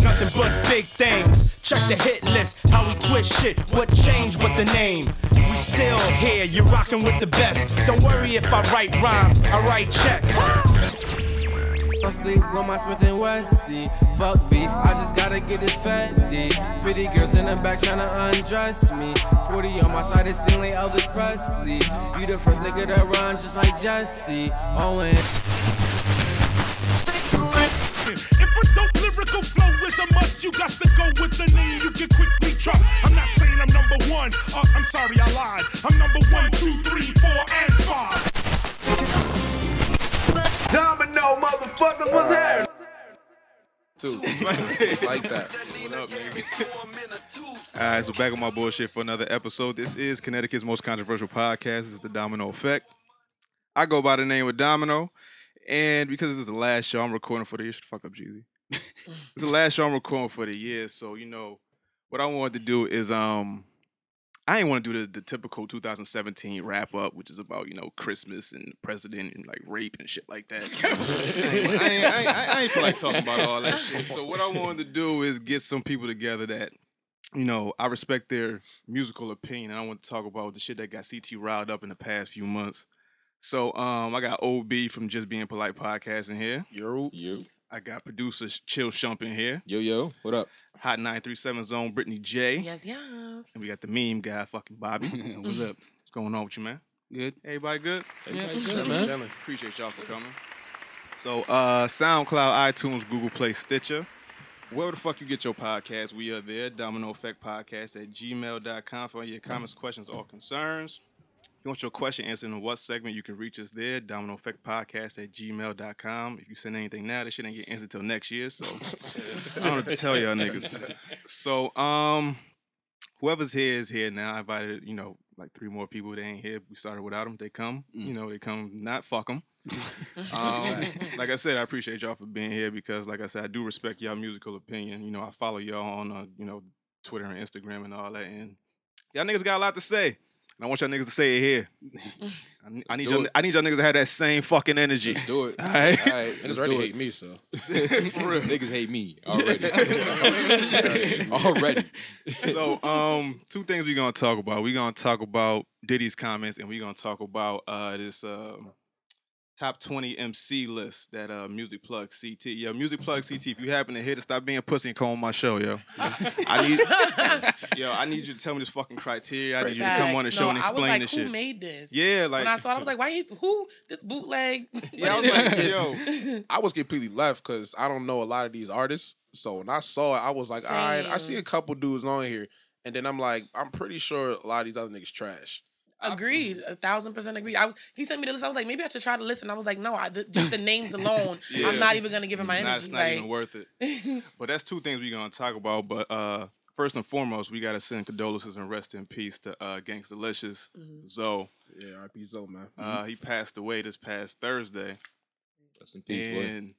Nothing but big things. Check the hit list, how we twist shit. What changed with the name? We still here, you're rocking with the best. Don't worry if I write rhymes, I write checks. I sleep with my Smith and Wessie. Fuck beef, I just gotta get this Fendi. Pretty girls in the back tryna undress me. 40 on my side, it seem Elvis Presley. You the first nigga to run just like Jesse. Owen. Lyrical flow is a must, you got to go with the name you can quickly trust. I'm not saying I'm number one. Uh, I'm sorry, I lied. I'm number one, two, three, four, and five. Domino, motherfuckers, what's happening? Too. like that. What up, nigga? Alright, so back on my bullshit for another episode. This is Connecticut's most controversial podcast. This is the Domino Effect. I go by the name of Domino, and because this is the last show I'm recording for the year, shut the fuck up, Jeezy. It's the last show I'm recording for the year, so you know what I wanted to do is um I didn't want to do the, the typical 2017 wrap up, which is about you know Christmas and the president and like rape and shit like that. I, ain't, I, ain't, I, ain't, I ain't feel like talking about all that shit. So what I wanted to do is get some people together that you know I respect their musical opinion, and I want to talk about the shit that got CT riled up in the past few months. So um, I got OB from Just Being Polite podcast in here. Yo. Yo. I got producer Chill Shump in here. Yo, yo. What up? Hot 937 Zone Brittany J. Yes, yes. And we got the meme guy, fucking Bobby. What's up? What's going on with you, man? Good. Everybody good? Everybody Yeah. chilling, man. chilling. Appreciate y'all for coming. So, uh, SoundCloud, iTunes, Google Play, Stitcher. Wherever the fuck you get your podcast, we are there. Domino Effect Podcast at gmail.com for all your comments, questions, or concerns. If you want your question answered in what segment, you can reach us there. Domino Effect Podcast at gmail.com. If you send anything now, this shit ain't get answered till next year. So I don't what to tell y'all niggas. So, um, whoever's here is here now. I invited, you know, like three more people. They ain't here. We started without them. They come. You know, they come. Not fuck them. um, like I said, I appreciate y'all for being here because, like I said, I do respect y'all musical opinion. You know, I follow y'all on, uh, you know, Twitter and Instagram and all that, and y'all niggas got a lot to say. And I want y'all niggas to say it here. I, I need y'all, it. I need y'all niggas to have that same fucking energy. Let's do it. All right. All right. Niggas already hate me, so. For real. Niggas hate me already. already. so um two things we're gonna talk about we're gonna talk about diddy's comments and we're gonna talk about uh this um top 20 mc list that uh music plug ct yo music plug ct if you happen to hit it stop being pussy and come on my show yo i need yo i need you to tell me this fucking criteria i need you to come on the Facts. show No, and I was explain like, this who shit made this? yeah like when I saw it, I was like, why is who this bootleg? yeah, I was like, yo I was completely left because I don't know a lot of these artists. So when I saw it, I was like, all right, I see a couple dudes on here. And then I'm like, I'm pretty sure a lot of these other niggas trash. Agreed, a thousand percent agreed. I was, he sent me the list. I was like, maybe I should try to listen. I was like, no, I, the, just the names alone, Yeah. I'm not even gonna give him my it's not, energy. it's not like, even worth it But that's two things we're gonna talk about. But uh first and foremost, we gotta send condolences and rest in peace to uh Gangstalicious Mm-hmm. Zoe. Yeah, RP Zoe, man. Uh he passed away this past Thursday. Rest in peace, boy. and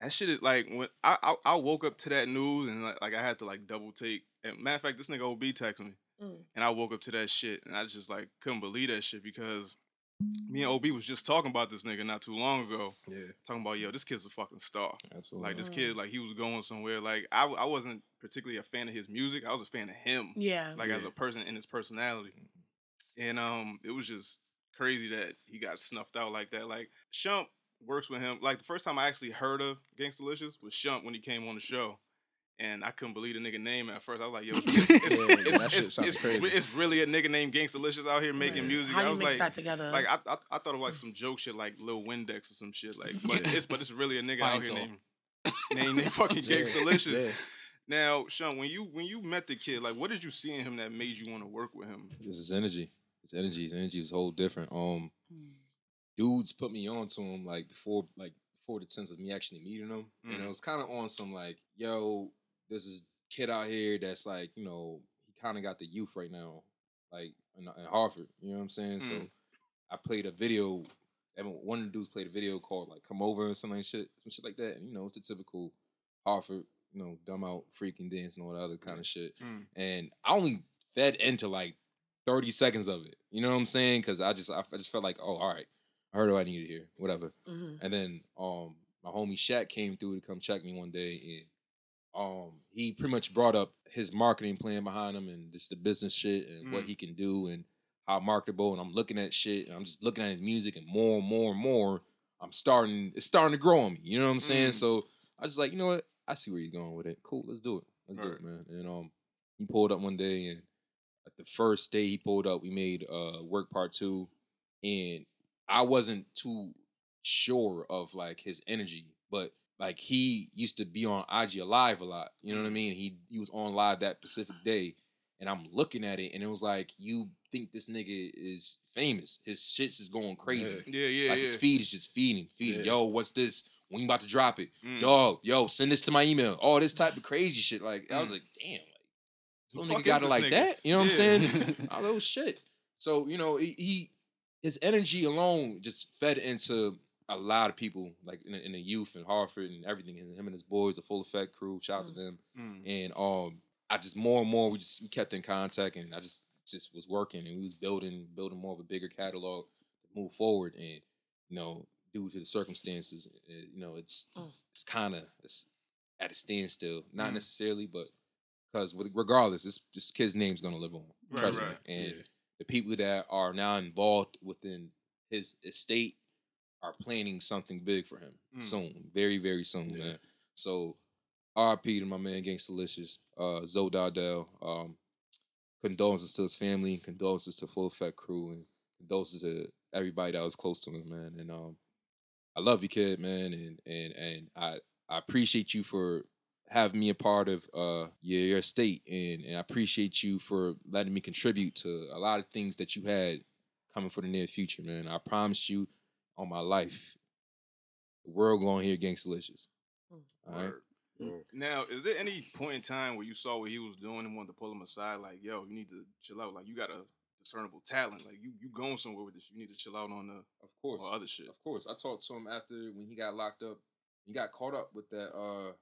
that shit is like when I, I I woke up to that news and like, like I had to like double take. And matter of fact, this nigga OB texted me. Mm. And I woke up to that shit and I just like couldn't believe that shit because me and OB was just talking about this nigga not too long ago. Yeah. Talking about yo, this kid's a fucking star. Absolutely. Like this kid, like he was going somewhere. Like I, I wasn't particularly a fan of his music. I was a fan of him. yeah, Like as a person and his personality. And um, it was just crazy that he got snuffed out like that. Like Shump works with him. Like the first time I actually heard of Gangstalicious was Shump when he came on the show. And I couldn't believe the nigga name at first. I was like, yo, it's, it's, it's, Yeah, it's, that shit it's- sounds crazy. it's really a nigga named Gangstalicious out here making Right. music. how I you was mix like, that together? like I, I I thought of like some joke shit like Lil Windex or some shit like, but it's but it's really a nigga out here named named, named fucking Yeah. Gangstalicious. Yeah. Now, Sean, when you when you met the kid, like, what did you see in him that made you want to work with him? This is energy. His energy. His energy was whole different. Um, dudes put me on to him like before, like before the sense of me actually meeting him, and Mm. it was kind of on some like, yo, this is kid out here that's like, you know, he kind of got the youth right now, like in, in Hartford. You know what I'm saying? So Mm. I played a video. One of the dudes played a video called like "Come Over" or something like shit, some shit like that. And you know, it's a typical Hartford, you know, dumb out freaking dance and all that other kind of shit Mm. and I only fed into like 30 seconds of it. You know what I'm saying? Because I just I, I just felt like, oh, all right, I heard what I needed here, whatever. Mhm. And then um my homie Shaq came through to come check me one day, and um, he pretty much brought up his marketing plan behind him and just the business shit and what Mm. he can do and how marketable. And I'm looking at shit, and I'm just looking at his music, and more and more and more, I'm starting. It's starting to grow on me. You know what I'm saying? Mm. So I just like, you know what? I see where he's going with it. Cool, let's do it. Let's do Right. it, man. And um, he pulled up one day, and like the first day he pulled up, we made uh work part two, and I wasn't too sure of like his energy, but like he used to be on IG Live a lot. You know what I mean? He he was on live that Pacific day, and I'm looking at it, and it was like you think this nigga is famous. His shits is going crazy. Yeah, yeah, like yeah. his feed is just feeding, feeding. Yeah. Yo, what's this? When you about to drop it? Mm. Dog, yo, send this to my email. All this type of crazy shit. Like I was Mm. like, damn, like some nigga got it like nigga? that. You know what Yeah. I'm saying? All those shit. So you know, he, he his energy alone just fed into a lot of people, like in, the- in the youth and Hartford and everything. And him and his boys, the Full Effect crew. Shout out to them. Mm. And um, I just more and more we just we kept in contact, and I just just was working, and we was building building more of a bigger catalog to move forward. And you know, due to the circumstances, uh, you know, it's Mm. it's kind of it's at a standstill. Not Mm. necessarily, but because regardless, this this kid's name's gonna live on. Right, Trust right. me. And Yeah. the people that are now involved within his estate are planning something big for him Mm. soon, very very soon, Yeah. man. So, R.P. to my man Gangstalicious, uh, Zoe Dardell. Um, condolences to his family, condolences to Full Effect crew, and condolences to everybody that was close to him, man. And um, I love you, kid, man, and and and I I appreciate you for having me a part of uh your, your estate, and and I appreciate you for letting me contribute to a lot of things that you had coming for the near future, man. I promise you, on my life, the world going to hear Gangstalicious. All right. Word. Now, is there any point in time where you saw what he was doing and wanted to pull him aside? Like, yo, you need to chill out. Like, you got a discernible talent. Like, you you going somewhere with this. You need to chill out on the Of course. or other shit. Of course. I talked to him after when he got locked up. He got caught up with that uh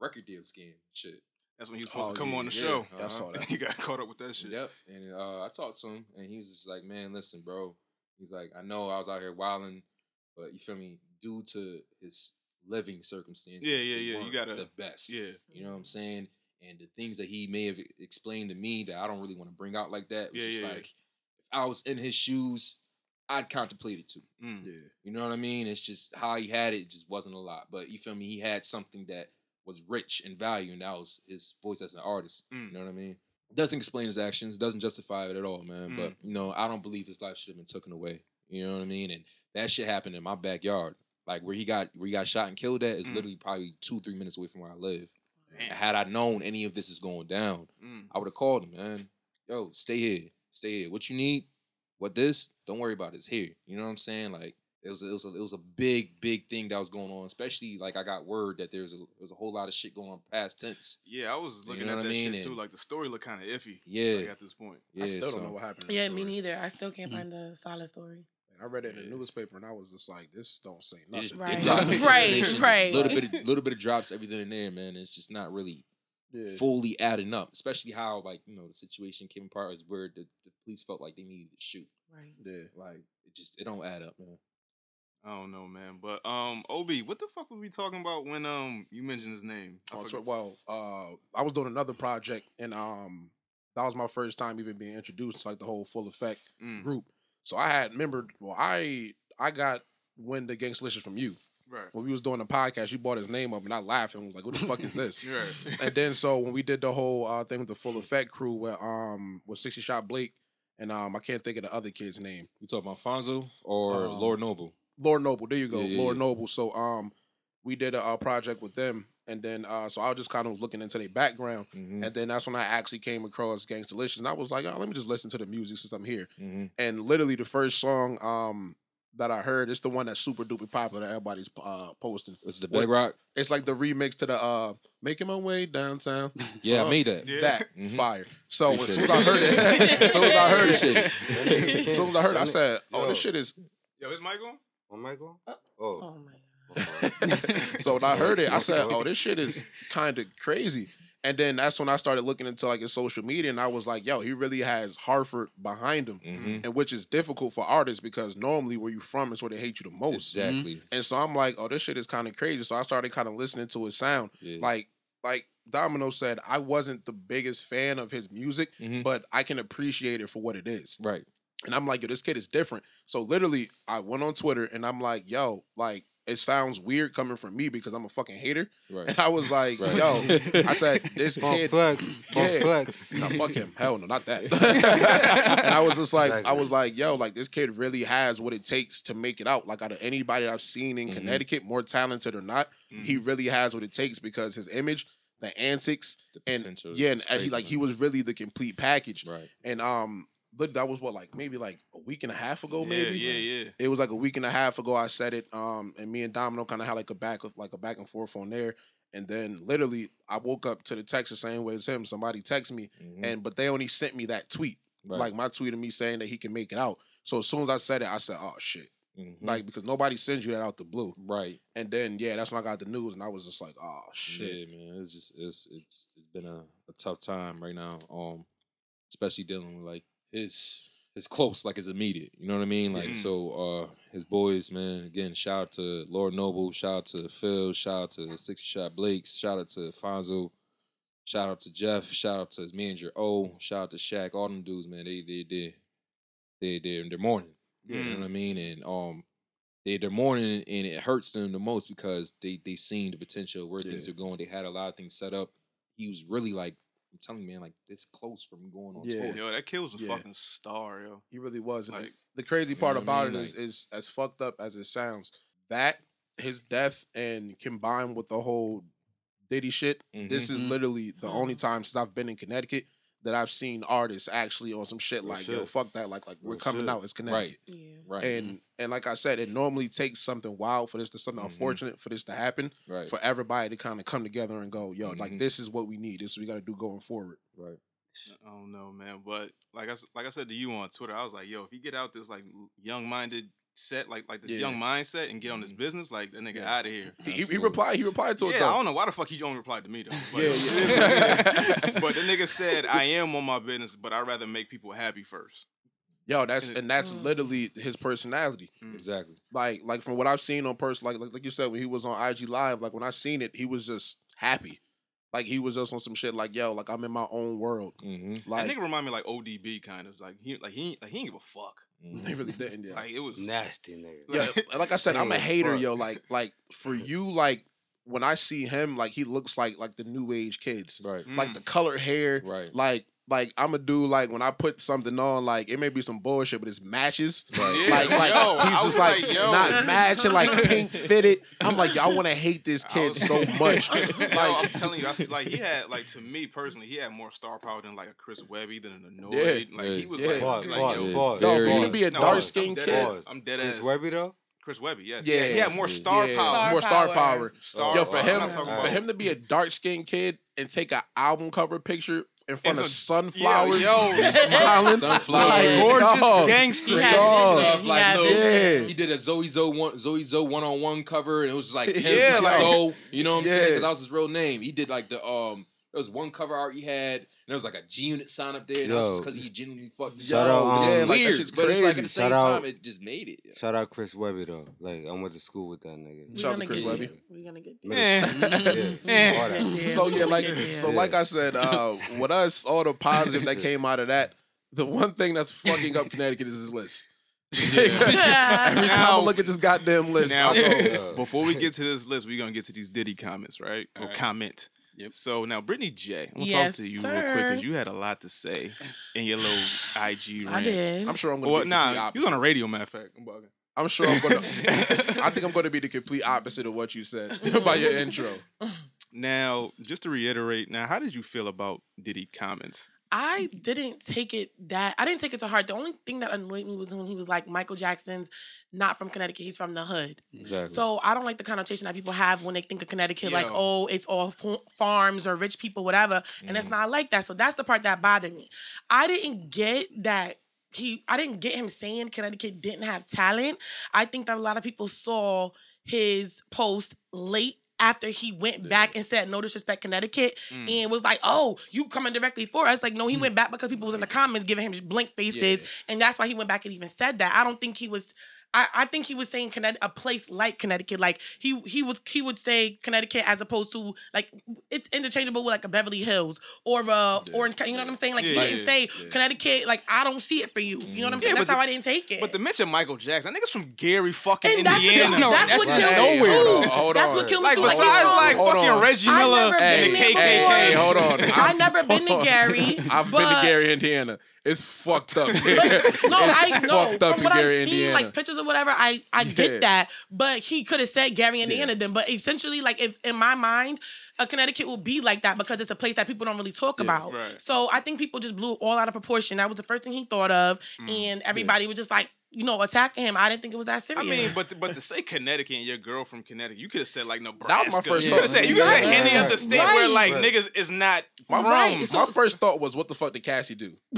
record deal scam shit. That's when he was supposed Oh, to come yeah, on the yeah. show. I saw that. he got caught up with that shit. Yep. And uh I talked to him and he was just like, Man, listen, bro. He's like, I know I was out here wilding, but you feel me, due to his living circumstances. Yeah, yeah, yeah, you gotta- the best. Yeah. You know what I'm saying? And the things that he may have explained to me that I don't really want to bring out like that was Yeah, just yeah, yeah. like if I was in his shoes, I'd contemplate it too. Mm. Yeah. You know what I mean? It's just how he had it, it just wasn't a lot. But you feel me? He had something that was rich in value, and that was his voice as an artist. Mm. You know what I mean? Doesn't explain his actions, doesn't justify it at all, man. But Mm. you know, I don't believe his life should have been taken away. You know what I mean? And that shit happened in my backyard. Like where he got where he got shot and killed at is Mm. literally probably two, three minutes away from where I live. And had I known any of this is going down, Mm. I would have called him, man. Yo, stay here. Stay here. What you need? What this? Don't worry about it. It's here. You know what I'm saying? Like it was a, it was a, it was a big big thing that was going on. Especially like I got word that there's a there's a whole lot of shit going on past tense. Yeah, I was You looking know at what I that mean? shit too. Like the story looked kind of iffy. Yeah. like, at this point. Yeah, I still so- don't know what happened. in the Yeah, me neither. I still can't Mhm. find the solid story. I read it in Yeah. the newspaper and I was just like, this don't say They nothing. they Right. drop it- Right, information, right. Little bit, of, little bit of drops, everything in there, man. It's just not really Yeah. fully adding up. Especially how like you know the situation came apart is where the, the police felt like they needed to shoot. Right. Yeah. Like it just it don't add up, man. I don't know, man. But um, Ob, what the fuck were we talking about when um you mentioned his name? I Oh, so- well, uh, I was doing another project, and um, that was my first time even being introduced to like the whole full effect Mm, group. So I had remembered. Well, I I got when the Gangstalicious from you right. when we was doing the podcast. You brought his name up, and I laughed and was like, "What the fuck is this?" Right. and then so when we did the whole uh, thing with the full effect crew, where um with sixty shot Blake and um I can't think of the other kid's name. You talking about Fonzo or Um, Lord Noble? Lord Noble. There you go, Yeah, yeah, Lord yeah. Noble. So um, we did a, uh project with them, and then uh, so I was just kind of looking into their background, Mhm, and then that's when I actually came across Gangstalicious, and I was like, oh, let me just listen to the music since I'm here. mhm. And literally, the first song um that I heard is the one that's super duper popular that everybody's uh posting. Was it the Big Rock? It's like the remix to the uh "Making My Way Downtown." Yeah, I Uh, made that. Yeah. That Mhm. fire. So as soon as. I heard it, as soon as I heard it, as soon as I heard it, I said, "Oh, Yo. this shit is." Yo, is Mike on? Oh, Michael? Uh, Oh. Oh my god. So when I heard it, I said, "Oh, this shit is kind of crazy." And then that's when I started looking into like his social media, and I was like, "Yo, he really has Hartford behind him," Mhm. and which is difficult for artists because normally where you from is where they hate you the most. Exactly. And so I'm like, "Oh, this shit is kind of crazy." So I started kind of listening to his sound, Yeah. like like Domino said, I wasn't the biggest fan of his music, Mhm. but I can appreciate it for what it is. Right. And I'm like, yo, this kid is different. So literally, I went on Twitter and I'm like, yo, like it sounds weird coming from me because I'm a fucking hater. Right. And I was like, Right. yo, I said, this Funk kid. flex. Funk Yeah. flex. No, fuck him. Hell no, not that. and I was just like, I was like, yo, like this kid really has what it takes to make it out. Like out of anybody I've seen in Mhm. Connecticut, more talented or not, he really has what it takes because his image, the antics, The and yeah, and, he like he was really the complete package. Right. And um, but that was what like maybe like a week and a half ago, Yeah, maybe. yeah, yeah. It was like a week and a half ago. I said it. Um, and me and Domino kind of had like a back of like a back and forth on there. And then literally, I woke up to the text the same way as him. Somebody texted me, Mhm. and but they only sent me that tweet, Right. like my tweet of me saying that he can make it out. So as soon as I said it, I said, "Oh shit!" Mhm. Like because nobody sends you that out the blue. right. And then yeah, that's when I got the news, and I was just like, "Oh shit!" Yeah, man. It's just it's it's it's been a, a tough time right now. Um, especially dealing with like his his close, like it's immediate. You know what I mean? Like Mhm. so, uh, his boys, man. Again, shout out to Lord Noble, shout out to Phil, shout out to Sixty Shot Blakes, shout out to Fonzo, shout out to Jeff, shout out to his manager O, shout out to Shaq. All them dudes, man. They they they they they're mourning. You know what I mean? And um, they they're mourning, and it hurts them the most because they they seen the potential where things are going. They had a lot of things set up. He was really like, I'm telling you, man, like this close from going on Yeah. tour. Yo, that kid was a Yeah. fucking star, yo. He really was. Like, the crazy you know part what I about mean? it is, Like- is as fucked up as it sounds, that his death and combined with the whole Diddy shit, this is Mhm. literally the only time since I've been in Connecticut that I've seen artists actually on some shit Real like, yo, fuck that. Like, like we're Real coming shit. out. It's Connecticut. Yeah. Right. And and like I said, it normally takes something wild for this to something Mhm. unfortunate for this to happen. right. For everybody to kind of come together and go, yo, like Mhm. this is what we need. This is what we got to do going forward. right. I don't know, man. But like I s- like I said to you on Twitter, I was like, yo, if you get out this like young minded set, like like this Yeah. young mindset, and get on this business, like that nigga Yeah. out of here. He, he replied. He replied to it Yeah, though. I don't know why the fuck he only replied to me though. But, Yeah, yeah. but the nigga said, I am on my business, but I'd rather make people happy first. Yo, that's And it- and that's Mm. literally his personality. Exactly. Like like from what I've seen on person, like, like like you said when he was on IG Live, like when I seen it, he was just happy. Like he was just on some shit like yo, like I'm in my own world. Mm-hmm. Like that nigga remind me like ODB kind of like he like he like he ain't give a fuck. They really didn't. Yeah, Like it was Nasty nigga. yeah. Like I said, I'm a hater, fuck. yo. Like like for you, like when I see him, like he looks like like the new age kids, Right. Mm. like the colored hair, Right. like. Like I'm a dude. Like when I put something on, like it may be some bullshit, but it's matches. Right. Yeah, Like, like yo, he's was just like, like, not matching, like pink fitted. I'm like, y'all want to hate this kid was- so much. Yo, I'm telling you, I see, like he had like to me personally, he had more star power than like a Chris Webby than an Anoyd. Yeah. Like he was Yeah. like, Pause, like pause, yo, pause. no, for Very- you to be a No, dark I'm skinned dead kid, ass. I'm dead Chris ass. Webby though? Chris Webby, yes. Yeah. Yeah, he had more star yeah, power. more star power. power. Star Yo, for power. him, I'm not talking for him to be a dark skinned kid and take an album cover picture in front And of some- sunflowers, yo, smiling, Sunflowers. like, gorgeous dog. gangster. He had Dog. Stuff He like had little- vision. Yeah. He did a Zoe Zoe one Zoe Zoe one on one cover, and it was just like him, Yeah, like- Zoe. You know what I'm saying? Because that was his real name. He did like the um. There was one cover art he had, and there was like a G Unit sign up there, and that was just because he genuinely fucked. Shout Yo, out, um, yeah, It's like weird, shit's but it's like at the same Shout out- time, it just made it. Shout out Chris Webby though. Like I went to school with that nigga. We Shout out to Chris Webby. there. We gonna get Middle Eh. school. Yeah, all that. there. So yeah, like We'll get there. so, like I said, uh, with us, all the positive that came out of that, the one thing that's fucking up Connecticut is his list. Every time I look at this goddamn list, Now, I go, Yeah. before we get to this list, we're gonna get to these Diddy comments, right? Or Alright. comment. Yep. So now, Brittany J, I'm gonna Yes, talk to you real quick because you had a lot to say in your little IG rant. I did. I'm sure I'm gonna Well, be the nah, opposite. you was on a radio, matter of fact. I'm bugging. I'm sure I'm gonna. I think I'm gonna be the complete opposite of what you said by your intro. Now, just to reiterate, now, how did you feel about Diddy comments? I didn't take it that I didn't take it to heart. The only thing that annoyed me was when he was like Michael Jackson's not from Connecticut, he's from the hood. Exactly. So I don't like the connotation that people have when they think of Connecticut, like, oh, it's all fa- farms or rich people, whatever. And it's mm. not like that. So that's the part that bothered me. I didn't get that he, I didn't get him saying Connecticut didn't have talent. I think that a lot of people saw his post late after he went back and said no disrespect Connecticut Mm. and was like, oh, you coming directly for us. Like, no, he went back because people was in the comments giving him just blink faces. And that's why he went back and even said that. I don't think he was I, I think he was saying Connecticut, a place like Connecticut. Like he he would he would say Connecticut as opposed to like it's interchangeable with like a Beverly Hills or uh Orange County. You know what I'm saying? Like he didn't yeah, say Connecticut. Like I don't see it for you. You know what I'm saying? Yeah, That's but how the- I didn't take it. But to mention Michael Jackson, that nigga's from Gary fucking and that's, the- Indiana. no, that's, what Hey, killed me hold on, too. hold That's on. what killed me like too. besides he's from- like Hold fucking on. Reggie I Miller never and been the there KKK. before. Hey, hold on. I never been to Hold on. Gary. I've but, been to Gary, Indiana. It's fucked up. But, no, I know. fucked up From in what Gary, I've seen, Indiana. like pictures or whatever, I I Yeah. get that. But he could have said Gary, Indiana then. But essentially, like if in my mind, a Connecticut will be like that because it's a place that people don't really talk about. right. So I think people just blew all out of proportion. That was the first thing he thought of, mm, and everybody was just like, you know, attacking him. I didn't think it was that serious. I mean, but to, but to say Connecticut and your girl from Connecticut, you could have said like Nebraska. That was my first You thought. could have said you could have said Right. any other state where Right. like Right. niggas is not My, from. Right, so- my first thought was, what the fuck did Cassie do?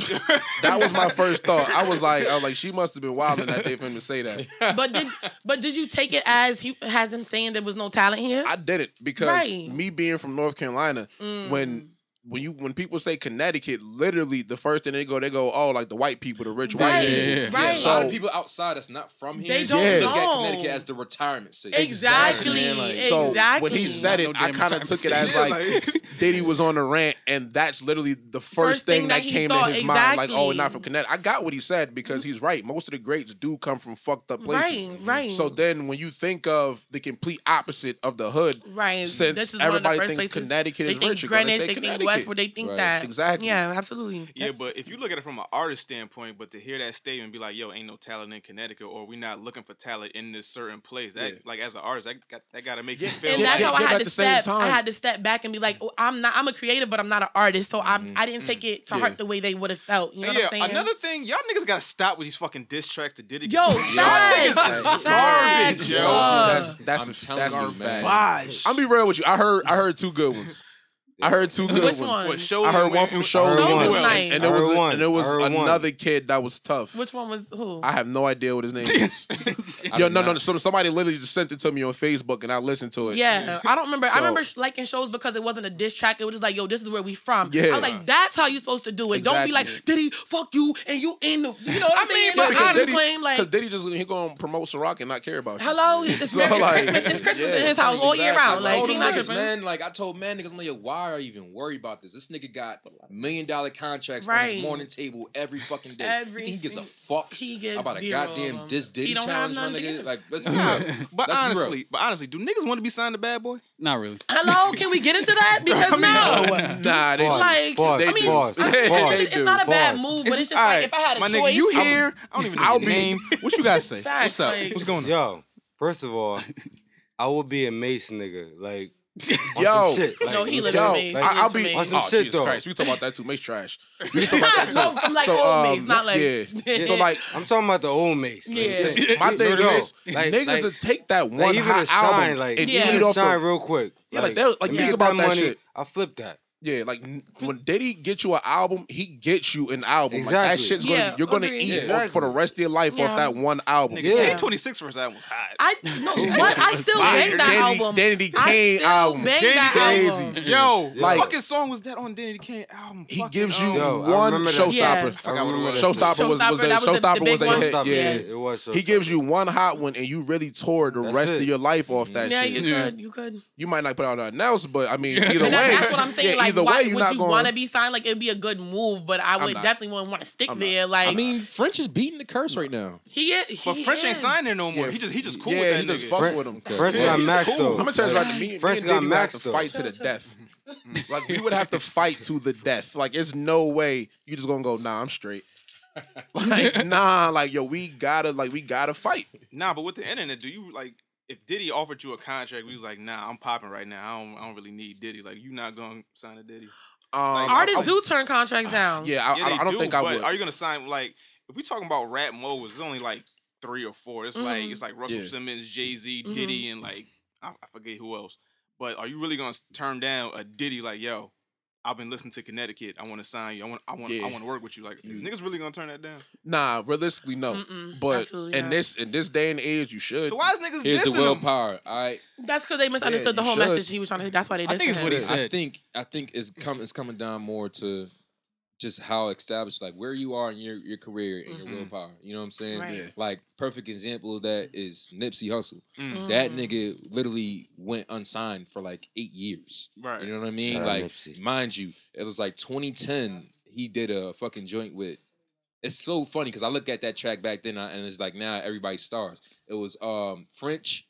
that was my first thought. I was like, I was like, she must have been wilding that day for him to say that. but did but did you take it as he has him saying there was no talent here? I did it because Right. Mm. me being from North Carolina, when when you when people say Connecticut, literally the first thing they go, they go, oh, like the white people, the rich white Right, people. Yeah, right. a lot of people outside that's not from here. They don't Yeah. look know. at Connecticut as the retirement city. Exactly. Man, like, So Exactly. when he said it, No I kind of took it as like like- Diddy was on a rant, and that's literally the first, First thing, thing that, that came thought, in his mind. Like, oh, not from Connecticut. I got what he said because mm-hmm. he's right. Most of the greats do come from fucked up places. Right, right. So then when you think of the complete opposite of the hood, Right. Since this is one of the everybody thinks places. Connecticut they is think rich, you're gonna Greenwich, say they think Connecticut. Westwood, they think Right. that. Exactly. Yeah, absolutely. Yeah, but if you look at it from an artist standpoint, but to hear that statement be like, "Yo, ain't no talent in Connecticut," or "We're not looking for talent in this certain place," that Yeah. like as an artist, that got, that got to make you feel. And Yeah, that's yeah, how I had to step. I had to step back and be like, oh, I'm not. I'm a creative, but I'm not an artist. So I'm. Mm-hmm. I didn't take mm. it to Yeah. heart the way they would have felt. You know yeah, what I'm saying? another thing, y'all niggas gotta stop with these fucking diss tracks to Diddy. Yo, y'all niggas is garbage, yo. that's that's I'm a, telling that's you, a fact. I'm be real with you. I heard I heard two good ones. I heard two good Which ones. one? What shows I heard one from it- Shows, and, one. it was- Nice. and I it was heard one. and it was I heard one. another kid that was tough. Which one was who? I have no idea what his name is. Yo, no, no, no. So somebody literally just sent it to me on Facebook, and I listened to it. yeah, I don't remember. I remember sh- liking shows because it wasn't a diss track. It was just like, yo, this is where we from. I Yeah. was like, that's how you're supposed to do it. Don't be like, Exactly. did he fuck you and you in the, you know what I'm mean, saying? but Like, because I Diddy, claim like, because Diddy just he gonna promote Ciroc and not care about you. hello, it's, So, very- it's like, Christmas. It's Christmas yeah, in his house all year exactly. round. I Like, told he them not niggas, tripping. man, like I told man niggas, I'm like, yo, why are you even worried about this? This nigga got million dollar contracts on his morning table every fucking day. Every he gives a fuck he gives about a zero of goddamn them. Diss Diddy challenge, my nigga. Like, let's be real. But Let's be real. honestly, but honestly, do niggas want to be signed to Bad Boy? Not really. Hello, can we get into that? Because no. Nah, they Like, pause, I mean, pause, I mean, pause. it's, it's not a bad Pause. move, but it's just All like if I had a my choice. nigga, you here? I don't even know I'll your be- name. What you guys say? What's up? What's going on? Yo, first of all, I would be a Mase nigga. Like, on Yo. shit. Like, No, he on lives Yo, with me. like, I, I'll be. me. On some Oh, shit, Jesus though. Christ, we can talk about that too. Mase trash. We can talk about that too. no, from like So, old um, mates, not like yeah. So like, I'm talking about the old Mase. Like, Yeah. saying- my thing Yo, is, like- niggas like- will take that one like even hot shine, album like and Yeah. eat off shine the. real quick. Yeah, like, they'll- like, you think get about that money, shit. I flip that. Yeah, like n- when Diddy get you an album, he gets you an album. Like that shit's gonna Yeah, you're gonna agreed. eat Yeah. off for the rest of your life Yeah. off that one album. Nigga, Yeah. Day 26 first album was hot. I no what I still bang that Danny, album. Danny I Kane still album. bang Danny that Crazy. album. Yo, Like- what fucking song was that on Danity Kane album? He Fucking, gives you Yo, one showstopper. Yeah. I forgot what it. Showstopper was, was Showstopper, the was the- Showstopper the was the hit. Showstopper, Yeah. it was. He gives you one hot one and you really toured the rest of your life off that Yeah, shit. you could, you could. You might not put out nothing else, but I mean, either way, that's what I'm saying. Yeah, like, either why, way, you're would not you going. want to be signed? Like, it'd be a good move, but I would not. definitely wouldn't want to stick I'm not. there. Like, I mean, French is beating the curse right now. he is. But he French ain't signed there no more. Yeah. He just he just cool yeah, with that he just nigga. fuck French- with him. French got he's Max, cool. though. I'm gonna tell you Like, right, me, me French and got Diddy would have to though. fight to the death. like we would have to fight to the death. Like it's no way you just gonna go. Nah, I'm straight. like nah, like yo, we gotta like we gotta fight. Nah, but with the internet, do you like if Diddy offered you a contract, we was like, nah, I'm popping right now. I don't, I don't really need Diddy. Like, you not gonna sign a Diddy? Um, Artists I- do turn contracts down. Yeah, I, yeah, I, I don't do, think I would. Are you gonna sign like if we talking about rap moguls? It's only like three or four. It's like Mhm. it's like Russell Yeah. Simmons, Jay Z, Mhm. Diddy, and like I, I forget who else. But are you really gonna turn down a Diddy? Like, yo, I've been listening to Connecticut. I want to sign you. I want. I want. Yeah. I want to work with you. Like, is niggas really gonna turn that down? Nah, realistically, no. Mm-mm, but in not. this in this day and age, you should. So why is niggas Here's the dissing him? willpower. All right. That's because they misunderstood Yeah, the whole should. message he was trying to. That's why they. I think dissing it's what him. he said. I think I think it's come it's coming down more to just how established like where you are in your, your career and your willpower. You know what I'm saying? Right. Yeah. Like perfect example of that is Nipsey Hussle. Mm. That nigga literally went unsigned for like eight years. Right. You know what I mean? Shout like Nipsey. mind you, it was like 2010. He did a fucking joint with. It's so funny because I look at that track back then and it's like now everybody stars. It was um French,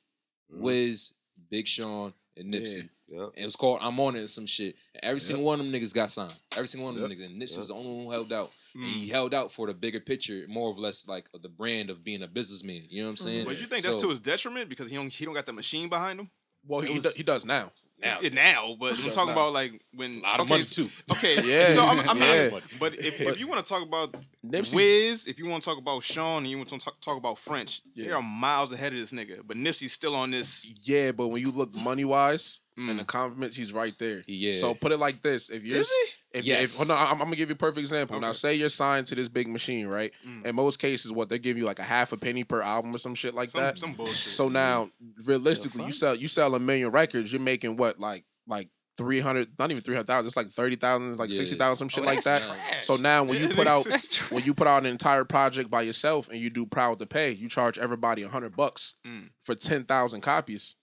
Mhm. Wiz, Big Sean, and Nipsey. Yep. It was called I'm on it or some shit. And every single one of them niggas got signed. Every single one of them Yep. niggas. And Nipsey Yep. was the only one who held out. And Mm. he held out for the bigger picture, more or less like the brand of being a businessman. You know what I'm saying? But you think that's to his detriment because he don't he don't got the machine behind him? well, he, was- do- he does now. Now. Now, but I'm talking about like when A lot of okay, money s- too. Okay, Yeah, So I'm, I'm yeah. not. But if, if you want to talk about Nipsey- Wiz, if you want to talk about Sean, and you want to talk, talk about French, Yeah. they are miles ahead of this nigga. But Nipsey's still on this. Yeah, but when you look money wise and Mm. the compliments, he's right there. Yeah. So put it like this: if you're Is he? If, Yes. if, hold on, I'm, I'm gonna give you a perfect example. Now, say you're signed to this big machine, right? Mm. In most cases, what they give you like a half a penny per album or some shit like Some, that. some bullshit. So now, realistically, you sell you sell a million records, you're making what like like three hundred, not even three hundred thousand. It's like thirty thousand, like Yeah. sixty thousand, some shit Oh, like that. trash. So now, when you put out when you put out an entire project by yourself and you do proud to pay, you charge everybody a hundred bucks Mm. for ten thousand copies.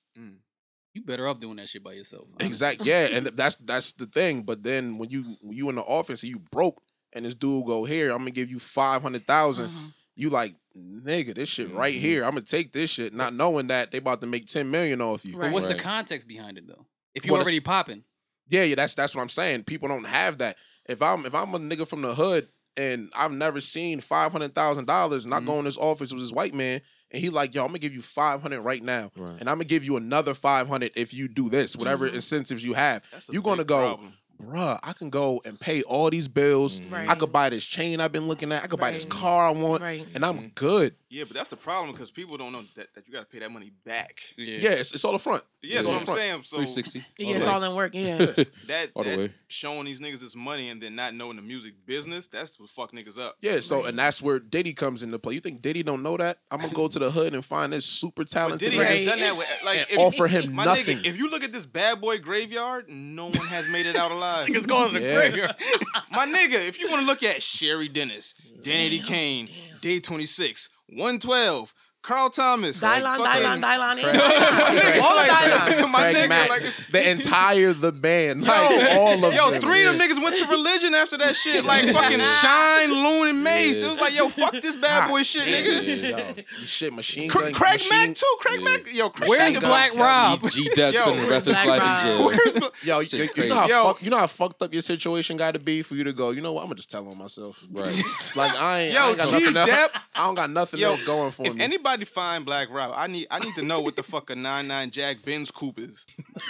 You better up doing that shit by yourself. honestly. Exactly. Yeah, and that's that's the thing. But then when you when you in the office and you broke, and this dude go here, I'm gonna give you five hundred uh-huh. You like nigga, this shit right here. I'm gonna take this shit, not knowing that they about to make ten million off you. But what's the context behind it though? If you Well, already popping, Yeah, yeah, that's that's what I'm saying. People don't have that. If I'm if I'm a nigga from the hood and I've never seen five hundred thousand dollars, and I mm-hmm. go in this office with this white man, and he like, yo, I'm gonna give you five hundred right now, Right. and I'm gonna give you another five hundred if you do this, whatever Mm-hmm. incentives you have. That's a You're gonna big go, problem. Bruh, I can go and pay all these bills. Right. I could buy this chain I've been looking at. I could buy this car I want, Right. and I'm mm-hmm. good. Yeah, but that's the problem because people don't know that, that you got to pay that money back. yeah. Yeah, it's, it's all the front. Yeah, It's that's all what I'm front. saying. So 360. Yeah, it's all in work. Yeah. that, All the that way. showing these niggas this money and then not knowing the music business, that's what fuck niggas up. Yeah, so Right. and that's where Diddy comes into play. You think Diddy don't know that? I'm gonna go to the hood and find this super But talented Diddy nigga Right. done that with like and if, offer him my nothing. nigga, if you look at this bad boy graveyard, no one has made it out alive. Niggas going to the Yeah. graveyard. My nigga, if you want to look at Cheri Dennis, Danity Kane, Day 26, 112, Carl Thomas, Dylon, fucking- Dylon, Dylon, Craig- Dylon. All the Dylons. My Craig nigga, Mack, like it's, the entire the band, like all of them. yo, them. three of them niggas went to religion after that shit. Like fucking Shyne, Loon, and Mase. It was like, yo, fuck this bad boy shit, nigga. Yo, shit machine Cra- gun. Craig machine, Mack too. Craig Yeah. Mack. Yo, Craig Where's Mack- Black Rob? G Dep Yo, spending the rest of his Black life Rob. in jail. Where's Bla- Yo, Shit you, you know how Yo. fuck, you know how fucked up your situation got to be for you to go. You know what? I'm gonna just tell on myself. Right. Like I ain't, I ain't got nothing else. I don't got nothing else going for me. anybody find Black Rob, I need I need to know what the fuck a 99 Jack Benz coupe is.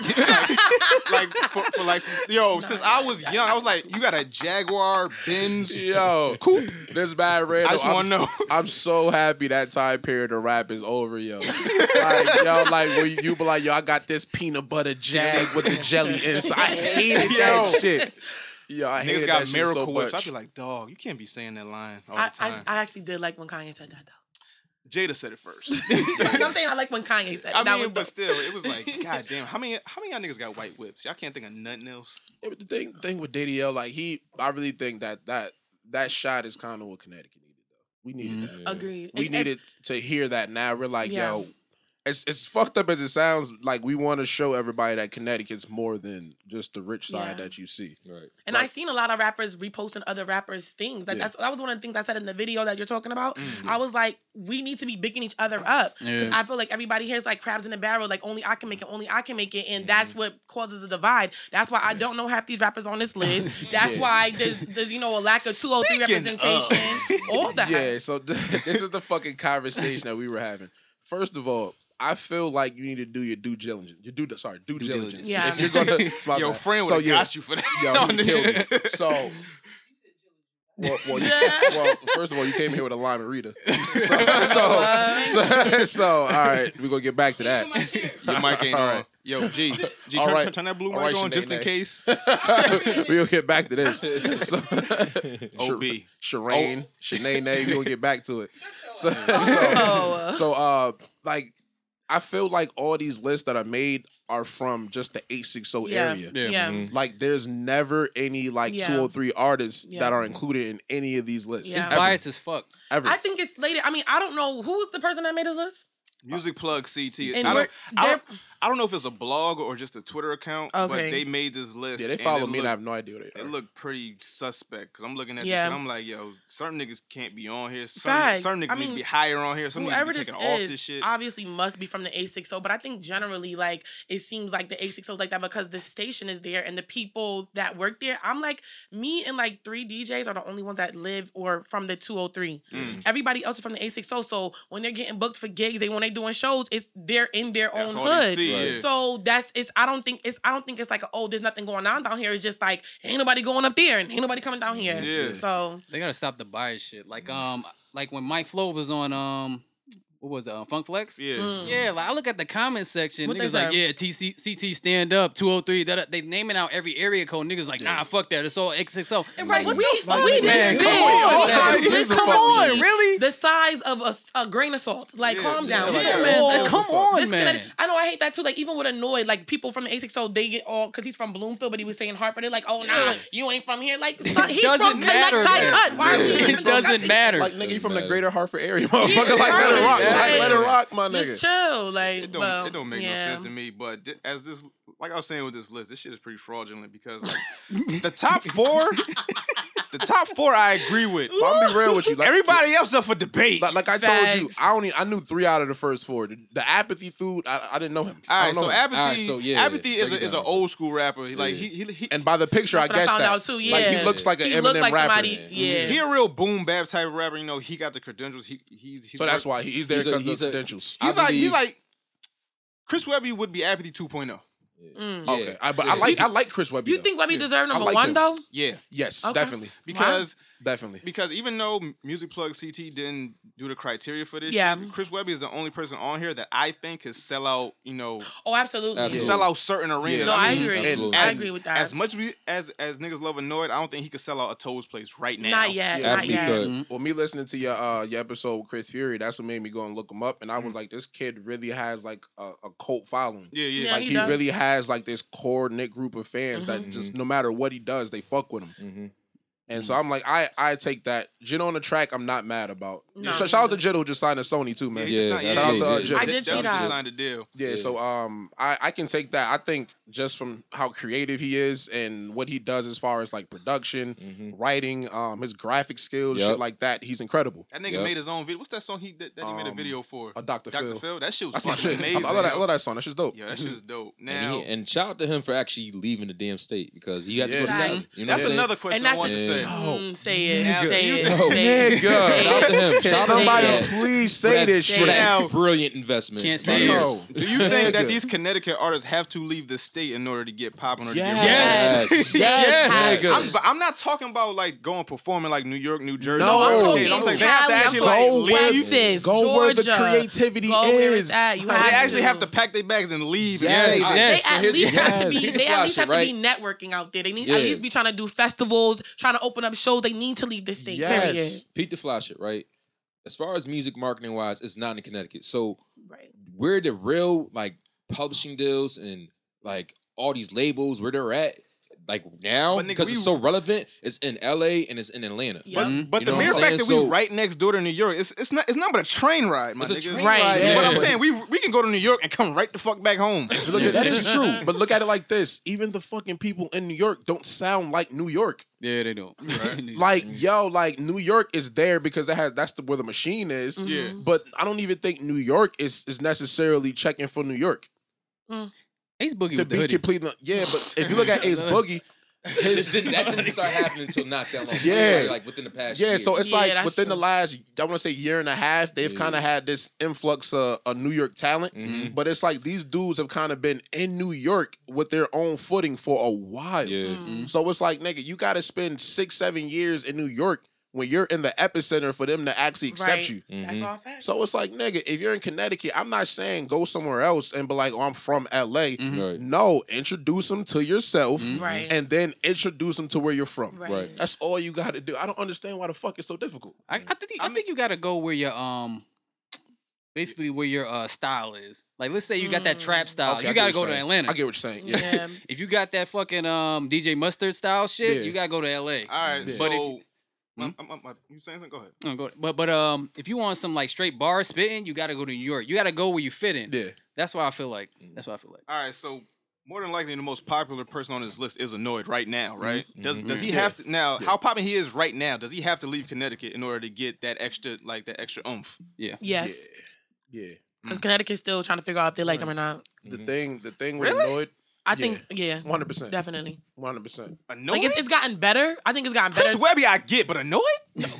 like, like, for, for like yo, since I was young, I was like, you got a Jaguar Benz Yo, coupe. this bad red. I just I'm wanna know. I'm so happy that time period of rap is over, yo. like, yo, like when you, you be like, yo, I got this peanut butter jag with the jelly inside. I hated that shit. Yo, I Niggas hated got that shit miracle so whips. much. I'd be like, dog, you can't be saying that line all I, the I, time. I actually did like when Kanye said that though. Jada said it first. Like, I'm saying I like when Kanye said it. I that mean, but dope. still, it was like, god damn, how many how many y'all niggas got white whips? Y'all can't think of nothing else. Yeah, but the thing, thing with DDL, like he, I really think that that that shot is kind of what Connecticut needed. Though we needed mm-hmm. that. Agreed. We And- and- needed to hear that. Now we're like, Yeah. yo, it's it's fucked up as it sounds. Like we want to show everybody that Connecticut's more than just the rich side Yeah. that you see. Right. And I've seen a lot of rappers reposting other rappers' things. Like Yeah. that's that was one of the things I said in the video that you're talking about. Mm. I was like, we need to be bigging each other up because Yeah. I feel like everybody here is like crabs in a barrel. Like only I can make it, only I can make it, and Mm-hmm. that's what causes the divide. That's why I don't know half these rappers on this list. That's Yeah. why there's there's you know a lack of 203 Speaking representation. All that. Yeah. So this is the fucking conversation that we were having. First of all. I feel like you need to do your due diligence. Your due, sorry, due, diligence. diligence. Yeah. If you're gonna, it's my Yo, bad. friend would So, yeah. got you for that. Yo, on he killed me. So, well, well, you, well, first of all, you came here with a lime and Rita. So, so, so, so, all right, we're gonna get back to that. Your mic ain't All on. Yo, G, G, turn, right. turn, turn that blue All mic right, on just in Sinead. case. we'll get back to this. So, OB. Shireen, Shanae, we'll get back to it. So, so, Oh. so, uh, like, I feel like all these lists that are made are from just the 860 Yeah. area. Yeah. Yeah. Mm-hmm. Like, there's never any like Yeah. 203 artists Yeah. that are included in any of these lists. Yeah. Ever. Bias as fuck. Ever. I think it's later. I mean, I don't know who's the person that made this list. Music Plug CT. And I, don't, I, don't, they're- I don't know if it's a blog or just a Twitter account, but they made this list. yeah, they follow it me and I have no idea what they It are. look pretty suspect because I'm looking at Yeah. this and I'm like, yo, certain niggas can't be on here. Certain, Facts. certain niggas I need to be higher on here. Some Whoever niggas need this to off is this shit. obviously must be from the 860, but I think generally like it seems like the 860 is like that because the station is there and the people that work there. I'm like me and like three DJs are the only ones that live or from the 203. Mm. Everybody else is from the 860. So when they're getting booked for gigs, they when they doing shows, it's they're in their That's own all they hood. See, yeah. So that's it's. I don't think it's. I don't think it's like oh, there's nothing going on down here. It's just like ain't nobody going up there and ain't nobody coming down here. Yeah. So They gotta stop the bias shit. Like um, like when Mike Flo was on um, what was it, uh, Funk Flex? Yeah. Mm. Yeah, like I look at the comment section. What they niggas like, say? yeah, TC, CT stand up, 203. That they naming out every area code. Niggas like, nah, fuck that. It's all XXO. Right, Like, we, what the we fuck, man? didn't Come on, We man. Come on, really? The size of a, a grain of salt. Like, Yeah, calm yeah, down. like, yeah, man, all come on, disconnected. man. I know I hate that too. Like, even with Anoyd, like people from the 860, they get all because he's from Bloomfield, but he was saying Hartford. They're like, oh nah, you ain't from here. Like, son, he's Doesn't from Connect matter, Tie. Cut. Why are we It doesn't matter. Like nigga, you from the greater Hartford area, motherfucker. Like let it rock. Yeah. Like let it rock, my nigga. Just chill, like, It don't, well, it don't make yeah. no sense to me. But thi- as this, like I was saying with this list, this shit is pretty fraudulent because like, the top four, the top four, I agree with. But I'm be real with you. Like, Everybody else up for debate. like, like I told you, I only I knew three out of the first four. The, the apathy food, I, I didn't know him. I All right, don't know so him. apathy, All right, so yeah, apathy is break a, it is an old school rapper. He, Like Yeah. he, he, he, and by the picture, That's I what I guess found that. out too, Like he looks like an He Eminem like rapper. somebody- yeah. he a real boom bap type of rapper. You know, he got the credentials. He he's, he's So that's why he's there He's because of the credentials. he's like he's like Chris Webby would be apathy oh. 2.0. Mm. Okay, I, but I like I like Chris Webby. You though. think Webby deserve number like one him. though? Yeah, Yes, Okay. definitely, because definitely. because even though Music Plug CT didn't do the criteria for this, Yeah. shit, Chris Webby is the only person on here that I think could sell out. You know, Oh, absolutely. Absolutely. sell out certain arenas. No, I mean, agree. Absolutely. I agree with that. As much as as niggas love Anoyd, I don't think he could sell out a Toad's Place right now. Not yet. Yeah, not Apathy yet. could. Well, me listening to your uh your episode with Chris Fury, that's what made me go and look him up, and I Mm-hmm. was like, this kid really has like a, a cult following. Yeah, yeah. Yeah, like he he, does. really has like this core knit group of fans Mm-hmm. that just no matter what he does, they fuck with him. And so I'm like, I I take that. Jit on the track, I'm not mad about. No. Sh- shout out to Jit who just signed to Sony too, man. he Yeah, just signed- that's Shout out big, to uh, yeah. I did see that. just signed a deal. Yeah, Yeah. so um, I, I can take that. I think just from how creative he is and what he does as far as like production, writing, um, his graphic skills, Yep. shit like that, he's incredible. That nigga Yep. made his own video. What's that song he that, that he made a Um, video for? uh, Dr. Phil. Phil. That shit was That's fucking shit. Amazing. I love that. I love that song. That shit's dope. Yo, that shit is dope. And, Now, he, and shout out to him for actually leaving the damn state because he had to Yeah. go to Right. Cali. You know that's what I'm another question And I that's wanted to say. Mm, say it. Nigga. Say You it. think- Say it. Nigga. Say Shout out to him. it. Shout Can out to somebody him. please For say that- this for shit? that Now- brilliant investment. Can't by stand him. Yo, Do you think that nigga. these Connecticut artists have to leave the state in order to get popping or to Yes. get Yes. Yes. Yes, Yes. I'm, but I'm not talking about like going performing like New York, New Jersey. No, I'm talking yeah, I'm talking, they have to actually talking like leave. Texas, Go where the creativity Go where is. it's at. They have actually to. have to pack their bags and leave. Yes. And. Yes. They at here's- least have to be. They at least have Flash to be networking out there. They need Yeah. at least be trying to do festivals, trying to open up shows. They need to leave the state. Period. Yes. Pete the Flash it, right? As far as music marketing wise, it's not in Connecticut. So Right. where the real like publishing deals and like all these labels where they're at like now nigga, because we- it's so relevant it's in LA and it's in Atlanta Yeah. But, mm-hmm. but You the know mere fact that saying? we So- right next door to New York, it's it's not it's not but a train ride, my It's a nigga. train Right. ride, Yeah. But I'm saying we we can go to New York and come right the fuck back home. But look at, that is true. But look at it like this: even the fucking people in New York don't sound like New York. Yeah, they don't. Like yo, like New York is there because that has that's the, where the machine is. Yeah. But I don't even think New York is is necessarily checking for New York mm. Ace Boogie to with the be hoodie. completely. Yeah, but if you look at Ace Boogie, This his didn't, that didn't start happening until not that long Yeah. like, like within the past yeah, year. so it's Yeah, like that's within the true. last I want to say year and a half, they've Yeah. kind of had this influx of, of New York talent. Mhm. But it's like these dudes have kind of been in New York with their own footing for a while. yeah Mm. So it's like, nigga, you got to spend six, seven years in New York when you're in the epicenter for them to actually accept Right. you. That's all facts. So it's like, nigga, if you're in Connecticut, I'm not saying go somewhere else and be like, oh, I'm from LA. Right. No, introduce them to yourself Right. and then introduce them to where you're from. Right. Right. That's all you got to do. I don't understand why the fuck it's so difficult. I, I think I, think you gotta go where your um basically where your uh style is. Like let's say you got that trap style. Okay, you gotta go to. Atlanta. I get what you're saying. Yeah. Yeah. if you got that fucking um DJ Mustard style shit, Yeah. you gotta go to LA. All right, Yeah. so But if- hmm? I'm- I'm- I'm- you saying something? Go ahead. Oh, go- But but um if you want some like straight bar spitting, you gotta go to New York. You gotta go where you fit in. Yeah. That's why I feel like. Hmm. That's why I feel like. All right, so more than likely, the most popular person on this list is Anoyd right now, mm-hmm. right? Mm-hmm. Does Mhm. does he Yeah. have to now? How popping he is right now? Does he have to leave Connecticut in order to get that extra, like that extra oomph? Yeah. Yes. Yeah. Because mm. Connecticut's still trying to figure out if they like him or not. The mm-hmm. thing, the thing with Really? Anoyd, I think, yeah, 100%. definitely. 100%. Anoyd? Like it's, it's gotten better. I think it's gotten better. Chris Webby, I get, but Anoyd?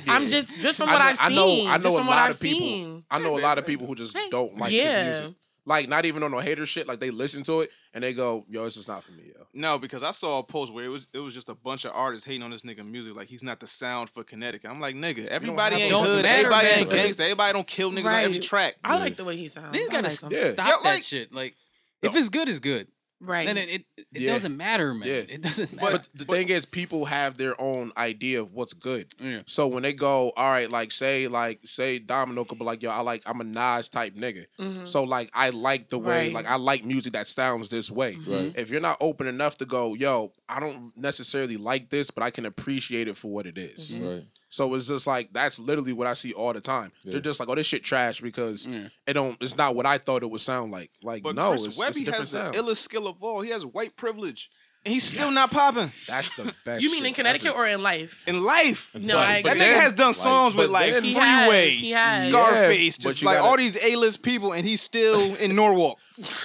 I'm just just from I what know- I've I seen. know, I know a lot I've of people. seen. I know a lot of people who just don't like his music. Like not even on no hater shit. Like they listen to it and they go, "Yo, this is not for me, yo." No, because I saw a post where it was it was just a bunch of artists hating on this nigga music, like he's not the sound for Connecticut. I'm like, nigga, everybody ain't to- hood, matter, everybody man. ain't gangsta, everybody don't kill niggas on every track. I like the way he sounds. Niggas I gotta like stop Yeah, that like- shit. Like if it's good, it's good. Right. Then it it, it Yeah. doesn't matter, man. Yeah. It doesn't matter. But the thing is, people have their own idea of what's good. Yeah. So when they go, all right, like say, like say Domino could be like, yo, I like, I'm a Nas type nigga. Mm-hmm. So like, I like the way, Right. like, I like music that sounds this way. Mm-hmm. Right. If you're not open enough to go, yo, I don't necessarily like this, but I can appreciate it for what it is. Mm-hmm. Right. So it's just like that's literally what I see all the time. They're just like, oh, this shit trash because Yeah. it don't. It's not what I thought it would sound like. Like But no, Chris it's, it's a Webby different has the sound. illest skill of all. He has white privilege, and he's still not popping That's the best. you mean in Connecticut ever. or in life? in life. No, I That nigga has done songs with but like then- He has, Freeway, he has. Scarface, Yeah, just like gotta- all these A-list people, and he's still in Norwalk.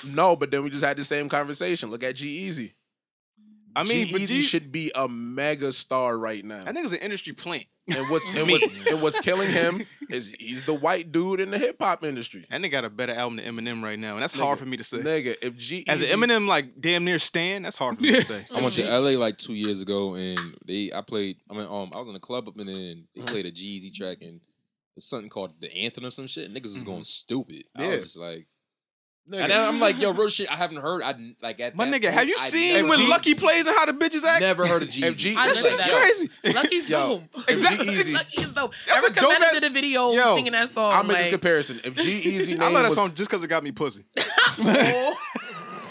No, but then we just had the same conversation. Look at G-Eazy. I mean, G but Easy G- should be a mega star right now. I think it's an industry plant. And what's and what's and what's killing him is he's the white dude in the hip hop industry. And they got a better album than Eminem right now, and that's hard for me to say. Nigga, if G As an Eminem like damn near stan, that's hard for me to say. I went to LA like two years ago, and they I played. I mean, um, I was in a club up in there, and they played a Jeezy track, and something called the anthem or some shit. Niggas was Mm-hmm. going stupid. I was just like, Nigga. and I'm like, yo, real shit. I haven't heard. I like at My that nigga, point, have you I seen when G- Lucky plays and how the bitches act? Never heard of Jeezy. If That shit is that. crazy. Lucky's Yo, dope. if G-Eazy, Lucky is dope. That's a Erica dope Mena ass- did a video Yo, singing that song. I'll make this comparison. If G-Eazy I love that song just because it got me pussy. Oh.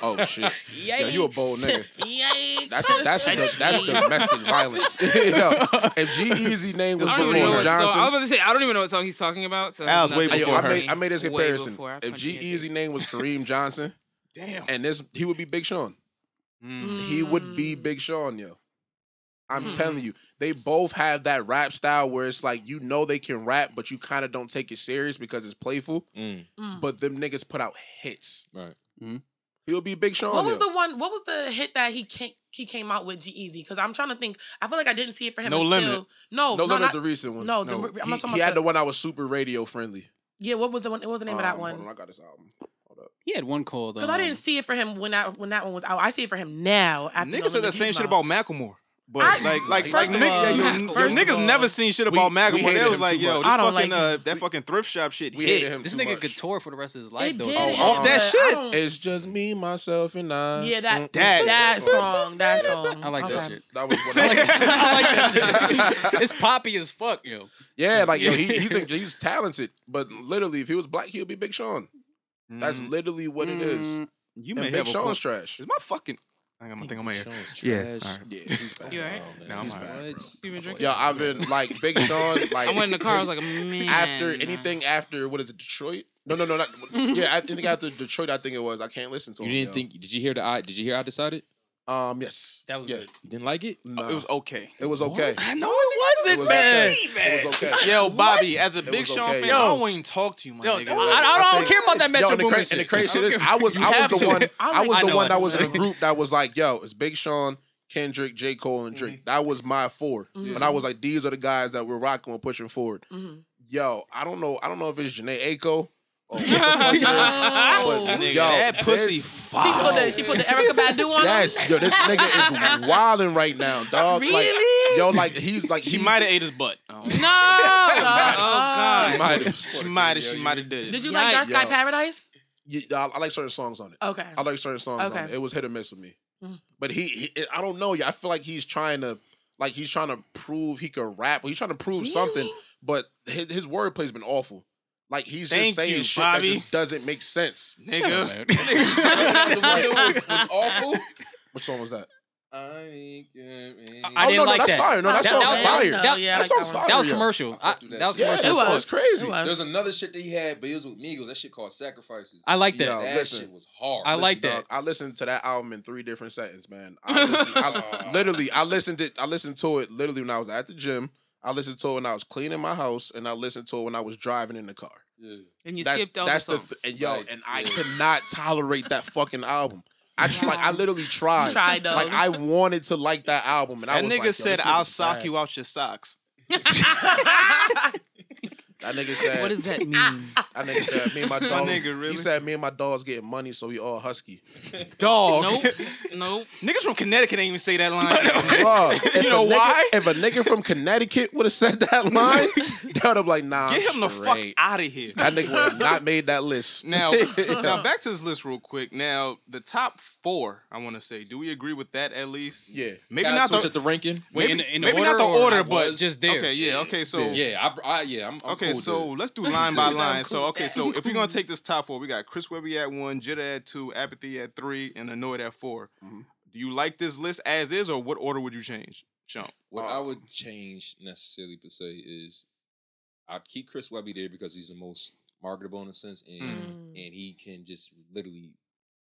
Oh, shit, yikes. Yo, you a bold nigga. Yikes. That's that's that's, that's domestic violence. Yo, if G-Eazy name was I don't know before what song. I was about to say I don't even know what song he's talking about. So That was way nothing Yo, before I her. made I made this comparison. before If punched G-Eazy name was Kareem Johnson, Damn. and this he would be Big Sean. He would be mm. Big Sean, yo. I'm mm. telling you, they both have that rap style where it's like you know they can rap, but you kind of don't take it serious because it's playful. Mm, mm. But them niggas put out hits. right. Mm-hmm. He'll be Big Sean. What was yo. the one? What was the hit that he came, he came out with G-Eazy? Because I'm trying to think. I feel like I didn't see it for him. No until, Limit. No, No, no, Limit's not, the recent one. no. The, I'm he, not talking about. he about had the, the one that was super radio friendly. Yeah, what was the one? What was the name of that Um, one? hold on, I got this album. Up. He had one called. Because Um, I didn't see it for him when that when that one was out. I see it for him now. After Niggas No said the same shit about Macklemore. But I- like, like, first like, of nigga, all- yeah, your, First niggas all, never seen shit about we Macklemore. hated They was like, yo, this I don't fucking, like uh, him. that fucking thrift shop shit We hit. hated him This too nigga much. could tour for the rest of his life It though. did. Oh, off that shit. It's just me, myself, and I. Yeah, that That- that song, that song. I like that Okay. shit. That was what I I like that shit. I like that shit. It's poppy as fuck, yo. Yeah, like yo, he, he's he's talented, but literally, if he was black, he'd be Big Sean. That's literally what it is. Mm-hmm. You And may Big have a Sean's trash. Is my fucking? I got my thing on my ear. Sean's Yeah, trash. alright. Yeah, he's bad. You alright? Oh, man. No, I'm He's alright. bad. You been drinking? Yo, I've been like Big Sean. Like I went in the car. I was like, man. after anything after what is it, Detroit? No, no, no, not yeah. I think after Detroit, I think it was. I can't listen to it. You him. didn't yo. think? Did you hear the? I did you hear? I decided. Um, yes, That was yeah. good. You didn't like it? No, It was okay. it was okay. No, it It wasn't, man. okay. It was okay. Yo, Bobby, as a Big was Sean okay, fan, yo. I don't even talk to you, my Yo, nigga. I, I, don't think- care about that Metro Yo, and the, Boomin cra- shit. and the crazy shit is, I was I was the to. one I I was the one that was in a group that was like, yo, it's Big Sean, Kendrick, J. Cole, and Drake. Mm-hmm. That was my 4 mm-hmm. And I was like, these are the guys that we're rocking with pushing forward. Mm-hmm. Yo, I don't know, I don't know if it's Jhené Aiko or what the fuck it is. But Nigga, yo, that pussy this- She put the she put the Erykah Badu on. Yes, yo, this nigga is wilding right now, dog. Like, Really? Yo, like he's like She he's- might have ate his butt. Oh, No. oh God. She might have. She might have. She might have did it. Did you like Dark Sky Paradise? Yeah, I, I like certain songs on it. Okay. I like certain songs Okay. on it. It was hit or miss with me. Mm. But he, he, I don't know. Yeah, I feel like he's trying to, like he's trying to prove he could rap. He's trying to prove something. But his, his wordplay's been awful. Like he's Thank just saying you, shit Bobby. that just doesn't make sense. Nigga. the video was, was awful. Which song was that? I oh, didn't no, no, like that's that. fire. No, that, That- song's that was- fire. that- That, yeah, I like song's that fire. That was commercial. I- through that that was shit. Yeah, commercial. that was crazy. It was. There's another shit that he had, but it was with Migos. That shit called Sacrifices. I like that. Yo, that listen. shit was hard. I Listen, like dog, that. I listened to that album in three different settings, man. I, listened, I literally, I listened to, I listened to it literally when I was at the gym. I listened to it when I was cleaning my house, and I listened to it when I was driving in the car. Yeah. And you That- skipped all that's the songs. th- and yo, Right, and I yeah. could not tolerate that fucking album. I just like, I literally tried. tried, though. Like I wanted to like that album, and I That was nigga like, said, "I'll sock bad." you out your socks." That nigga said, what does that mean? That nigga said, me and my dogs. nigga, really? He said, me and my dogs getting money, so we all husky. Dog. nope. Nope. Niggas from Connecticut ain't even say that line. Bro, You know nigga, why? If a nigga from Connecticut would have said that line, they would have like, nah. Get I'm him the fuck out of here. That nigga would have not made that list. Now, now back to this list real quick. Now, the top four, I want to say, do we agree with that at least? yeah. Maybe Gotta not switch the up the ranking. Wait, maybe, in, in maybe order not the or order, but just there. Okay, yeah, okay. So Yeah, I, I yeah, I'm, I'm Okay, cool with so that. let's do line by line. So okay, so if we're gonna take this top four, we got Chris Webby at one, Jitta at two, Apathy at three, and Anoyd at 4 Mhm. Do you like this list as is, or what order would you change? Chump. What Uh, I would change necessarily per se is I'd keep Chris Webby there because he's the most marketable in a sense, and Mm. and he can just literally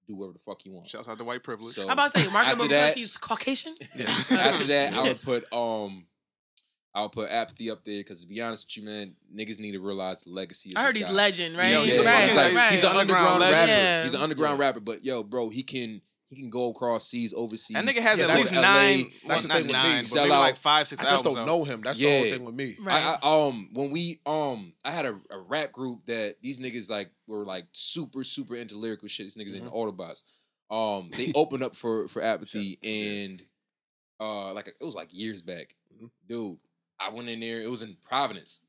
do whatever the fuck he wants. Shouts out to white privilege. So How about to say marketable after because that- he's Caucasian? After that, I would put um, I would put apathy up there because to be honest with you, man, niggas need to realize the legacy. Of I heard this he's guy. legend, right? Yeah, He's yeah, right, he's, like, right. he's an Underground underground, rapper. Yeah. He's an underground rapper, but yo, bro, he can he can go across seas, overseas. that nigga has Yeah, at least LA. nine. That's well, the not thing with me. nine, but Sell out. like five, six I just albums. don't out. know him. That's the whole thing with me. Right. I, I, um when we um I had a, a rap group that these niggas like were like super super into lyrical shit. These niggas in Mhm. Autobots. Um, they opened up for for apathy and uh like it was like years back, Mhm. dude. I went in there. It was in Providence,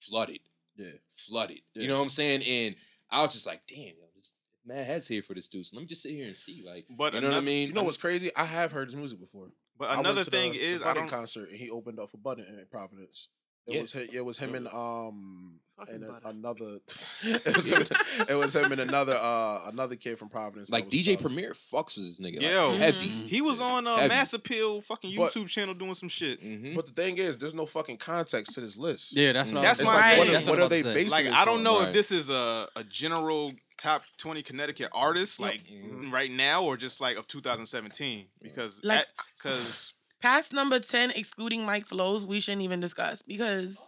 flooded, Yeah. flooded. Yeah. You know what I'm saying? And I was just like, damn, yo, this mad heads here for this dude. So let me just sit here and see, like, But you know what I mean? You know what's crazy? I have heard his music before. But I went another to thing the, is, the I don't. concert and he opened up for Budden in Providence. It Yeah. was hi- it was him and um Fucking and a- another it was him it was him and another uh another kid from Providence. Like DJ tough. Premier fucks with this nigga. Yo. like, heavy. He was on uh, Heavy. Mass Appeal fucking But- YouTube channel doing some shit. Mhm. But the thing is, there's no fucking context to this list. Yeah, that's what That's I It's was my like, what, thing. are, That's what I are they about basing Like I don't know Right. if this is a, a general top 20 Connecticut artist like Mhm. right now or just like of 2017 because Like- because Past number 10, excluding Mike Flows, we shouldn't even discuss because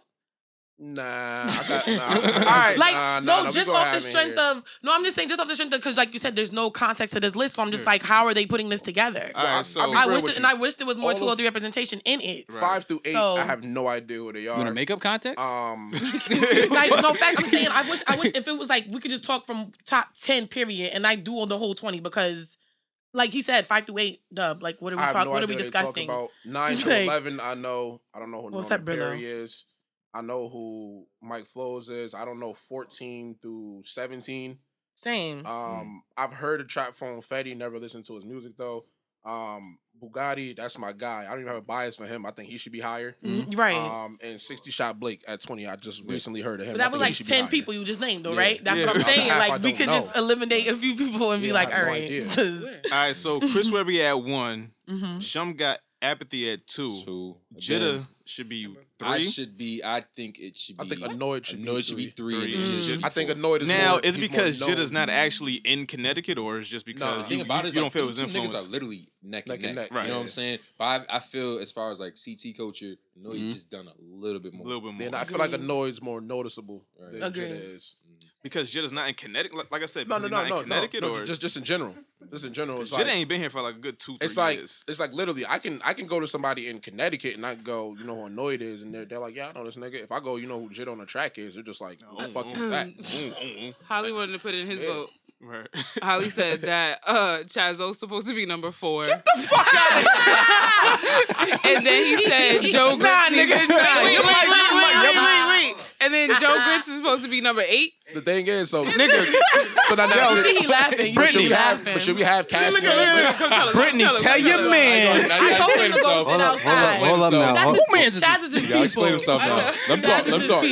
Nah, I got, nah, all right, like nah, nah, no, nah, just off the strength of no, I'm just saying just off the strength of because like you said, there's no context to this list, so I'm just like, how are they putting this together? all right so I'll I wish, it, and I wish there was more All two or three representation in it. Right. five through eight. So- I have no idea who they You are. want to make up context? um, like no fact, I'm saying I wish I wish if it was like we could just talk from top ten period and I do all the whole twenty because like he said five through eight dub like what are we talking no what are we what they talk discussing? about. Nine to Like- eleven, I know. I don't know who What's Norman that, Brillo? Perry is. I know who Mike Flows is. I don't know fourteen through seventeen. Same. Um, I've heard of Trap Phone Fetty. Never listened to his music though. Um, Bugatti, that's my guy. I don't even have a bias for him. I think he should be higher. Mm, right. Um, and sixty shot Blake at twenty. I just recently heard of him. so that was like ten people you just named though, Yeah. right? That's Yeah. what I'm The saying. half I Like we don't could just eliminate a few people and be Yeah, I like, have all no right, idea. 'cause- all right so Chris Webby at one Mhm. Shum got Apathy at two Two. Jitta Again, should be three. I should be. I think it should be. I think Anoyd should Anoyd be should be three. three. Three. and then. Jitta should be I think four. Anoyd is now more, it's he's because more Jitta's known. not actually in Connecticut or it's just because the thing you, about you, it is you like, don't feel them his two niggas are literally neck, Neck and and neck. neck, You know what. I'm saying? But I, I feel as far as like CT culture, I know Mhm. just done a little bit a more. little bit more Then I feel like Agreed. is more noticeable Right. than Agreed. Jitta is. Because Jitta's not in Connecticut like, like I said No, no, he's no, not no, in no, Connecticut no. or Just, just in general. Just in general. It's Jitta like, ain't been here for like a good two three it's like years it's like literally I can I can go to somebody in Connecticut and I go, you know who Anoyd is, and they're, they're like, yeah, I know this nigga. If I go, you know who Jit on the track is, they're just like, who the fuck is that? Mm, mm, mm. Holly wanted to put in his Yeah. vote. Right. Holly said that uh Chazo's supposed to be number four. Get the fuck out And then he said Joe Grits. Nah, nigga, nah, Wait, wait, your wait, wait, wait, wait, wait, wait. And then Joe Grits is supposed to be number eight. The thing is, so nigga, so now, now You see he laughing, you But should see we he have? laughing. But should we have Cassie? Look at- look at- come tell us, Brittany, tell us, tell tell your man. Now you gotta explain himself. Hold up, hold up, hold up now. That's his, Who mans is that's this? his You gotta explain people. himself now. Let him talk. Let him talk.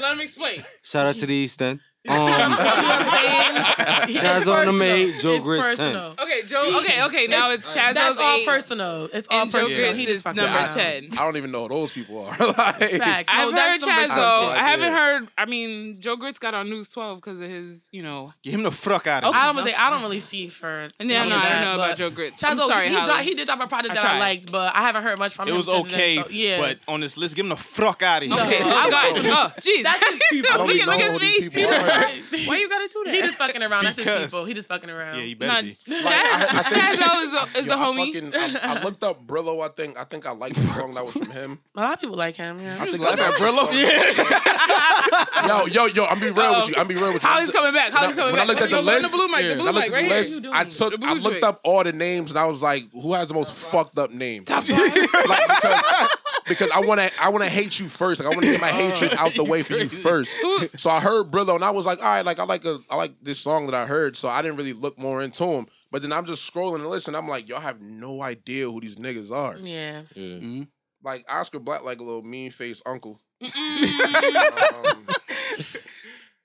Let him explain. Shout out to the East End. You know Um, what I'm saying? It's Shaz on the personal. maid, Joe It's Grits 10. Okay, Joe. Okay, okay. Now it's Chazo's That's all eight. personal. It's all And Joe personal. Grits He is just number around. ten. I don't even know who those people are. like, Facts. I've heard that's some Chazo. respect. Oh, I haven't heard. I mean, Joe Grits got on News 12 because of his, you know. Get him the fuck out of I here. don't really, I don't really see for. No, no, I don't know about Joe Grits. I'm sorry, he, dro- he did drop a project I that I liked, but I haven't heard much from him. It was okay, yeah. but on this list, get him the fuck out of here. Okay, oh, I God. won't. Oh, jeez. That's his people. Look at- know look who at these me. People are. Why you gotta do that? He just fucking around. That's his people. He just fucking around. Yeah, you better Nah, be. Chaz- I think- Chazo is, the- is Yo, the I homie. fucking- I, I looked up Brillo. I think I think I liked the song that was from him. A lot of people like him. Yeah. I think Laugh I at Brillo. Yo, yo, yo! I'm be real with you. Oh. I'm be real with you. Holly's coming back. Holly's When I- coming when I back. looked at the Yo, go in list, the blue mic. The blue I looked mic at right the here. list, I took, I looked up all the names, and I was like, "Who has the most fucked up name?" like, because, because I want to, I want to hate you first. Like, I want to get my oh, hatred out the way for you first. So I heard Brillo, and I was like, "All right, like I like a, I like this song that I heard." So I didn't really look more into him. But then I'm just scrolling and listening. I'm like, y'all have no idea who these niggas are. Yeah. Yeah. Like Oscar Black, like a little mean faced uncle. Um,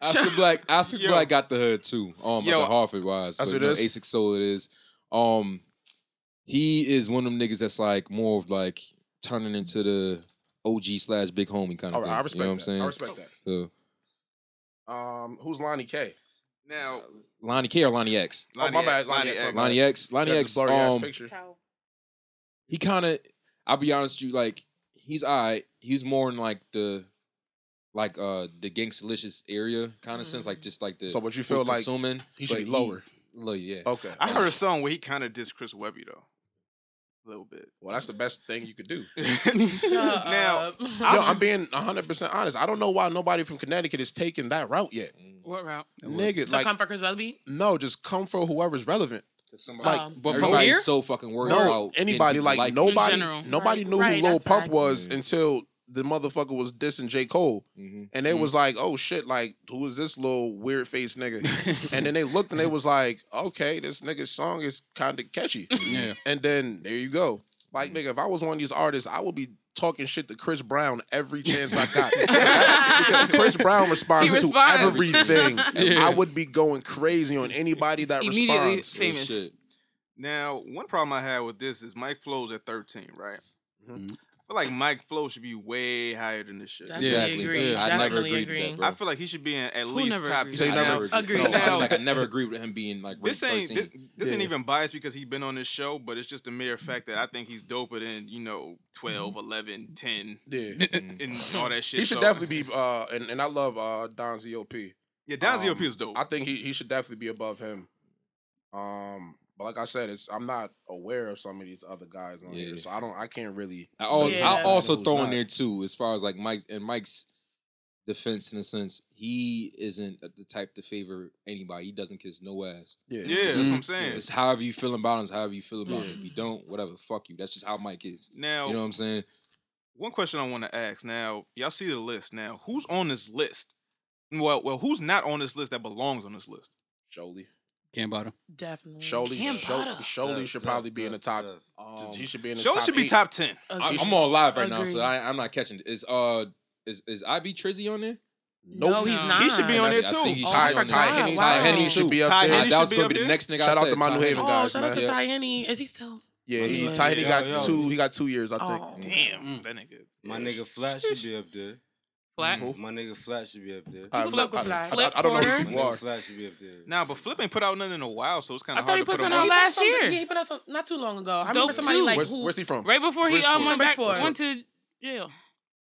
Oscar Black, Oscar Yo. Black got the hood too. Um, Yo. like a Harvard wise. That's but, what you it know, is? Asic Soul it is. Um, he is one of them niggas that's like more of like turning into the OG slash big homie kind of all right, thing. I respect you know what I'm saying? I respect that. So, Um, who's Lonnie K? Now, Lonnie K or Lonnie X? Oh, my bad, Lonnie X, my bad. Lonnie X. Lonnie Got X. this blurry-ass Um, picture. he kind of. I'll be honest with you. Like he's alright. He's more in like the. Like uh the gangsta area kind of sense, like just like the So what you feel like consuming, he should be lower? low, yeah. Okay. I heard a song where he kind of dissed Chris Webby though, a little bit. Well, that's the best thing you could do. Now, up. Yo, I'm being 100% honest. I don't know why nobody from Connecticut is taking that route yet. What route? Nigga, So like, come for Chris Webby? no, just come for whoever's relevant. Somebody, Um, But from here? so fucking worried No, about anybody, people like, nobody, nobody Right, knew right, who Lil Pump facts. was Yeah. until the motherfucker was dissing J. Cole. Mhm. And they was like, oh shit, like, who is this little weird faced nigga? and then they looked and they was like, okay, this nigga's song is kind of catchy. Yeah. And then there you go. Like, nigga, if I was one of these artists, I would be talking shit to Chris Brown every chance I got. because Chris Brown responds, He to everything. Yeah. I would be going crazy on anybody that Immediately responds. Famous. shit. Now, one problem I had with this is Mike Flows at 13, right? Mhm. I feel like Mike Flo should be way higher than this shit. Definitely Exactly. agree. Yeah. I never Definitely agreed agree. with that, bro. I feel like he should be in at Who least top? So you I never never agreed. No, Now- like I never agreed with him being like This ain't this, 13. this ain't Yeah. even biased because he's been on this show, but it's just a mere fact that I think he's doper than you know 12, 11, 10, Yeah. and all that shit. He should So, definitely be, uh, and, and I love uh, Don ZOP. Yeah, Don Um, ZOP is dope. I think he, he should definitely be above him. Um, but like I said, it's I'm not aware of some of these other guys on Yeah. here, so I don't I can't really. I al- say Yeah. I'll also who's throw in there too, as far as like Mike's and Mike's defense in a sense, he isn't the type to favor anybody. He doesn't kiss no ass. Yeah, yeah, that's what I'm Yeah, saying. It's however you feel about him, it's however you feel about him. If you don't, whatever, fuck you. That's just how Mike is. Now, You know what I'm saying? one question I want to ask. Now, y'all see the list. Now, who's on this list? Well, well, who's not on this list that belongs on this list? Jolie. Can't bother. Definitely. Sholy, Cam Sholy, Butter. Sholy should probably be in the top. Um, he should be in the Show top should be eight. top ten. I, Agreed. I'm on live right now, Agreed. so I, I'm not catching it. Is uh is is IB Trizzy on there? No, he's not. He should be on there That's- I too. think he Oh, should Ty, be on Ty there. Henny, Wow. Ty Henny should be up Ty there. Henny that was should be gonna up be the there? next nigga. I Shout out said, to my New Ty Haven Henny. Oh, guys, shout out to man. Ty Henny. Is he still? Yeah, he, Yeah. Ty Henny Yo, got yo. two. He got two years, I think. Oh, Damn, that nigga. My nigga Flat should be up there. Flat. Who? My nigga Flat should be up there. I, Flip I, I, Fly. I, I don't know Flip who My these people nigga are. Flat should be up there. Nah, but Flip ain't put out nothing in a while, so it's kind of hard he to put put him something out on. last year. Yeah, he put out some not too long ago. I Dope remember somebody too. like Where's, who. where's he from? Right before he Bridgeport. um, went back, Bridgeport. went to jail.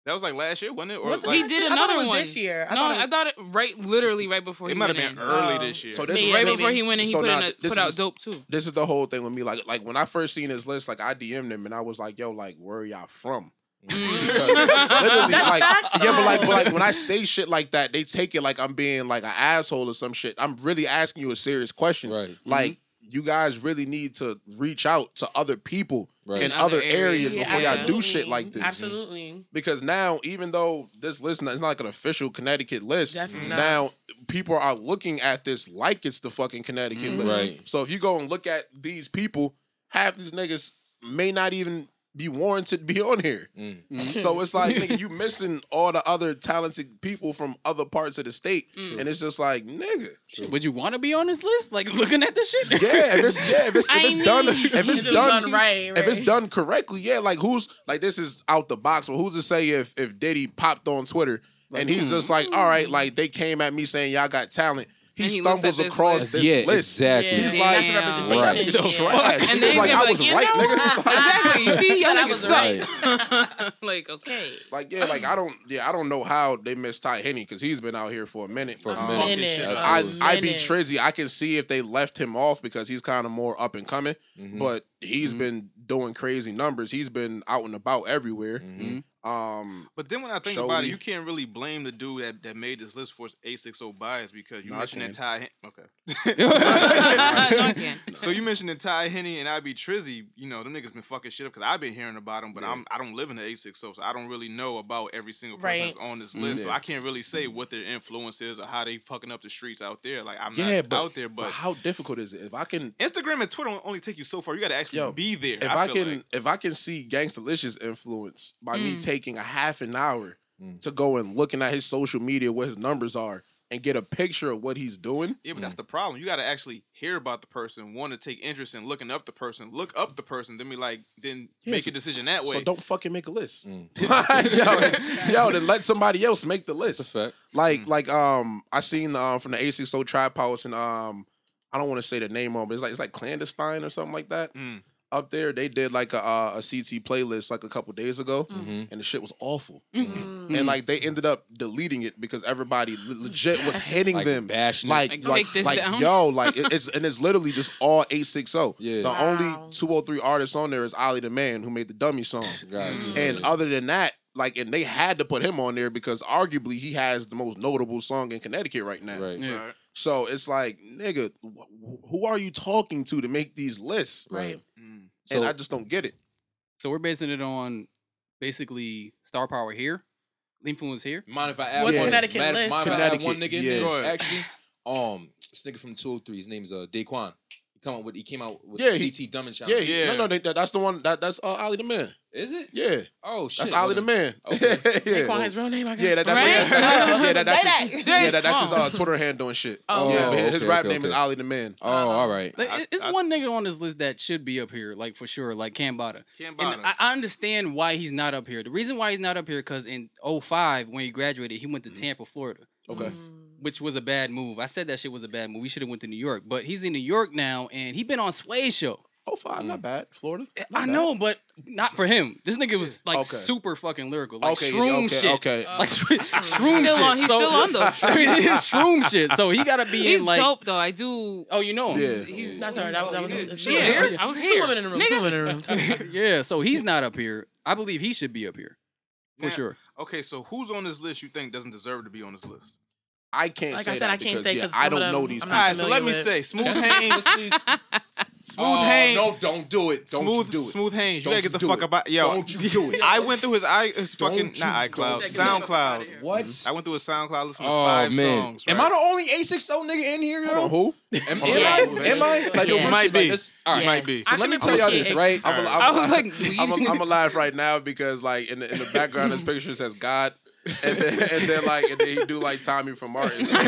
That was like last year, wasn't it? Or Was it like, He did year? I another it was one. this year. I no, thought it- I thought it right, literally right before he it might have went been in. early Oh. this year. So this Yeah, is right maybe. before he went in, he So put now in a, this put out is- dope too. This is the whole thing with me. Like, like when I first seen his list, like I DM'd him and I was like, "Yo, like, where are y'all from?" Literally, That's like, facts, yeah, but like, but like when I say shit like that, they take it like I'm being like an asshole or some shit. I'm really asking you a serious question. Right. Like, you guys really need to reach out to other people Right. in In other other areas areas. Yeah, before y'all do shit like this. Absolutely. Because now, even though this list is not like an official Connecticut list, Definitely not. now people are looking at this like it's the fucking Connecticut Mm-hmm. list. Right. So if you go and look at these people, half these niggas may not even be warranted to be on here. Mm. So it's like nigga, you missing all the other talented people from other parts of the state, Mm. and it's just like nigga. Would you want to be on this list? Like looking at this shit? Yeah, if it's yeah, if it's, if it's done, mean- if it's If it's done, done right, if it's done correctly, yeah. Like who's like this is out the box, but who's to say if if Diddy popped on Twitter and he's just like, all right, like they came at me saying y'all got talent. He, he stumbles at this across list. this yeah, exactly. Yeah. He's Damn. like, That's a representation. Y'all Right. niggas The trash. And He's then like, he's I was like, right, know nigga. exactly. You see, y'all That niggas was suck. right. like, okay. Like yeah, like I don't, yeah, I don't know how they missed Ty Henny because he's been out here for a minute. For a Um, minute. Minute, shit. a I Absolutely. I be. Trizzy. I can see if they left him off because he's kind of more up and coming, Mhm. but he's been doing crazy numbers. He's been out and about everywhere. Mhm. Um, But then when I think Show about it, you can't really blame the dude that, that made this list for his 860 bias because you No, mentioned that Ty. Hen- okay. no, I can't. so you mentioned that Ty Henny and IB Trizzy. You know, them niggas been fucking shit up because I've been hearing about them, but Yeah. I'm I don't live in the 860, so I don't really know about every single person Right. that's on this list. So I can't really say what their influence is or how they fucking up the streets out there. Like I'm yeah, not but, out there, but but how difficult is it if I can Instagram and Twitter only take you so far. You got to actually Yo, be there. if I, feel can like. if I can see Gangstalicious influence by me Mm. taking a half an hour Mm. to go and looking at his social media, what his numbers are, and get a picture of what he's doing. Yeah, but that's the problem. You got to actually hear about the person, want to take interest in looking up the person, look up the person, then be like, then Yeah, make so- a decision that way. So don't fucking make a list. Mm. yo, yo, then let somebody else make the That's list. a fact. Like, like, um, I seen um from the 860 Trap House and um, I don't want to say the name of it. It's like it's like clandestine or something like that. Up there, they did like a uh, a CT playlist like a couple days ago, Mhm. and the shit was awful. Mm. And like they ended up deleting it because everybody le- legit was hitting Like them. bashing it. Like, Like, like, this like, yo, like it- it's and it's literally just all eight six zero. Yeah. The Wow. only two hundred three artists on there is Ali the Man who made the dummy song. Got you. And Yeah. other than that, like, and they had to put him on there because arguably he has the most notable song in Connecticut right now. right. Yeah. Right. So it's like, nigga, wh- who are you talking to to make these lists? Right. So and I just don't get it. So we're basing it on basically star power here, influence here. mind if I add What's one? Connecticut mind, list? Mind if I add one Connecticut, nigga in yeah. there? Actually, um, this nigga from 203, his name is uh Daquan. He come out with he came out with Yeah, he- CT Dumb and Yeah, Challenge. he- Yeah. no, no, they, that, that's the one. That that's uh, Ali the Man. Is it? Yeah, Oh shit. that's Ali the. Man. Okay. yeah, Call his real name, I guess. yeah, that, that's Right? what, yeah, that, that's Say his, that. yeah, that, that's his uh, Twitter handle and shit. Oh, yeah, but okay, his rap okay, name is okay. Ali the Man. Oh, all right. Like, I- it's I- one nigga on this list that should be up here, like for sure, like Cam Bada. Cam And Bada. I, I understand why he's not up here. The reason why he's not up here because in 05, when he graduated, he went to Tampa, Florida, Okay. Which was a bad move. I said that shit was a bad move. We should have went to New York, but he's in New York now, and he been on Sway's show. Oh, five, not mm. bad. Florida. Eh, not I bad. know, but not for him. This nigga was like Okay. super fucking lyrical, like Okay, shroom okay, shit, okay. like uh, shroom Still shit. on, he's So- still on those. I mean, it's shroom shit. So he gotta be He's in like. dope though. I do. Oh, you know him. Yeah. He's That's all right. That, that was it's Yeah, here. I was two women in the room. Two women in the room. Yeah, so he's not up here. I believe he should be up here for Now, sure. Okay, so who's on this list you think doesn't deserve to be on this list? I can't Like say I said, that I can't because, say yeah, 'cause I some of don't know them these I'm people. All so let me familiar say. Smooth Haynes, please. Smooth Oh, Haynes, No, don't do it. Don't Smooth, you do it. Smooth Haynes. You Don't gotta get the fuck it. about yo. Don't you do it. I went through his i his fucking Don't you not iCloud. SoundCloud. What? I went through his SoundCloud, listened to Oh five man, songs. am? I the only 860 nigga in here, yo? Who? Am, oh, am Yes. I? Am I? Like, Yeah. You might be. Like? All right. You might be. So I let me tell y'all this, right? I'm, Alright. I'm, I was like, I'm, I'm, I'm alive right now because like in the, in the background, this picture says God, and then, and then like and then he do like Tommy from Martin. Listen,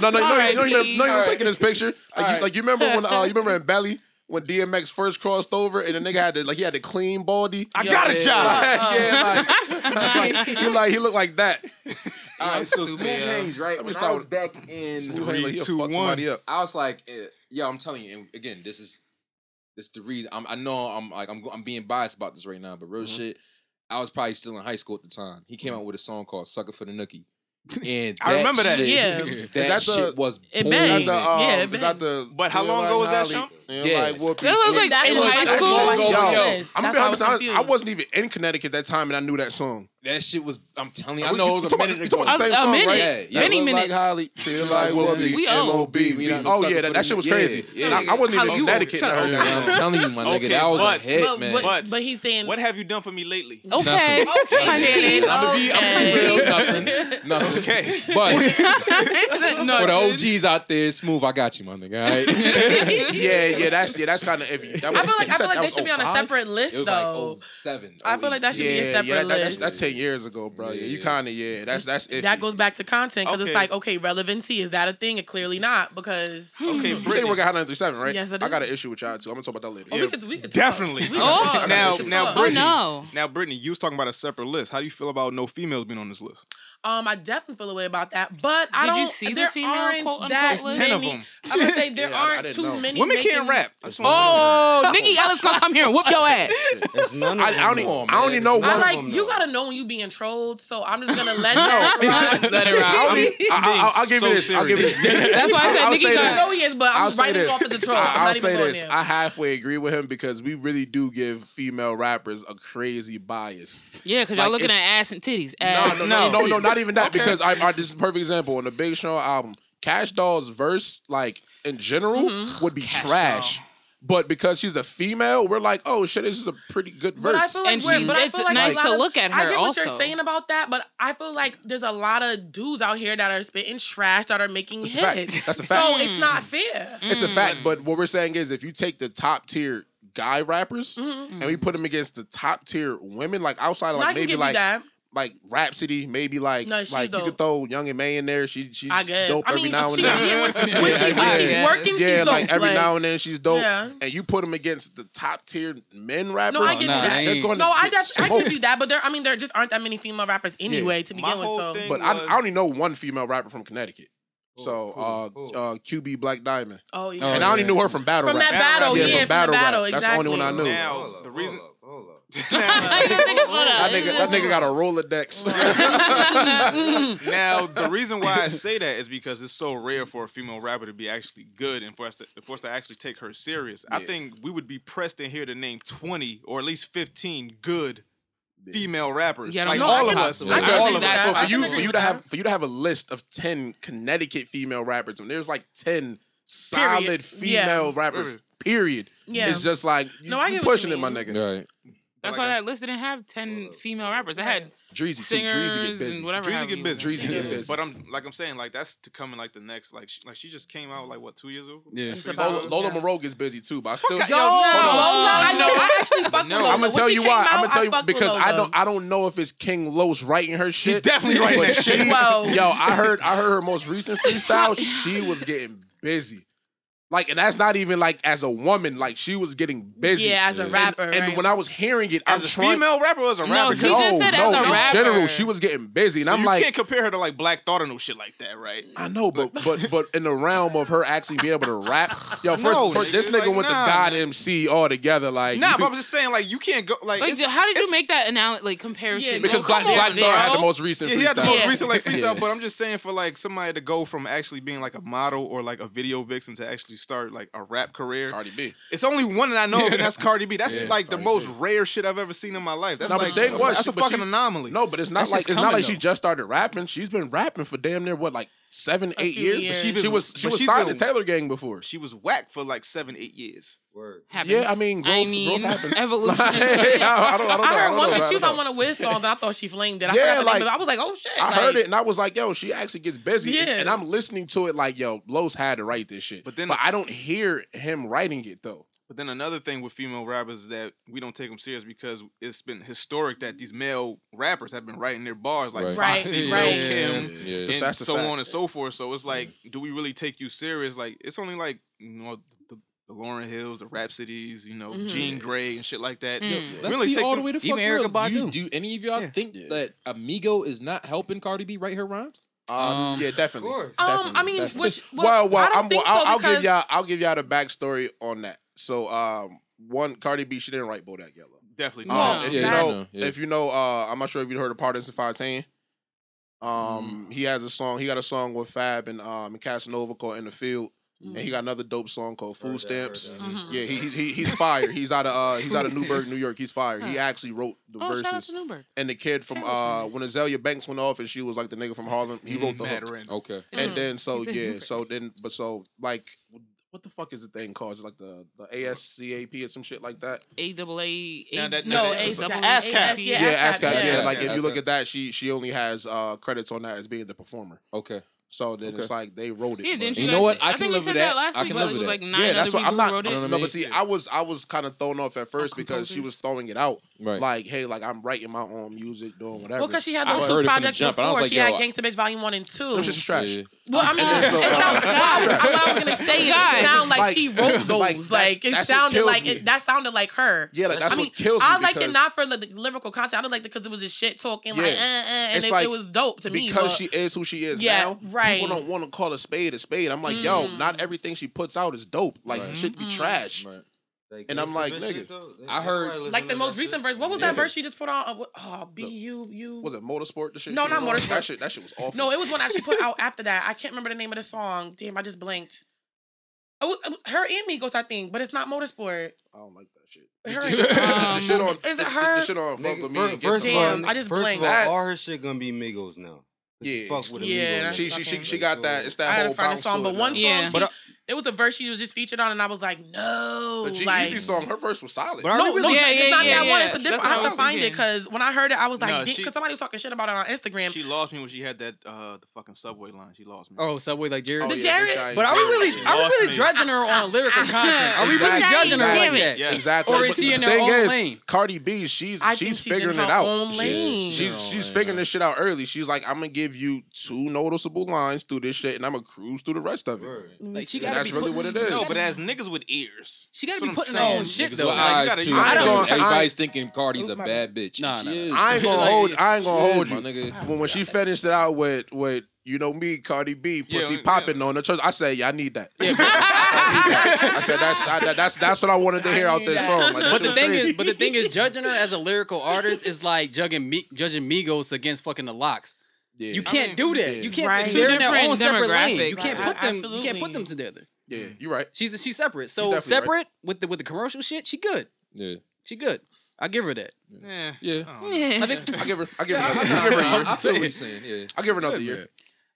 no, no, no, right, no, no, no, no, no, taking this picture. Like, right. you, like you remember when uh, you remember in Belly when DMX first crossed over and the nigga had to like he had to clean baldy. I Yo, got a shot. Like, yeah, like, he like he looked like that. All right, so Smooth Haynes, right? Let me start I was with back in three, like, two, fuck one. Up. I was like, yeah, I'm telling you, and again, this is this is the reason. I'm, I know I'm like I'm I'm being biased about this right now, but real mm-hmm. shit I was probably still in high school at the time. He came out with a song called "Sucker for the Nookie." And I remember that. Shit, yeah, that, that the, shit was. It. The, um, yeah, it. Um, the, but how long ago was that? Show? And yeah. like whooping. That was like that in high school. Yo, I'm gonna be honest. I, I wasn't even in Connecticut that time, and I knew that song. That shit was. I'm telling you, I know it was a minute ago. About the same a, a song, minute. right? Yeah, yeah. Many look minutes. Like Holly, feel like we M.O.B. Oh yeah, that, that shit was crazy. Yeah, yeah. I, I wasn't even in Connecticut. I heard that. I'm telling you, my nigga, okay, that was but, a hit, man. But, but he's saying, what have you done for me lately? Okay, okay, okay. I'm gonna be, I'm gonna be real, nothing, nothing. Okay, but for the OGs out there, smooth. I got you, my nigga. All right? yeah, yeah, that's yeah, that's kind of iffy. That I feel like I feel like they should be on a oh separate list though. Like seven. I feel oh like that should be a separate yeah, that, that, that's, list. That's, ten years ago, bro. Yeah, you kind of yeah. That's that's iffy. that goes back to content because okay. it's like okay, relevancy is that a thing? It clearly not because okay, hmm. you say work at 937, right? Yes, I, I got an issue with y'all too. I'm gonna talk about that later. Oh, yeah. we could, we could definitely. Oh. now Brittany, now Brittany, you was talking about a separate list. How do you feel about no females being on this list? Um, I definitely feel a way about that, but I don't. you see the there female aren't quote, that? Ten of many. them. I'm gonna say there Yeah, aren't too know. many. Women can't rap. Oh, Nikki Ellis gonna come here and whoop your ass. There's none of I, them. don't, even, I don't even know one I of them. like you gotta know when you being trolled, so I'm just gonna let you. Let it. I'll give you this. I'll give you this. That's why I said I'll Nicki I this. know he is, but I'm I'll say writing this. off as a troll. I'll say this. I halfway agree with him because we really do give female rappers a crazy bias. Yeah, because y'all looking at ass and titties. No, no, no, no, no, not not even that okay. because I, I this is a perfect example on the Big Sean album. Kash Doll's verse, like in general, mm-hmm. would be Cash trash. Doll. But because she's a female, we're like, oh shit, this is a pretty good verse. But I feel like, and she, but I feel like nice to of, look at her. I get what also. you're saying about that, but I feel like there's a lot of dudes out here that are spitting trash that are making That's hits. A That's a fact. So it's not mm. fair. It's a fact. Mm. But what we're saying is, if you take the top tier guy rappers mm-hmm. and we put them against the top tier women, like outside of like maybe like like Rhapsody, maybe like no, like dope. you could throw Young M.A in there. She she's I guess. dope I mean, every now and then. When, she's working, yeah, she's like every like, now and then she's dope. Yeah. And you put them against the top tier men rappers. No, I get that. They're going no, I smoked. I can do that, but there I mean there just aren't that many female rappers anyway yeah. to begin with. So. But was... I, I only know one female rapper from Connecticut. So uh, ooh, uh, QB Black Diamond. Oh yeah, oh, and I only knew her from Battle. From rap. that battle, yeah, from, battle, That's the only one I knew. Now the reason that, nigga, got a Rolodex. now, the reason why I say that is because it's so rare for a female rapper to be actually good and for us to, for us to actually take her serious. Yeah. I think we would be pressed in here to name 20 or at least 15 good female rappers. Yeah, like no, all of us. Like all of us. So for you, for you to have for you to have a list of ten Connecticut female rappers, when there's like ten solid period. female yeah. rappers. Period. Yeah, it's just like you, no, I you pushing it, my nigga. Right. That's like why that list didn't have ten uh, female rappers. It had Dreezy, singers too. Dreezy get and whatever. Dreezy get busy. Dreezy get busy. But I'm like I'm saying like that's to come in like the next like she, like she just came out like what two years ago. Yeah, about, Lola, Lola yeah. Monroe gets busy too, but I still yo, yo no, Lola, I know I actually fuck no. with Lola. I'm gonna tell you why. Out, I'm gonna tell you because I don't I don't know if it's King Los writing her shit. He definitely writing that shit. Yo, I heard I heard her most recent freestyle. She was getting busy. Like, and that's not even like as a woman, like she was getting busy. Yeah, as a rapper. And, and when I was hearing it, as I'm a trying, female rapper, as a rapper, no, he no, said no, as a in rapper. general, she was getting busy, and so I'm you like, can't compare her to like Black Thought or no shit like that, right? I know, but but but in the realm of her actually being able to rap, yo, first, no, first this nigga like, went nah, to God man. MC all together, like, nah, but I'm just saying, like, you can't go, like, like how did you make that analogy, like comparison? Yeah, because Black, Black Thought had the most recent, yeah, he had the most recent like freestyle, but I'm just saying for like somebody to go from actually being like a model or like a video vixen to actually start like a rap career. Cardi B. It's only one that I know of, and that's Cardi B. That's Yeah, like the most B. rare shit I've ever seen in my life. That's No, like they was- that's a fucking anomaly. No, but it's not That's like it's not like she just started rapping. She's been rapping for damn near what like seven, a eight years. years. She, was, she was she was signed to Taylor Gang before. She was whack for like seven, eight years. Word. Yeah, I mean, growth, I mean, growth happens. Evolution. like, I, don't, I, don't, I heard I one know, she was on one of Wiz songs. I thought she flamed it. I yeah, like, name, I was like, oh shit. I like, heard it and I was like, yo, she actually gets busy. Yeah. And I'm listening to it like, yo, Lowe's had to write this shit. But then, but I don't hear him writing it though. But then another thing with female rappers is that we don't take them serious because it's been historic that these male rappers have been writing their bars like right. Foxy, right. Kim, yeah, yeah, yeah. and so on and so forth. So it's like, do we really take you serious? Like, it's only like you know the, the Lauryn Hills, the Rhapsodies, you know, mm-hmm. Jean Grae and shit like that. Mm. Really take all the way to fuck Erykah Badu. Do, do, any of y'all think that Amigo is not helping Cardi B write her rhymes? Um, Um, yeah, definitely. course. Um, Definitely, I mean, definitely. which, well, well, well, I don't I'm, think I'll, so I'll give y'all, I'll give y'all the backstory on that. So, um, one Cardi B, she didn't write Bodak Yellow. Definitely. No. Um, not. if Yeah, you know, know, yeah. if you know, uh, I'm not sure if you heard of Partisan 510. Um, he has a song. He got a song with Fab and um and Casanova called "In the Field." And he got another dope song called "Food Stamps." Mhm. Yeah, he, he he- he's fire. He's out of uh he's out of Newburgh, New York. He's fire. He actually wrote the Oh, shout out verses. to Newburgh. And the kid from uh when Azealia Banks went off and she was like the nigga from Harlem. He wrote the Mad hook. Ren. Okay. And Mm. then so yeah, so then but so like what the fuck is the thing called? It's like the the ASCAP or some shit like that. A double A. Now that- No, that's- A- ASCAP. ASCAP. Yeah, Yeah, ASCAP, ASCAP. Yeah, yeah. like if you look at that, she she only has uh credits on that as being the performer. Okay. So then it's like they wrote it. Yeah, but- didn't you, You know what? I I, can think live you said with that that. last I week. can but live it was with like that. nine yeah, other that's what I'm not. who wrote it. You know what I No, mean? but see, I was I was kind of thrown off at first because she was throwing it out, Right. like, hey, like I'm writing my own music, doing whatever. Well, because she had those heard two it from the projects jump, and I was before. like, she had Gangsta Bitch Volume 1 and 2. Them shit's trash. Yeah. Well, I mean, so, it sound, it's. I was gonna say, it, God. it sounded like, Like- she wrote those. like, Like, it sounded like it, that sounded like her. Yeah, like, that's I what mean, kills me I liked it not for the, the lyrical content. I liked it because it was just shit talking, like, Yeah. uh, uh, and It's it, like, it was dope to me. because but- she is who she is Yeah, now. right. People don't want to call a spade a spade. I'm like, yo, Mm. not everything she puts out is dope. Like, Right. you should be Mm-mm. trash. Right. And I'm like, nigga, I heard- like the most recent verse. What was Yeah. that verse she just put on? Uh, what- Oh, B U U. Was it motorsport? The shit. No, not? Motorsport. That shit. That shit was awful. No, it was one that she put out after that. I can't remember the name of the song. Damn, I just blinked. It was, it was her and Migos, I think, but it's not Motorsport. I don't like that shit. Her The shit, Um, the shit on. is it her? The shit on. Fuck Nigga, with me. first of all, Damn, I just first blinked. of all, all her shit gonna be Migos now. she Yeah. fuck with a Yeah, Migos. She she she she got that. It's that I had whole to find a bounce song, but one song, Yeah. she, But I- it was a verse she was just featured on, and I was like, no, The G like, Easy song, her verse was solid. But I no, really- no, Yeah, it's yeah, not yeah, that one. It's a different. That's I what have to was find it because when I heard it, I was like, because she- somebody was talking shit about it on Instagram. She lost me when she had that uh the fucking subway line. She lost me. Oh, Subway like Jared. Oh, The yeah, Jared- Big But are we really She are we really me. judging her on lyrical content? Are we really judging her like Exactly. that? Exactly. Or is But she in her own lane? Cardi B, she's she's she's figuring it out. She's she's, In her she's own figuring this shit out early. She's like, I'm gonna give you two noticeable lines through this shit, and I'm gonna cruise through the rest of it. Like she And gotta that's be really putting- what it is. No, but as niggas with ears, She gotta be putting I'm her own shit though. with Like, eyes gotta- too. you I ain't Everybody's- gonna- I- Everybody's thinking Cardi's a bad bitch. Nah, She nah. is. I ain't gonna Like- hold. I ain't gonna is, hold my you. nigga. When when she finished it out with with you know me, Cardi B, pussy yeah. popping on the church, I say, yeah, I need that. I said that's I, that- that's that's what I wanted to hear out this song. Like, But the thing crazy. is, but the thing is, judging her as a lyrical artist is like judging me, judging Migos against fucking the LOX. Yeah, You can't mean, do that. yeah. You can't. Right. They're in their own separate lane. You can't demographics. put them. You can't put them together. yeah, you're right. She's she's separate. So definitely right. separate with the with the commercial shit. She good. Yeah. She good. I give her that. Yeah. Yeah. I think I give her. I give her. I, Another, give her a I, year. I feel what you're saying. Yeah. I give her another year.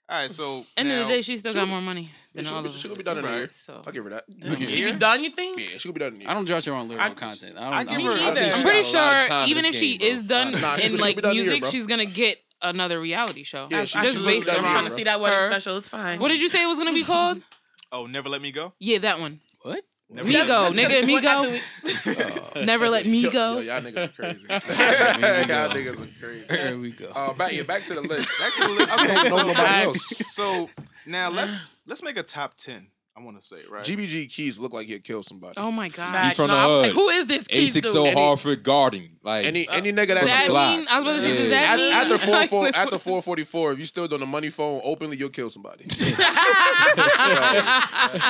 All right, so End now, of the day, she still got more money than She'll all be, of us. she'll be done in a year. So I'll give her that. She be done, you think? Yeah, she'll be done in a year. I don't judge her on lyrical I- content. I I don't. I give don't her- I I think think she I'm pretty a lot of sure even this if she game, is bro. done Nah, in like be here, music, bro. she's gonna get another reality show. Yeah, she- just she'll based on I'm trying to see that wedding her. special. It's fine. What did you say it was gonna be called? oh, never let me go. Yeah, that one. What? Never Migo, nigga, What Migo. after Never let me go. Yo, y'all niggas are crazy. y'all niggas are crazy. There we go. Uh, back, yeah, back to the list. Back to the list. Okay, so, so now let's let's make a top ten. I want to say right. GBG Keys look like he'd kill somebody. Oh my god. Facts. from No, the hood. like, Who is this kid? 860 Hartford Garden. Like Any any nigga that's that black. mean? I was about to say, does that at, mean? at the four four at the four forty four, if you still doing the money phone openly, you'll kill somebody.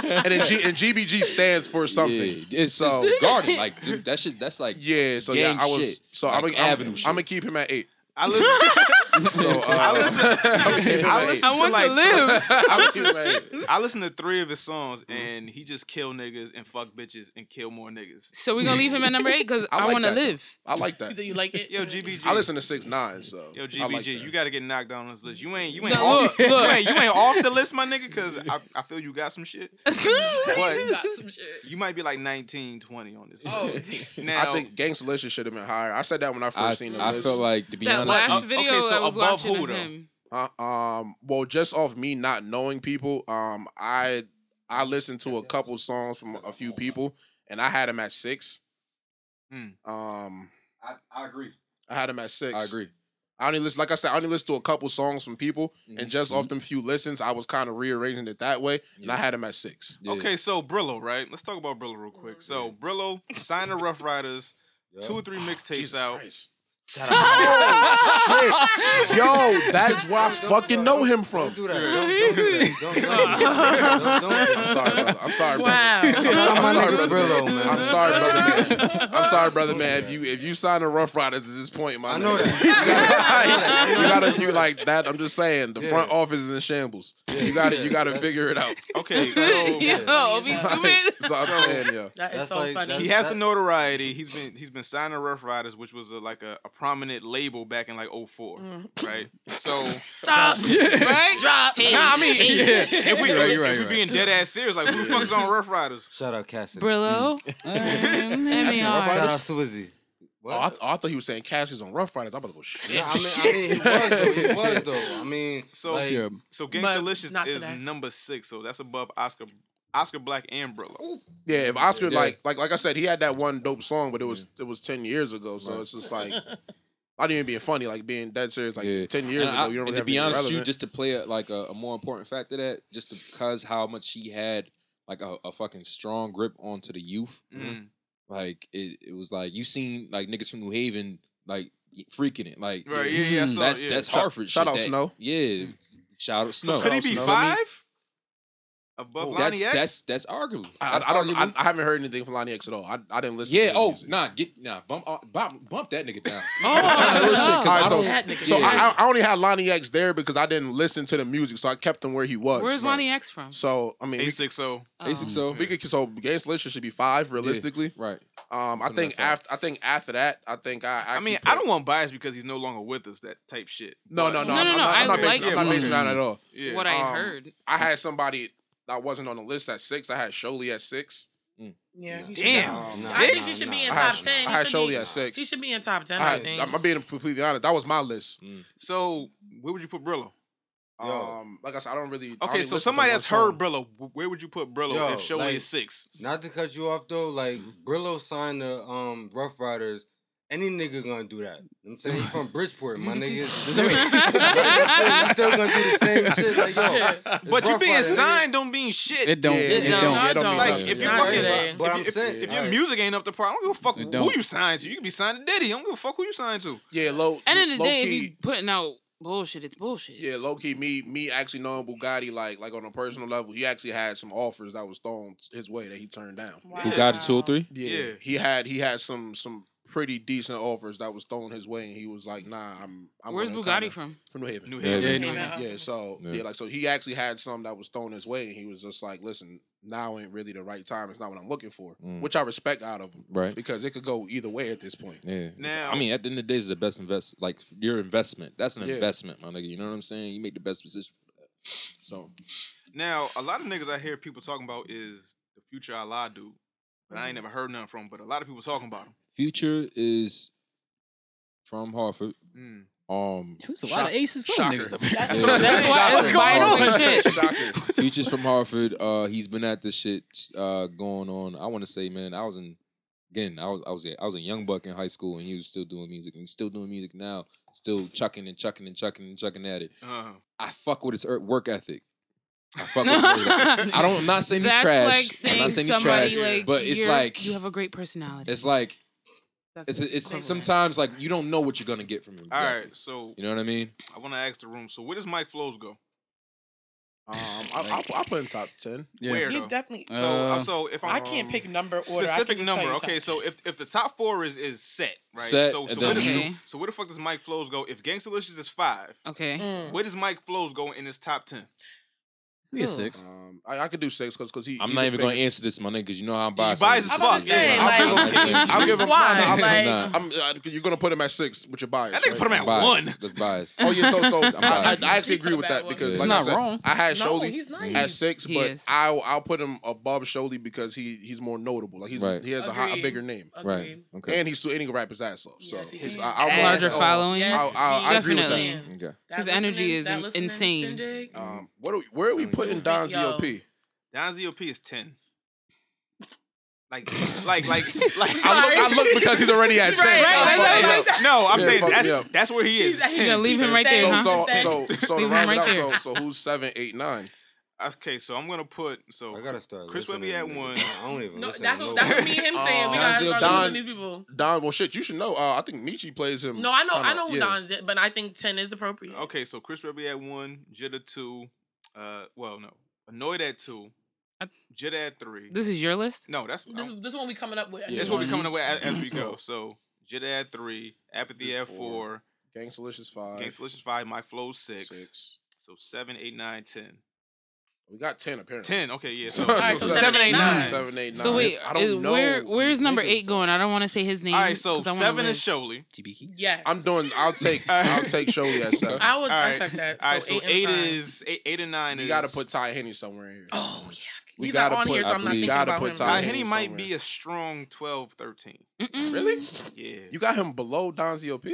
and then G, and GBG stands for something. Yeah, it's, uh, So- it's garden. Like dude, that shit. That's like Yeah, so yeah, I was shit. so Like I'm avenue I'm. I'm gonna keep him at eight. I listen. So uh, I listen. I'm gonna I listen I to want like to live. I'm gonna keep him at eight. I listen to three of his songs and he just kill niggas and fuck bitches and kill more niggas. So we're gonna leave him at number eight because I I, like want to live. I like So that. you like it? Yo, GBG. I listen to six nine, so Yo, GBG, like you got to get knocked down on this list. You ain't, you ain't, No, off, look, you ain't, you ain't off the list, my nigga, because I, I feel you got some shit. But Got some shit. you might be like 19, 20 on this. Oh. list. Now, I think Gangsta should have been higher. I said that when I first I, seen the I list. feel like to be That honest, last uh, video okay, so I was above watching who, of though? him. Uh, um, well, just off me not knowing people, um, I I listened to a couple songs from a few people, and I had him at six. Hmm. Um, I, I agree. I had him at six. I agree. I only listen, like I said, I only listened to a couple songs from people, Mhm. and just off them few listens, I was kind of rearranging it that way, and I had him at six. Yeah. okay, so Brillo, right? Let's talk about Brillo real quick. So Brillo signed the Ruff Ryders, Yeah. two or three mixtapes Jesus out. Christ. Oh, shit. Yo, that's where I fucking know him from. do that. Don't, don't do that. Don't, don't, don't, don't, I'm sorry, brother. I'm sorry, brother. Wow. I'm, Shout out sorry, brother. Brillo, man. I'm sorry, brother man. I'm sorry, brother man. If you if you sign a Ruff Ryders at this point, my I know that. you gotta you like that. I'm just saying, the Yeah. front office is in shambles. You gotta you gotta figure it out. Okay, so Yo, be stupid. So I'm saying, yeah. That is That's so like- funny. that's- he has the notoriety. He's been he's been signing Ruff Ryders, which was a, like a, a prominent label back in like 04, mm. right? So Stop. Right? Drop. nah, I mean, if we You're right, if right, we you're being dead ass serious, like who the fuck's on Ruff Ryders? Shout out Cassidy. Brillo. Mm. Rough MER. Shout out Riders? Swizzy. Oh, I, oh, I thought he was saying Cassie's on Ruff Ryders. I'm about to go shit. Yeah, I mean, I mean, he was though. He was though. I mean, So like, Yeah. so But Gangstalicious not is today. number six, so that's above Oscar Oscar Black and Brillo. Yeah, if Oscar Yeah. like like like I said, he had that one dope song, but it was it was ten years ago. So it's just like I didn't even being funny, like being dead serious. Like Yeah. ten years And ago, I- you don't and really to have be honest with you, just to play a, like a, a more important fact of that, just because how much he had like a, a fucking strong grip onto the youth. Mm. Like it, it was like you seen like niggas from New Haven like freaking it. Like Right, yeah, yeah, I saw- that's yeah. that's Shout- Hartford. shout shit out that- Snow. Yeah, shout out So Snow. could he be Snow. five above Lonnie That's X? that's that's arguable. I, That's I, I don't. I. I haven't heard anything from Lonnie X at all. I, I didn't listen. yeah. to his Oh, music. nah. Get nah. Bump uh, bump bump that nigga down. Oh, Real shit, 'cause All right, I so, nigga. so Yeah. I, I only had Lonnie X there because I didn't listen to the music, so I kept him where he was. Where's So- Lonnie X from? So I mean, A we, six O. Basic so we could so Gangstalicious should be five realistically. right. Um, I Put think after I think after that, I think I. I mean, put- I don't want bias because he's no longer with us. That type shit. No, But- no, no. No, I'm, no, I'm no, not, I I'm not like basing, I'm not it. basing that at all. What I Um, heard. I had somebody that wasn't on the list at six. I had Sholey at six. Yeah, he should Damn. be- Um, I think he should be in I had- top ten. I He had should Sholey be- at six. He should be in top ten. I I had, think. I'm being completely honest. That was my list. So where would you put Brillo? Um, like I said, I don't really. I Okay, only so listen to somebody one that's song. heard Brillo, wh- where would you put Brillo Yo, if Sholey like- is six? not to cut you off though, like Mm-hmm. Brillo signed the um Ruff Ryders. Any nigga gonna do that. I'm saying he from Bridgeport, my nigga. He's still gonna do the same shit. Like yo, But you being Ryders, signed don't mean shit. It don't. Yeah, It yeah, don't. yeah, it don't mean Like nothing. if you Yeah. Not fucking, today. But if, I'm if, saying, if your alright. music ain't up to par, I don't give a fuck who you signed to. You can be signed to Diddy. I don't give a fuck who you signed to. Yeah, low. End of the low day, key, if you putting out bullshit, it's bullshit. Yeah, low key, me me actually knowing Bugatti like like on a personal level, he actually had some offers that was thrown his way that he turned down. Who got it two or three? Yeah, Yeah. he had he had some some pretty decent offers that was thrown his way, and he was like, "Nah, I'm." I'm Where's Bugatti kinda- from? From New Haven. New Yeah. Haven. Yeah, Yeah. Yeah, so Yeah. yeah. like so he actually had some that was thrown his way, and he was just like, "Listen, now ain't really the right time. It's not what I'm looking for," Mm. which I respect out of him, Right. because it could go either way at this point. Yeah. It's- Now- I mean, at the end of the day, it's the best invest. Like your investment. That's an Yeah. investment, my nigga. You know what I'm saying? You make the best decision. For that. So Now, a lot of niggas I hear people talking about is the future Allah dude, but I ain't never heard nothing from. him, But a lot of people talking about him. Future is from Hartford. Mm. Um, There's a lot of aces Shocker. niggas up here. That's Yeah. what That's why it's Shocker. vital shit. Future's from Hartford. Uh, he's been at this shit uh, going on. I want to say, man, I was in again. I was I was I was a young buck in high school, and he was still doing music, and he's still doing music now. Still chucking and chucking and chucking and chucking at it. Uh-huh. I fuck with his work ethic. I fuck with his. I don't. I'm not saying he's That's trash. like I'm not saying he's trash. like but it's like you have a great personality. it's like That's it's it's sometimes like you don't know what you're gonna get from him. All exactly. right, so You know what I mean? I want to ask the room. So where does Mike Flows go? Um, I, I, I put in top ten. Yeah. Where He though? definitely. so, Uh, so if I'm I can't pick number order. Specific just number. Okay, so if if the top four is is set, right? Set, so so where, does, Okay. so where the fuck does Mike Flows go? If Gangstalicious is five, okay. Mm. where does Mike Flows go in his top ten? Be a six. Um, I, I could do six because because he. I'm he's not even gonna answer this, my nigga, because you know how I'm biased. biased as am. I'm about fuck, to yeah. I'll like, give him- I'll give him. why? I'm, Like- Nah. I'm, uh, you're gonna put him at six with your bias. That nigga right? put him at I'm biased. one. That's biased. Oh yeah, so so I, I. I actually agree with that one. because He's like not I said, wrong. I had No, Sholey nice. at six, He but is. I'll I'll put him above Sholey because he he's more notable. Like he's Right. he has a, high, a bigger name, Right. Okay. and he's still and he can rap his ass off. So his. I, I'll go Larger with that. following. Yes, I'll, I'll, I agree with that. Definitely. okay. His energy is that in- listening, insane. Um, what where are we putting Don ZOP? Don ZOP is ten. Like, like, like, like. I look, I look because he's already at ten. Right, right. No, I'm Yeah, saying that's that's where he is. He's- he's 10. gonna leave him right there, So, huh? so, so, so it so, so who's seven, eight, nine? Okay, so I'm gonna put so I gotta start. Chris will Webby at one. I don't even. No, that's what that's what me and him uh, saying. We gotta start Don- these people. Don, well, shit, you should know. Uh, I think Michi plays him. No, I know, I kinda- know who yeah. Don's, but I think ten is appropriate. Okay, so Chris Webby at one, Jitta two, uh, well, no, Anoyd at two, Jid at three. This is your list. No, that's this. This one we coming up with. Yeah. This one we coming up with as, as we go. So Jid at three, Apathy at four, four. Gangstalicious five, Gangstalicious five, Mike Flow six. six. So seven, eight, nine, ten. We got ten apparently. Ten. Okay. Yeah. So, right, so, so seven, eight, nine. Seven, eight, nine. So wait, I don't is, know. Where, where's number eight going? I don't want to say his name. All right. So seven is Sholey. TBK. Yes. I'm doing. I'll take. I'll take Sholey at seven. I would accept right. that. All right. So, eight, is eight, eight and nine. You got to put Ty Henny somewhere in here. Oh yeah. We He's gotta not on put, here, so I'm not thinking gotta about put him. Ty Henny might be a strong 12, 13. Mm-mm. Really? Yeah. You got him below Don ZOP?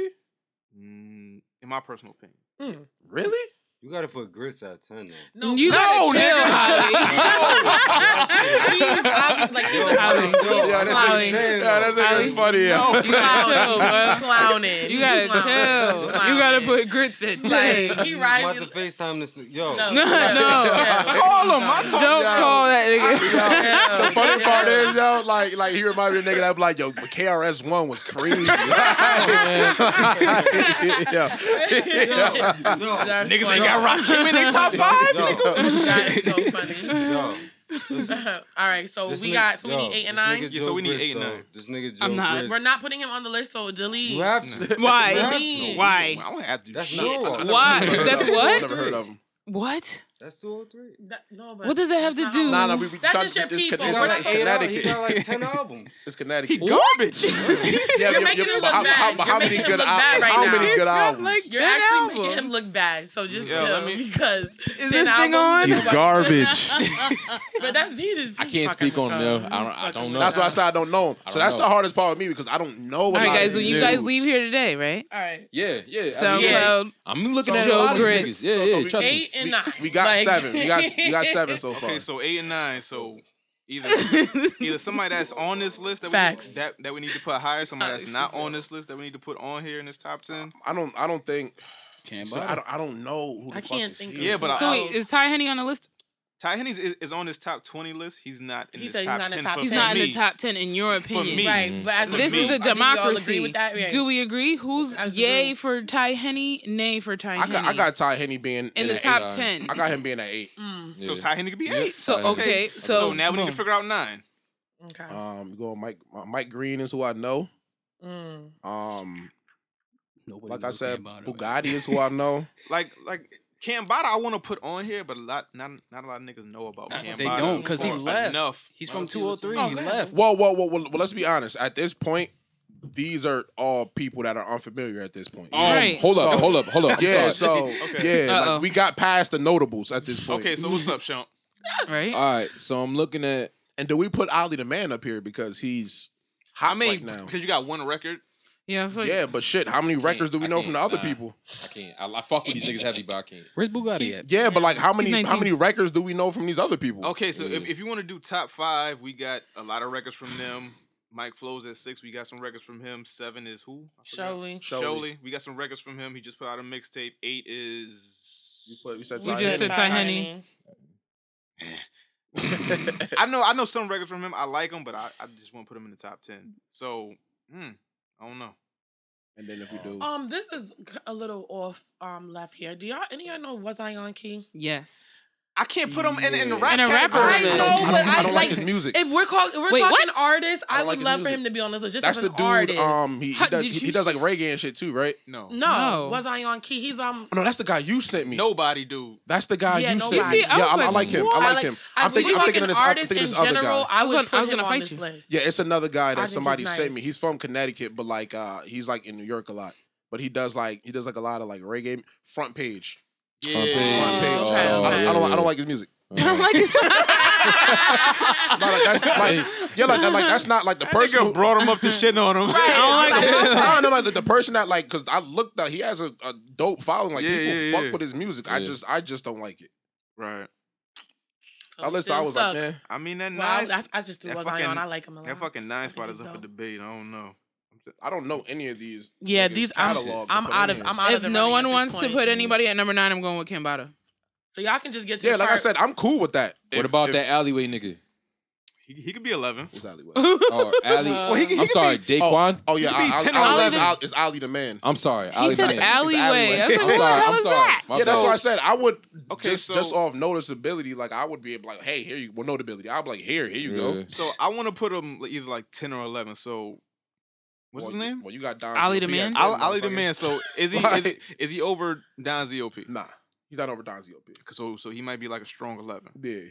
Mm, in my personal opinion. Mm. Really? You gotta put grits out ten. No, you no, gotta chill, nigga. Holly. he's obviously like he's Holly. Yeah, clowning. Saying, yeah, that's, funny. Yeah. No, you clowning. clowning. You gotta chill. You gotta put grits at ten. Like, he right. About to FaceTime this nigga. Yo. No. no. call him. I told Don't y'all. call that nigga. Yo, the funny part is, yo, like, like he reminded me of the nigga that was like, yo, KRS-One was crazy. yeah. yeah. Yo, niggas ain't got Rakim in their top five. No. That's so funny. All right, so we nigga, got so we need eight and nine. Yeah, so we need eight and nine. This nigga, Joe I'm not. We're not putting him on the list. So delete. You have to. Why? Why? I don't have to. That's shit. Why? That's what? I've never heard of him. What? That's 203. That, no, but what does it have to do? No, no, we, we that's just your people. It's, it's, it's Connecticut. He got like 10 albums. It's Connecticut. He garbage. yeah, you're, making him look how, bad. How, many good albums? Right how now. many good albums? You're actually albums. making him look bad. So just chill me, because is this albums, thing on? He's garbage. but that's Jesus. I can't speak on him. I don't, I don't know. That's why I said I don't know him. So that's the hardest part with me because I don't know. All right, guys. You guys leave here today, right? All right. Yeah, yeah. So uh, I'm looking at a lot of niggas. Yeah, yeah. Trust me. Eight and nine. We got like, seven. You got you got seven so far. Okay, so eight and nine. So either either somebody that's on this list that Facts. we that, that we need to put higher, somebody that's not on this list that we need to put on here in this top ten. I don't I don't think. Can't so I don't I don't know. I can't think. Of yeah, but so I, wait, I is Ty Henny on the list? Ty Henny is on his top twenty list. He's not in he's his top, ten. Top he's not in the top ten in your opinion, me, right? Mm. But as this me, is a democracy. Yeah. Do we agree? Who's yay for Ty Henny, nay for Ty? I got, I got Ty Henny being in, the top eight. ten. I got him being at eight. Mm. Yeah. So Ty Henny could be eight. So okay, so, so now we need to figure out nine. Okay. Um, going Mike uh, Mike Green is who I know. Mm. Um, Nobody like I said, Bugatti is who I know. like like Cambada, I want to put on here, but a lot not not a lot of niggas know about Cambada. They don't because he left. Enough. He's from two hundred three. Oh, he left. Whoa, whoa, whoa, whoa! Well, let's be honest. At this point, these are all people that are unfamiliar at this point. Um, right. Hold up, hold up, hold up. Yeah, so okay. yeah, like, we got past the notables at this point. Okay, so what's up, Sean? right. All right. So I'm looking at. And do we put Ali the man up here because he's how many? Right now? Because you got one record. Yeah, it's like, yeah, but shit, how many records do we I know from the other nah, people? I can't. I, I fuck with these niggas heavy, but I can't. Where's Bugatti at? Yeah, but like, how many how many records do we know from these other people? Okay, so yeah. if, if you want to do top five, we got a lot of records from them. Mike Flows at six. We got some records from him. Seven is who? Sholey. Sholey. We got some records from him. He just put out a mixtape. Eight is. You put, we said we just said Ty Henny. I know. I know some records from him. I like him, but I, I just want to put him in the top ten. So. Hmm. I don't know. And then if we do, um, this is a little off um left here. Do y'all any of y'all know Was I on Key? Yes. I can't put him in, in the rap. In a rapper, I know, but I, I don't, like, like, his music. If we're called, if we're Wait, talking what? artists, I, I would like love for him to be on this list. Just That's as an the dude. Artist. Um, he, he does, he, he, does like reggae and shit too, right? No, no, no. was I on key? He's um. Oh, no, that's the guy you sent me. Nobody, dude. That's the guy yeah, you nobody. sent. me. yeah, I, like him. I like him. I'm thinking, I'm thinking of this. I'm thinking this other guy. I was gonna fight you. Yeah, it's another guy that somebody sent me. He's from Connecticut, but like, uh, he's like in New York a lot. But he does like he does like a lot of like reggae front page. Yeah, Front page. Front page. I, don't, I, don't, I don't like his music. I don't like his like, that's like, yeah, like, that, like that's not like the person who brought him up to shit on him. Right. I don't like him. I don't know, like the, the person that like, cause I looked up, he has a, a dope following. Like yeah, people yeah, fuck yeah. with his music. I just, I just don't like it. Right. So I listen, I was suck. like, man. I mean, that well, nice. I, I, just threw that fucking, on. I like him a lot. That fucking nine spot is up for debate. I don't know. I don't know any of these. Yeah, these catalog. I'm, I'm out of. I'm out if of. If no one wants point. to put anybody at number nine, I'm going with Kimbata. So y'all can just get to yeah. like part. I said, I'm cool with that. What if, about if, that alleyway nigga? He, he could be eleven. Who's alleyway? oh, alley. Uh, well, he, he I'm sorry, be, oh, Daquan. Oh, oh yeah, I, I, I, Ollie just, it's Ali the man. I'm sorry. Ali said alleyway. I'm sorry. I'm sorry. That? Yeah, that's what I said. I would okay, just so, just off noticeability, like I would be like, hey, here you well notability. I'd be like, here, here you yeah. go. So I want to put him either like ten or eleven. So what's well, his name? Well, you got Don. Ali the man? Ali, Ali the man. So is he is, he- is he over Don ZOP? Nah, he's not over Don ZOP. So so he might be like a strong 11. Yeah,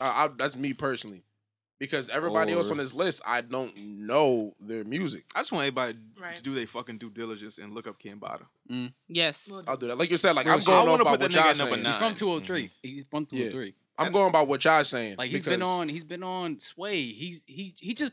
I, I, that's me personally. Because everybody else on this list, I don't know their music. I just want everybody Right. to do their fucking due diligence and look up Kambada. Mm. Yes. I'll do that. Like you said, like For I'm going off wanna about what that y'all saying. He's from 203. Mm-hmm. He's from oh Yeah. 203. I'm going by what y'all saying. Like he's because, been on, he's been on Sway. He's he he just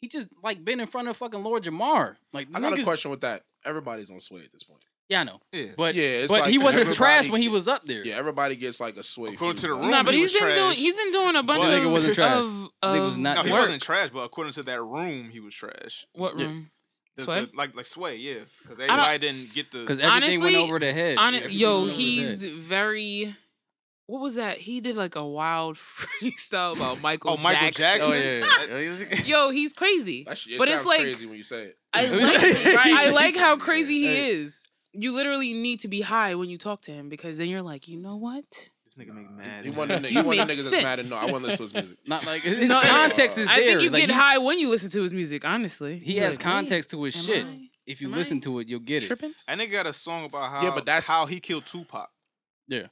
he just like been in front of fucking Lord Jamar. Like I got a question with that. Everybody's on Sway at this point. Yeah, I know. Yeah. But Yeah, it's but like he wasn't trash when he was up there. Yeah, everybody gets like a Sway. According to the room, Nah, but he he's was been doing trash. he's been doing a bunch But- of Nigga wasn't trash. of, Nigga was not No, he work. wasn't trash, but according to that room, he was trash. What Yeah. room? The- Sway? the- like like Sway, yes, because don't- everybody didn't get the. Because everything went over the head. On Everything yo, went over his he's head. very. What was that? He did like a wild freestyle about Michael. oh, Michael Jackson. Jackson. Oh yeah. Yo, he's crazy. That shit, it But it's like- crazy when you say it. I like, Right. I like how crazy he Hey. is. You literally need to be high when you talk to him because then you're like, you know what? this nigga make mad. He sense. one of he You one of the make niggas that's mad and sense. no. I want to listen to his music. Not like his No, context is there. I think you Like, get high when you listen to his music. Honestly, He You're has like, wait, context to his am shit. I If you am listen I to it, you'll get it. tripping. And they got a song about how Yeah, but that's- how he killed Tupac. Yeah.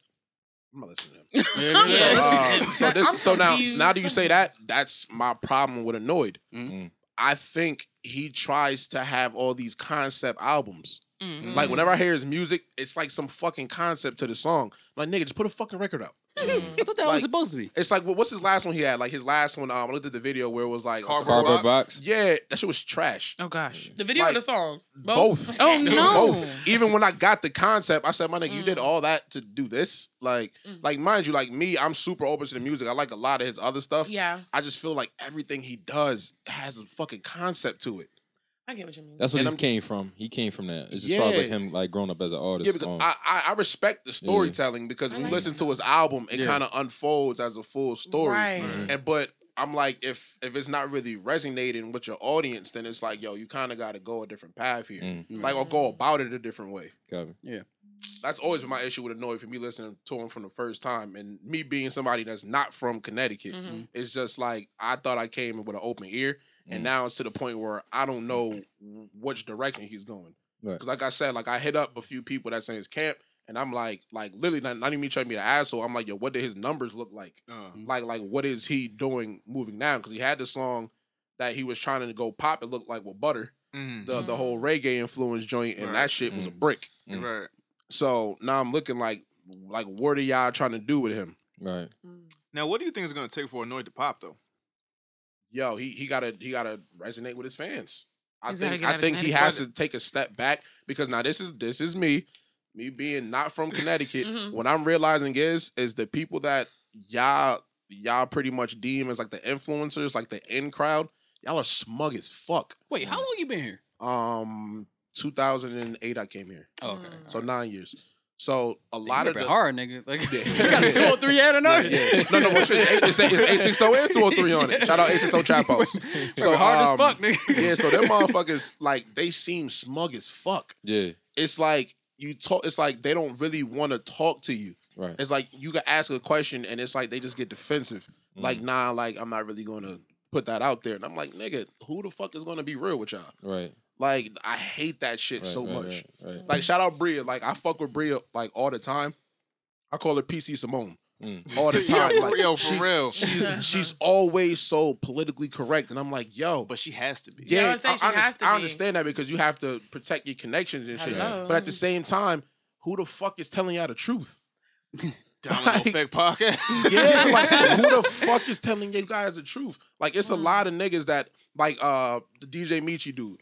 I'm not listening to him. Yeah, Yeah, yeah. Uh, so this, I'm so now, confused. now that you say that, that's my problem with Anoyd. Mhm. I think he tries to have all these concept albums. Mm. Like whenever I hear his music, it's like some fucking concept to the song. Like nigga, just put a fucking record out. Mm. I thought that was supposed to be. It's like what's his last one he had? Like his last one. Um, I looked at the video where it was like Cardboard Cardboard box. Yeah, that shit was trash. Oh gosh. Mm. The video Like, or the song? Both. Oh no. Both. Even when I got the concept, I said, "My nigga, you did mm. all that to do this." Like, like mind you, like me, I'm super open to the music. I like a lot of his other stuff. Yeah, I just feel like everything he does has a fucking concept to it. I get what you mean. That's what And he I'm- came from. He came from that. It's as far as like him like growing up as an artist. Yeah, because um, I, I I respect the storytelling because I when you like listen to his album, it Yeah. kind of unfolds as a full story. Right. And but I'm like, if if it's not really resonating with your audience, then it's like, yo, you kind of got to go a different path here, Mm. like or go about it a different way. got it. That's always been my issue with Anoyd for me listening to him from the first time, and me being somebody that's not from Connecticut. Mhm. It's just like I thought I came in with an open ear, and Mm. now it's to the point where I don't know which direction he's going. Right. Because like I said, like I hit up a few people that's in his camp, and I'm like, like literally not, not even me trying to be an asshole. I'm like, yo, what did his numbers look like? Uh, Like, like what is he doing moving now? Because he had the song that he was trying to go pop. It looked like with Butter, mm, the the whole reggae influence joint, and Right. that shit was a Mm. brick. Mm. right. So now I'm looking like, like what are y'all trying to do with him? Right. Now, what do you think is going to take for Anoyd to pop though? Yo, he he gotta he gotta resonate with his fans. I He's think I think he has to take a step back because now this is this is me, me being not from Connecticut. Mhm. what I'm realizing is is the people that y'all y'all pretty much deem as like the influencers, like the in crowd. Y'all are smug as fuck. Wait, how long you been here? Um, 2008 I came here, Oh, okay. so nine years. So a lot of ripping the hard, nigga. Like Yeah. you got a two or three at another. Yeah. No, no, well, shit, it's, it's, it's 860 and 203 on it. Shout out 860 Trap House. So, hard as um, fuck, nigga. yeah, so them motherfuckers, like, they seem smug as fuck. Yeah. It's like you talk, it's like they don't really want to talk to you. Right. It's like you can ask a question and it's like they just get defensive. Mm. Like, nah, like, I'm not really going to put that out there. And I'm like, nigga, who the fuck is going to be real with y'all? Right. Like, I hate that shit right, so right, much. Right. right. Like, shout out Bria. Like, I fuck with Bria, like, all the time. I call her PC Simone Mm. all the time. for like, real, for she's, real. She's she's always so politically correct, and I'm like, yo, But she has to be. Yeah, I yeah, was saying she I, has to I be. understand that because you have to protect your connections and shit. Hello. But at the same time, who the fuck is telling y'all the truth? Domino Like- Effect Podcast. Yeah, like who the fuck is telling you guys the truth? Like it's a lot of niggas that like uh the DJ Michi dude.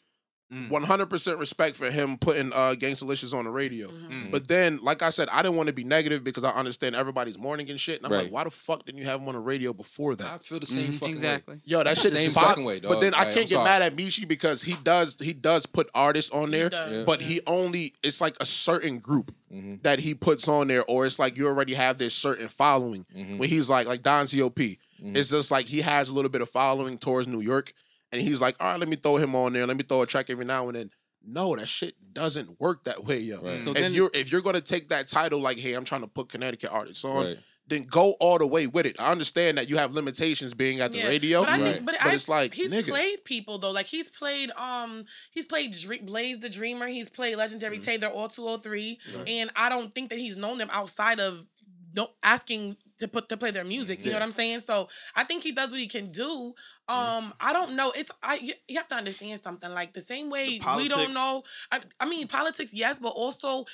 Mm. 100% respect for him putting uh Gangstalicious on the radio. Mm. But then, like I said, I didn't want to be negative because I understand everybody's mourning and shit. And I'm Right. like, why the fuck didn't you have him on the radio before that? I feel the same fucking way. Exactly. Yo, that shit Same is fire. fucking way, But dog. then I Like, can't I'm get sorry. mad at Michi because he does he does put artists on there, does. Yeah. but he only it's like a certain group. Mhm. that he puts on there, or it's like you already have this certain following. Mhm. When he's like like Don COP, Mhm. it's just like he has a little bit of following towards New York, and he's like, all right, let me throw him on there, let me throw a track every now and then. No, that shit doesn't work that way, yo. Right. So if then- you're if you're gonna take that title like, hey, I'm trying to put Connecticut artists on, Right. then go all the way with it. I understand that you have limitations being at the Yeah, radio, But I Right. think, but, but I, it's like, he's nigga. played people though. Like he's played, um, he's played Dr- Blaze the Dreamer. He's played Legendary Tay. They're all two hundred three, Right. and I don't think that he's known them outside of no asking to put to play their music. You know what I'm saying? So I think he does what he can do. Um, I don't know. It's I you, you have to understand something. Like the same way we don't know. I, I mean politics, yes, but also.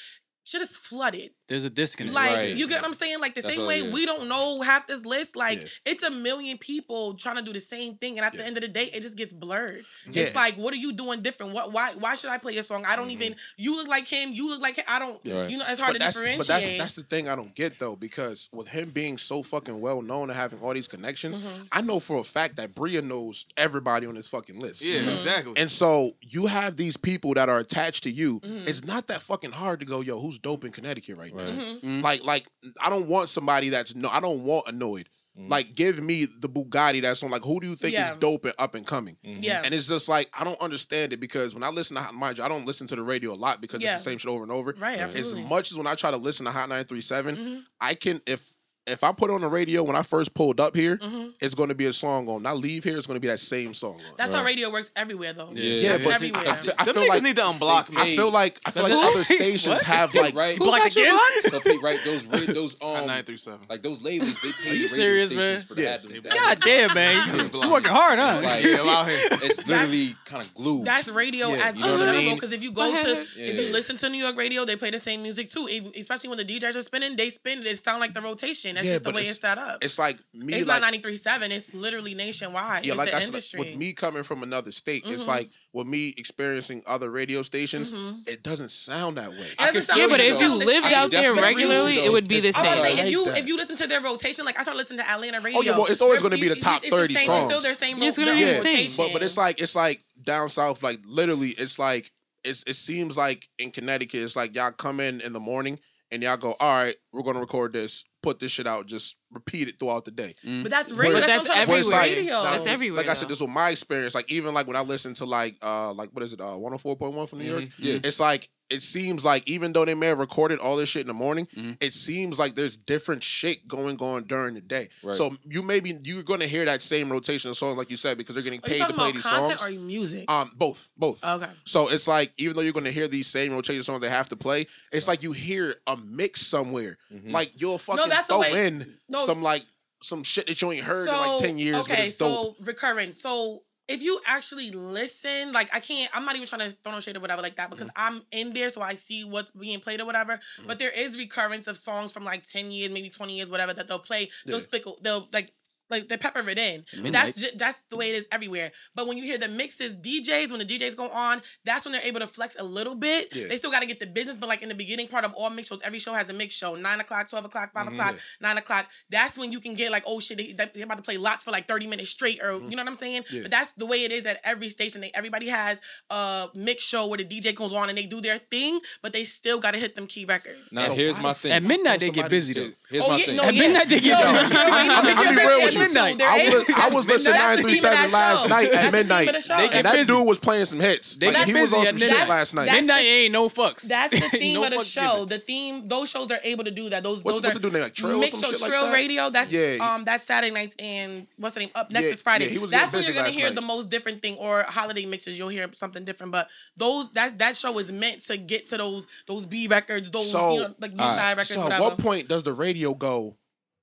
Shit is flooded. There's a disconnect. Like Right. you get what I'm saying? Like the That's same way we don't know half this list. Like Yeah. it's a million people trying to do the same thing, and at the end of the day, it just gets blurred. Yeah. It's like, what are you doing different? What? Why? Why should I play your song? I don't even. You look like him. You look like him. I don't. Right. You know, it's hard but to that's, differentiate. But that's that's the thing I don't get though, because with him being so fucking well known and having all these connections, Mm-hmm. I know for a fact that Bria knows everybody on this fucking list. Yeah, Mm-hmm. exactly. And so you have these people that are attached to you. Mm-hmm. It's not that fucking hard to go, yo, who's dope in Connecticut right, now? Right. Mm-hmm. Like, like I don't want somebody that's no, I don't want Anoyd. Like, give me the Bugatti that's on. Like, who do you think Yeah. is dope and up and coming? Yeah. And it's just like I don't understand it because when I listen to Hot mind you, I don't listen to the radio a lot because Yeah. it's the same shit over and over. Right, As much as when I try to listen to Hot 937, Mm-hmm. I can if if I put on the radio when I first pulled up here, Mm-hmm. it's going to be a song on. When I leave here, it's going to be that same song on. That's how radio works everywhere, though. Yeah. yeah, That's but everywhere. I feel, I feel like need to unblock me. I feel like I feel like Who? other stations have like right. Block again? So Pete, right? Those those um nine three seven. like those labels they pay radio serious, stations man? for the Yeah. ad- the God damn, man. You working hard, huh? It's like Yeah, out here. it's literally kind of glued. That's radio Yeah, as you know what I mean? because if you go Go to if you listen to New York radio, they play the same music too. Especially when the DJs are spinning, they spin. It sound like the rotation. That's Yeah, just the but way it's- it's set up. it's like me It's like not 93.7. It's literally nationwide. yeah, it's like the I said, with me coming from another state, it's Mhm. like with me experiencing other radio stations, Mhm. it doesn't sound that way. I can sound Yeah, but like if it you sounds- lived out there definitely agree with regularly, you, it would be the though. I was same. gonna say, if you if you listen to their rotation, like I started listening to Atlanta radio. Oh, yeah, well, it's always gonna be the top it's the 30 same- It's still songs. their same. It's ro- gonna be their the same. rotation. But but it's like it's like down south, like literally, it's like it's it seems like in Connecticut, it's like y'all come in in the morning and y'all go, all right, we're gonna record this, put this shit out, just repeat it throughout the day. But that's radio. But that's, that's what I'm saying, Where it's everywhere. like, radio. That's everywhere, Like I said, this was my experience. Like even like when I listen to like uh like what is it uh 104.1 from New York. Yeah. It's like it seems like even though they may have recorded all this shit in the morning, it seems like there's different shit going on during the day. Right. So you maybe you're gonna hear that same rotation of songs like you said because they're getting Are you paid to talking play about these content songs. or music? Um, both, both. Okay. So it's like even though you're gonna hear these same rotation songs they have to play, it's like you hear a mix somewhere. Like you'll fucking that's the throw way- in no. some like some shit that you ain't heard in like ten years, but Okay, it's dope. so recurrent. So if you actually listen, like I can't, I'm not even trying to throw no shade or whatever like that because Mm-hmm. I'm in there, so I see what's being played or whatever. But there is recurrence of songs from like 10 years, maybe 20 years, whatever that they'll play. They'll Yeah. spickle, they'll like. Like they pepper it in. Midnight. That's ju- that's the way it is everywhere. But when you hear the mixes, DJs, when the DJs go on, that's when they're able to flex a little bit. Yeah. They still got to get the business, but like in the beginning part of all mix shows, every show has a mix show. Nine o'clock, twelve o'clock, 5 mm-hmm. o'clock, nine o'clock. That's when you can get like, oh shit, they, they're about to play lots for like thirty minutes straight, or mm-hmm. you know what I'm saying? Yeah. But that's the way it is at every station. They everybody has a mix show where the DJ goes on and they do their thing, but they still got to hit them key records. Now So here's my thing. At midnight they get busy though. Here's Oh, my yeah, thing. no, At yeah. midnight they get Yo, busy. yo, I'm, I'm Midnight. gonna be real with you. Midnight. I was I was listening to That's the theme of 937 last night at the theme of midnight, the show. They and that dude was playing some hits. Like he was on some shit last night. Midnight ain't no fucks. That's the theme of the show. The theme, those shows are able to do that. Those What's- are the dude name, like Trill or mix some show shit like Trill that? Radio. That's Yeah. um that's Saturday nights and what's the name? Up next is Friday. yeah, he was that's when you're gonna hear the most different thing or holiday mixes. You'll hear something different. But those that that show is meant to get to those those B records, those So, you know, like B all right, side records, so at what point does the radio go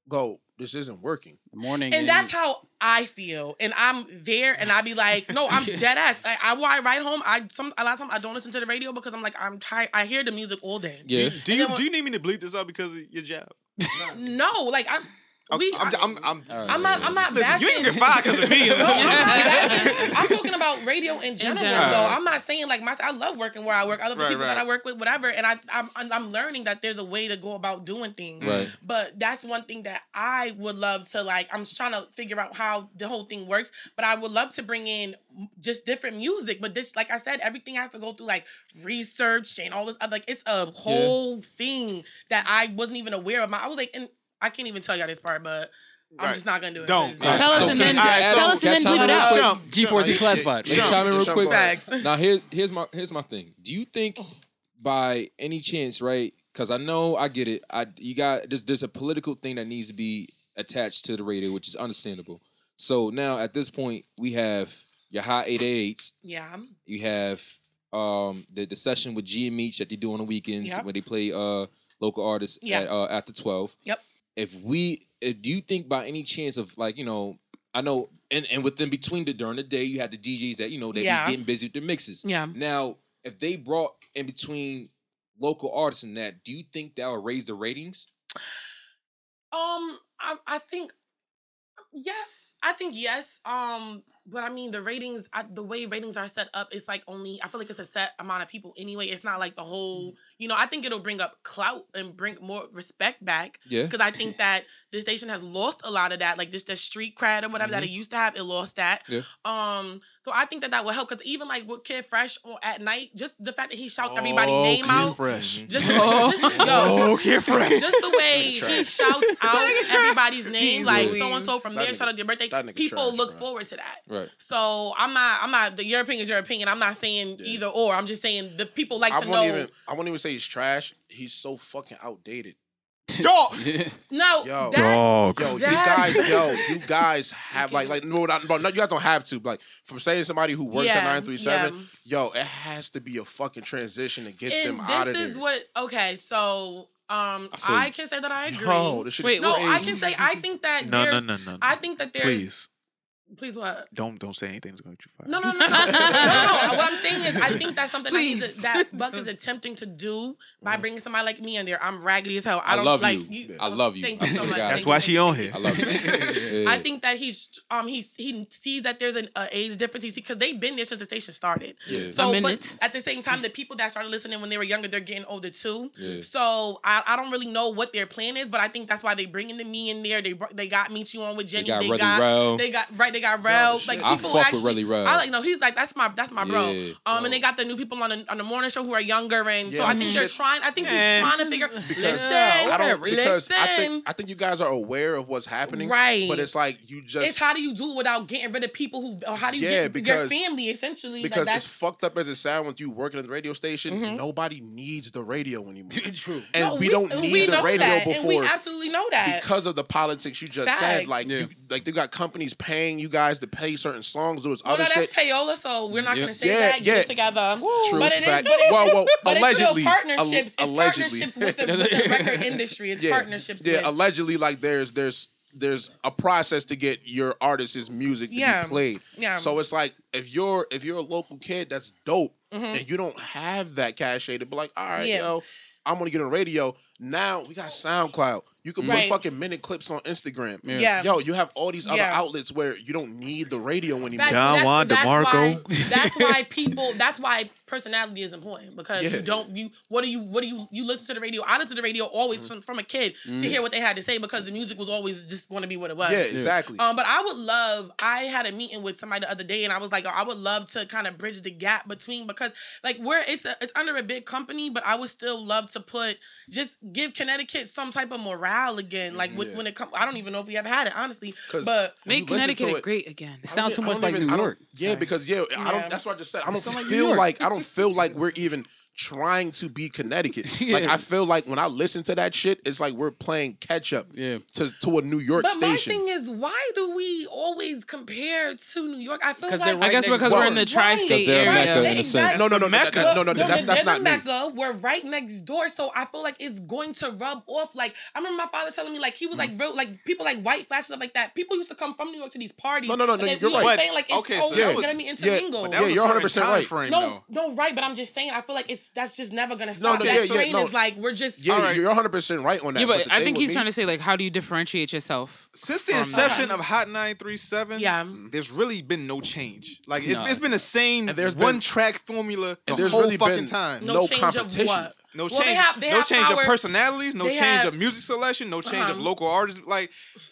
go? This isn't working. Morning. and that's how I feel, and I'm there, and I be like, no, I'm dead ass. I, I, when I ride home, I some a lot of times I don't listen to the radio because I'm like, I'm tired. I hear the music all day. Yeah. Do you then do you need me to bleep this out because of your job? No, like I'm. We. I'm, I'm, I'm, I'm not. I'm not Listen, bashing. you didn't get fired 'cause of me. no, I'm not bashing. I'm talking about radio in general, general. though. I'm not saying like my. I love working where I work. I love the Right, people that. I work with, whatever. And I, I'm, I'm learning that there's a way to go about doing things. Right. But that's one thing that I would love to like. I'm just trying to figure out how the whole thing works. But I would love to bring in just different music. But this, like I said, everything has to go through like research and all this other. Like it's a whole thing that I wasn't even aware of. My, I was like, and I can't even tell y'all this part, but. I'm Right. just not gonna do it. Don't. 'cause- Tell us and then tell us and then bleep it out. G14 classified. Let me chime in real quick. Facts. Now here's here's my here's my thing. Do you think by any chance, right? Because I know I get it. I you got there's there's a political thing that needs to be attached to the radio, which is understandable. So now at this point, we have your hot 888s. Yeah. You have um the, the session with G and Meech that they do on the weekends Yep. where they play uh local artists Yeah. at uh, after 12. Yep. If we uh, do you think by any chance of like, you know, I know and, and within between the during the day you had the DJs that, you know, they Yeah. be getting busy with their mixes. Yeah. Now, if they brought in between local artists and that, do you think that would raise the ratings? Um, I I think yes. I think yes. Um, but I mean the ratings, I, the way ratings are set up, it's like only I feel like it's a set amount of people anyway. It's not like the whole. You know, I think it'll bring up clout and bring more respect back. Yeah. Because I think that the station has lost a lot of that, like just the street cred or whatever that it used to have. It lost that. Yeah. Um, so I think that that will help because even like with Kid Fresh or at night, just the fact that he shouts everybody's Oh, name Kid out, Fresh. just, the way- just yo, Oh, Kid Fresh. just the way he shouts out everybody's name, Jeez like so and so from That there, nigga- shout out their birthday. People trash, look bro. forward to that. Right. So I'm not, I'm not. Your opinion is your opinion. I'm not saying either or. I'm just saying the people like I to won't know. even. I won't even say he's trash. He's so fucking outdated. Dog. no, Yo, that, Dog. yo, you guys, yo, you guys have like, like, no, not, no, you guys don't have to. but, Like, from saying somebody who works at nine three seven, yeah. yo, it has to be a fucking transition to get and them out of it. this there. is what. Okay, so um, feel I can say that I agree. Yo, this Wait, no, crazy. I can say I think that No, no, there's. no, no. I think that there's. Please Please what? don't don't say anything that's going to get you fired. No, no, no, no. no, no. What I'm saying is, I think that's something that, he's that Buck is attempting to do by bringing somebody like me in there. I'm raggedy as hell. I, I don't love like you. I love you. Thank I you so much. That's Thank why you, she on here. I love you. Yeah. I think that he's um he's he sees that there's an uh, age difference. He because they've been there since the station started. Yeah. So, A but minute. at the same time, the people that started listening when they were younger, they're getting older too. Yeah. So I, I don't really know what their plan is, but I think that's why they bringing the me in there. They they got Meet You on with Jenny. got They Relly got Rel. they got right. They got Rel. the Like shit. I people fuck with actually. Relly Rel. I like no. He's like that's my that's my bro. Yeah, um, and they got the new people on the on the morning show who are younger, and so I think they're trying. I think he's Eh. trying to figure. listen, I don't because listen. I think I think you guys are aware of what's happening, Right. But it's like you just it's how do you do it without getting rid of people who or how do you Yeah, get your family essentially because like it's that's fucked up as it sounds with you working at the radio station. Mhm. Nobody needs the radio anymore. True. and No, we, don't need we the radio that, before and we absolutely know that because of the politics you just Facts. said. Like, Yeah. you, like they got companies paying you guys to pay certain songs. There was Well, other no, shit. that's payola, so we're not Yeah. gonna say Yeah, that. Get yeah. it together. True but it is, fact. but it, Well, well, but allegedly, it's partnerships. al- it's allegedly. partnerships with the, with the record industry. It's yeah, partnerships. Yeah, with, allegedly, like there's there's there's a process to get your artist's music to Yeah. be played. Yeah. So it's like if you're if you're a local kid that's dope Mhm. and you don't have that cachet to be like, all right, Yeah. yo, I'm gonna get on radio. Now we got SoundCloud. You can Right. put fucking minute clips on Instagram. Yeah. Yeah. Yo, you have all these other Yeah. outlets where you don't need the radio anymore. That- Don that's- Juan that's DeMarco. Why, that's why people. That's why personality is important because Yeah. you don't. You what do you what do you you listen to the radio? I listen to the radio always Mm-hmm. from, from a kid to hear what they had to say because the music was always just going to be what it was. yeah, exactly. Um, but I would love. I had a meeting with somebody the other day, and I was like, I would love to kind of bridge the gap between because like we're it's a, it's under a big company, but I would still love to put just give Connecticut some type of morale again. Like with, Yeah. when it comes, I don't even know if we ever had it honestly. but Make you listen to Connecticut it- great again. It sounds too much like even- New York. Yeah, because yeah, I don't. That's what I just said. I don't sound like feel like I don't feel like we're even trying to be Connecticut. Like I feel like when I listen to that shit, it's like we're playing catch up Yeah. to to a New York But station. my thing is, why do we always compare to New York? I feel like they're I guess next because door. we're in the Right. tri-state they're area. Mecca in a Exactly. sense. no, no, no, no, Mecca. no, no, no, No, that's that's the not me. Mecca. We're right next door, so I feel like it's going to rub off. Like I remember my father telling me, like he was like real, like people like white flash stuff like that. People used to come from New York to these parties. No, no, no, and no, you're you I'm right. saying? Like it's Okay, so it's that was- gonna be yeah, intermingled. but that was a Yeah, you're 100% right. No, no, right, but I'm just saying. I feel like it's that's that's just never gonna stop. no, that yeah, yeah, strain no. is like we're just Yeah, you're 100 percent right on that. Yeah, but the I think he's me- trying to say like, how do you differentiate yourself? Since the from- inception of Hot 937, Yeah. there's really been no change. Like it's, No. it's been the same And there's one been- track formula the and there's whole really fucking time. no, no change competition. of what? No Well, change. they have- they no have change power- of personalities. No they change have- of music selection. No change of Uh-huh. local artists. Like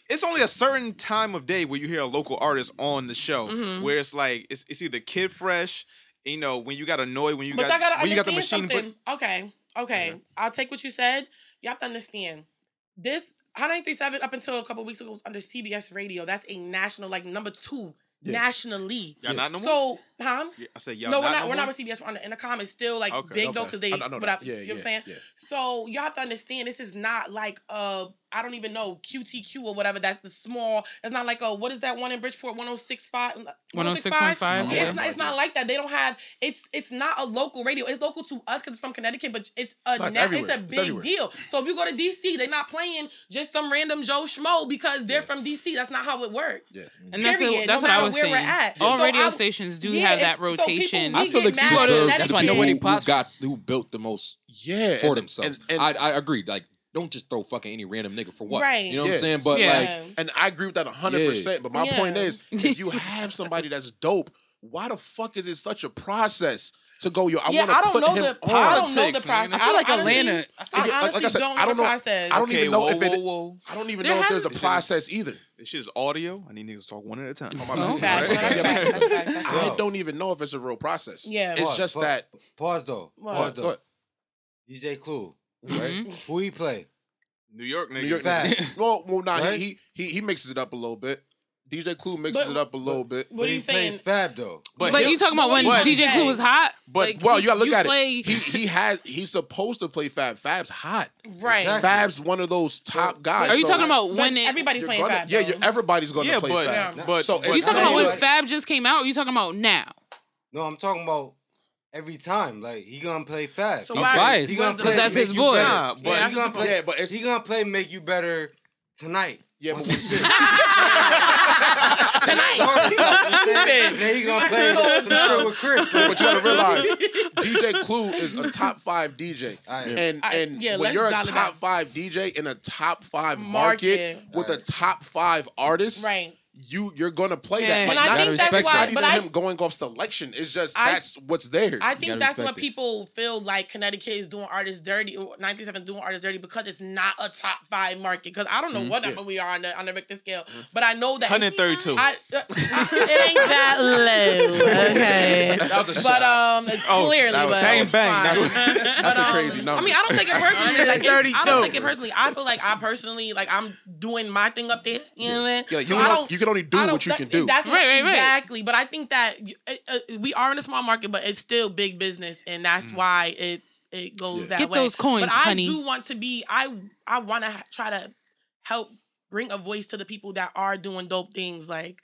it's only a certain time of day where you hear a local artist on the show, Mhm. where it's like it's, it's either Kid Fresh. You know when you got annoyed when you but got gotta when you got the machine. something. okay, okay. I'll take what you said. You have to understand this. Hot 937 up until a couple weeks ago was under CBS Radio. That's a national, like number two Yeah. nationally. Y'all not no more? So, huh? Yeah, I said y'all no, we're not not. no we're not with CBS. We're under Entercom. It's still like Okay. big though because they. I- I know whatever, that. Yeah, you know what I'm yeah, saying? yeah. So y'all have to understand this is not like uh I don't even know QTQ or whatever. That's the small. It's not like a what is that one in Bridgeport 1065? 106.5? Uh, yeah, it's not. It's not like that. They don't have. It's it's not a local radio. It's local to us because it's from Connecticut, but it's a No, it's na- it's a big everywhere. deal. So if you go to DC, they're not playing just some random Joe Schmo because they're from DC. That's not how it works. Yeah. And that's Period, what, that's no what I was where saying. we're at. All So radio I'm- stations do yeah, have it's- that so people- rotation. I feel like mad you at deserve Connecticut. the why nobody people who got who built the most Yeah, for and- themselves. and- and- I I agree. Like, don't just throw fucking any random nigga for what. Right. You know what I'm saying? But Yeah. like, And I agree with that 100%. But my point is, if you have somebody that's dope, why the fuck is it such a process to go, yo, I yeah, want I to don't put know him the. on? I don't know the Politics, process. man. I feel like honestly- Atlanta- I Yeah, like- honestly like I said, don't I don't know the process. I don't Okay, even know whoa, if it. whoa, whoa. I don't even There know if there's a This shit process either. This shit is audio. I need niggas to talk one at a time. Oh, my Oh, Right? Yeah, facts, that's I don't even know if it's a real process. Yeah. it's Pause, just pause, that. Pause though. What? Pause though. DJ Clue, right? Mhm. Who he play? New York niggas. New York, Fact. well, well, nah, Right? he, he he mixes it up a little bit. DJ Clue mixes But- it up a little bit. What are he you saying? plays Fab though. But, But you talking about when What? DJ Clue was hot? But- Like, Well, you gotta look at play, it. He he has he's supposed to play Fab. Fab's hot. Right. Exactly. Fab's one of those top guys. Are you so talking about when it? everybody's playing gonna- Fab. Yeah, you're, everybody's gonna yeah, play but Fab. but So but Are you talking That's about when what- Fab just came out? Or you talking about now? No, I'm talking about every time. Like he gonna play fast. So he, why? biased. he gonna Because play that's his you boy. better. Nah, Yeah, but- he gonna play. Yeah, but it's he gonna play make you better tonight. yeah, but Tonight. then he gonna play some shit with Chris. but you gotta realize DJ Clue is a top five DJ. Alright. And Alright, and yeah, when you're a top five DJ in a top five market, Market. with a top five artist, Right. You you're gonna play Yeah. that. And I not, think it's that's not even but I- him going off selection. It's just I- that's what's there. I think that's what it. people feel like Connecticut is doing artists dirty, or 937 doing artists dirty because it's not a top five market. Because I don't know what number we are on the on the Richter scale, but I know that 132. I, uh, it ain't that low. Okay, That was a but shot. um, Oh, clearly, that was- but bang, bang. fine. That was- That's But, a um, crazy number. I mean, I don't take it personally. Like, it's, I don't take it personally. I feel like I personally like I'm doing my thing up there. You know what I mean? Yeah, you, So I don't- you can only do I don't- what you that- can do. That's Right, right, right. exactly. But I think that uh, uh, we are in a small market, but it's still big business, and that's why it it goes Yeah. that Get way. those coins, but I honey. do want to be. I I want to try to help bring a voice to the people that are doing dope things. Like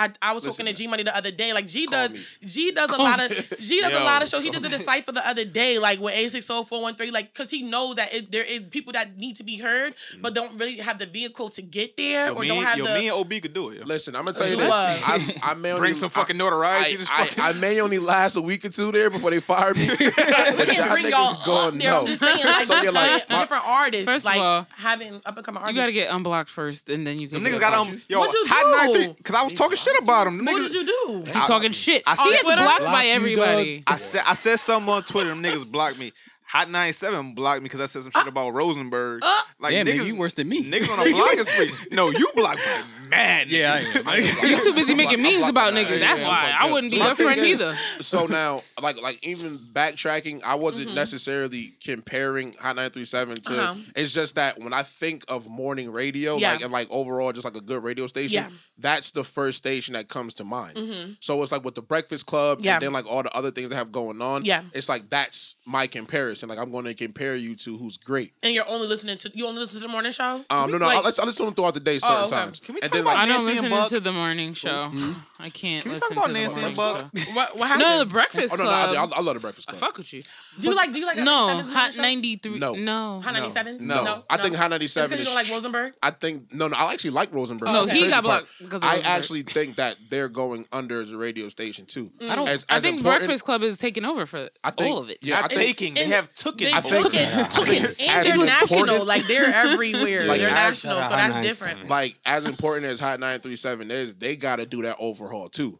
I I was Listen, talking to G Money the other day. Like G Call does me. G does a lot of G does a lot of shows. He just did a cipher the other day, like with A six zero four one three, like because he knows that it, there is people that need to be heard, but don't really have the vehicle to get there, Yo, or me, don't have yo, the. me and OB could do it. Yo. Listen, I'm gonna tell you this. I, I may only Bring some fucking notoriety. I, I, fucking- I may only last a week or two there before they fire me. we can't bring y'all up there. I'm just saying, like, So you're like, different, my- different artists, First of like all, having up and coming You gotta get unblocked first, and then you can. Them niggas got blocked. um yo What'd hot do? nine three because I was talking shit about them. Them what niggas, did you do? He talking shit. I he said- gets blocked Blocked by you, everybody. I said I said something on Twitter. Them niggas blocked me. Hot 97 blocked me because I said some shit uh. about Rosenberg. Uh. like Damn, niggas, nigga, you worse than me. Niggas on a blocking spree. No, you blocked by mad. Yeah, I niggas. am. You too busy making memes about niggas. That's why I'm I wouldn't be your friend is, either. So now, like, like even backtracking, I wasn't Mm-hmm. necessarily comparing Hot 937 to. Uh-huh. It's just that when I think of morning radio, Yeah. like and like overall, just like a good radio station, Yeah. that's the first station that comes to mind. Mhm. So it's like with the Breakfast Club, Yeah. and then like all the other things that have going on. Yeah. it's like that's my comparison. Like I'm going to compare you to who's great. And you're only listening to you only listen to the morning show? Um, no, no, Like- I, listen, I listen to them throughout the day certain Oh, okay. times. Can we and talk then about I don't Nancy and listen Buck? to the morning show. Hmm? I can't Can we listen talk about to the Nancy morning and Buck? show. What, what No, the happened? Breakfast oh no, no, I, Club. I, I love the Breakfast I Club. fuck with you. do you like? Do you like? No, Hot 93. No. No. Hot 97s? No. no. I think no. Hot 97 you is don't like Rosenberg. I think no, no. I actually like Rosenberg. No, That's the he crazy got part. blocked because of I Rosenberg. actually think that they're going under the radio station too. Mm. I don't. As, I as think important- Breakfast Club is taking over for I think, all of it. Yeah, I Not think, taking. They and have took it. They I think- took it, took think it as international. important- Like they're everywhere. Like, they're as- national, so Hot that's 97. different. like as important as Hot 937 is, they got to do that overhaul too.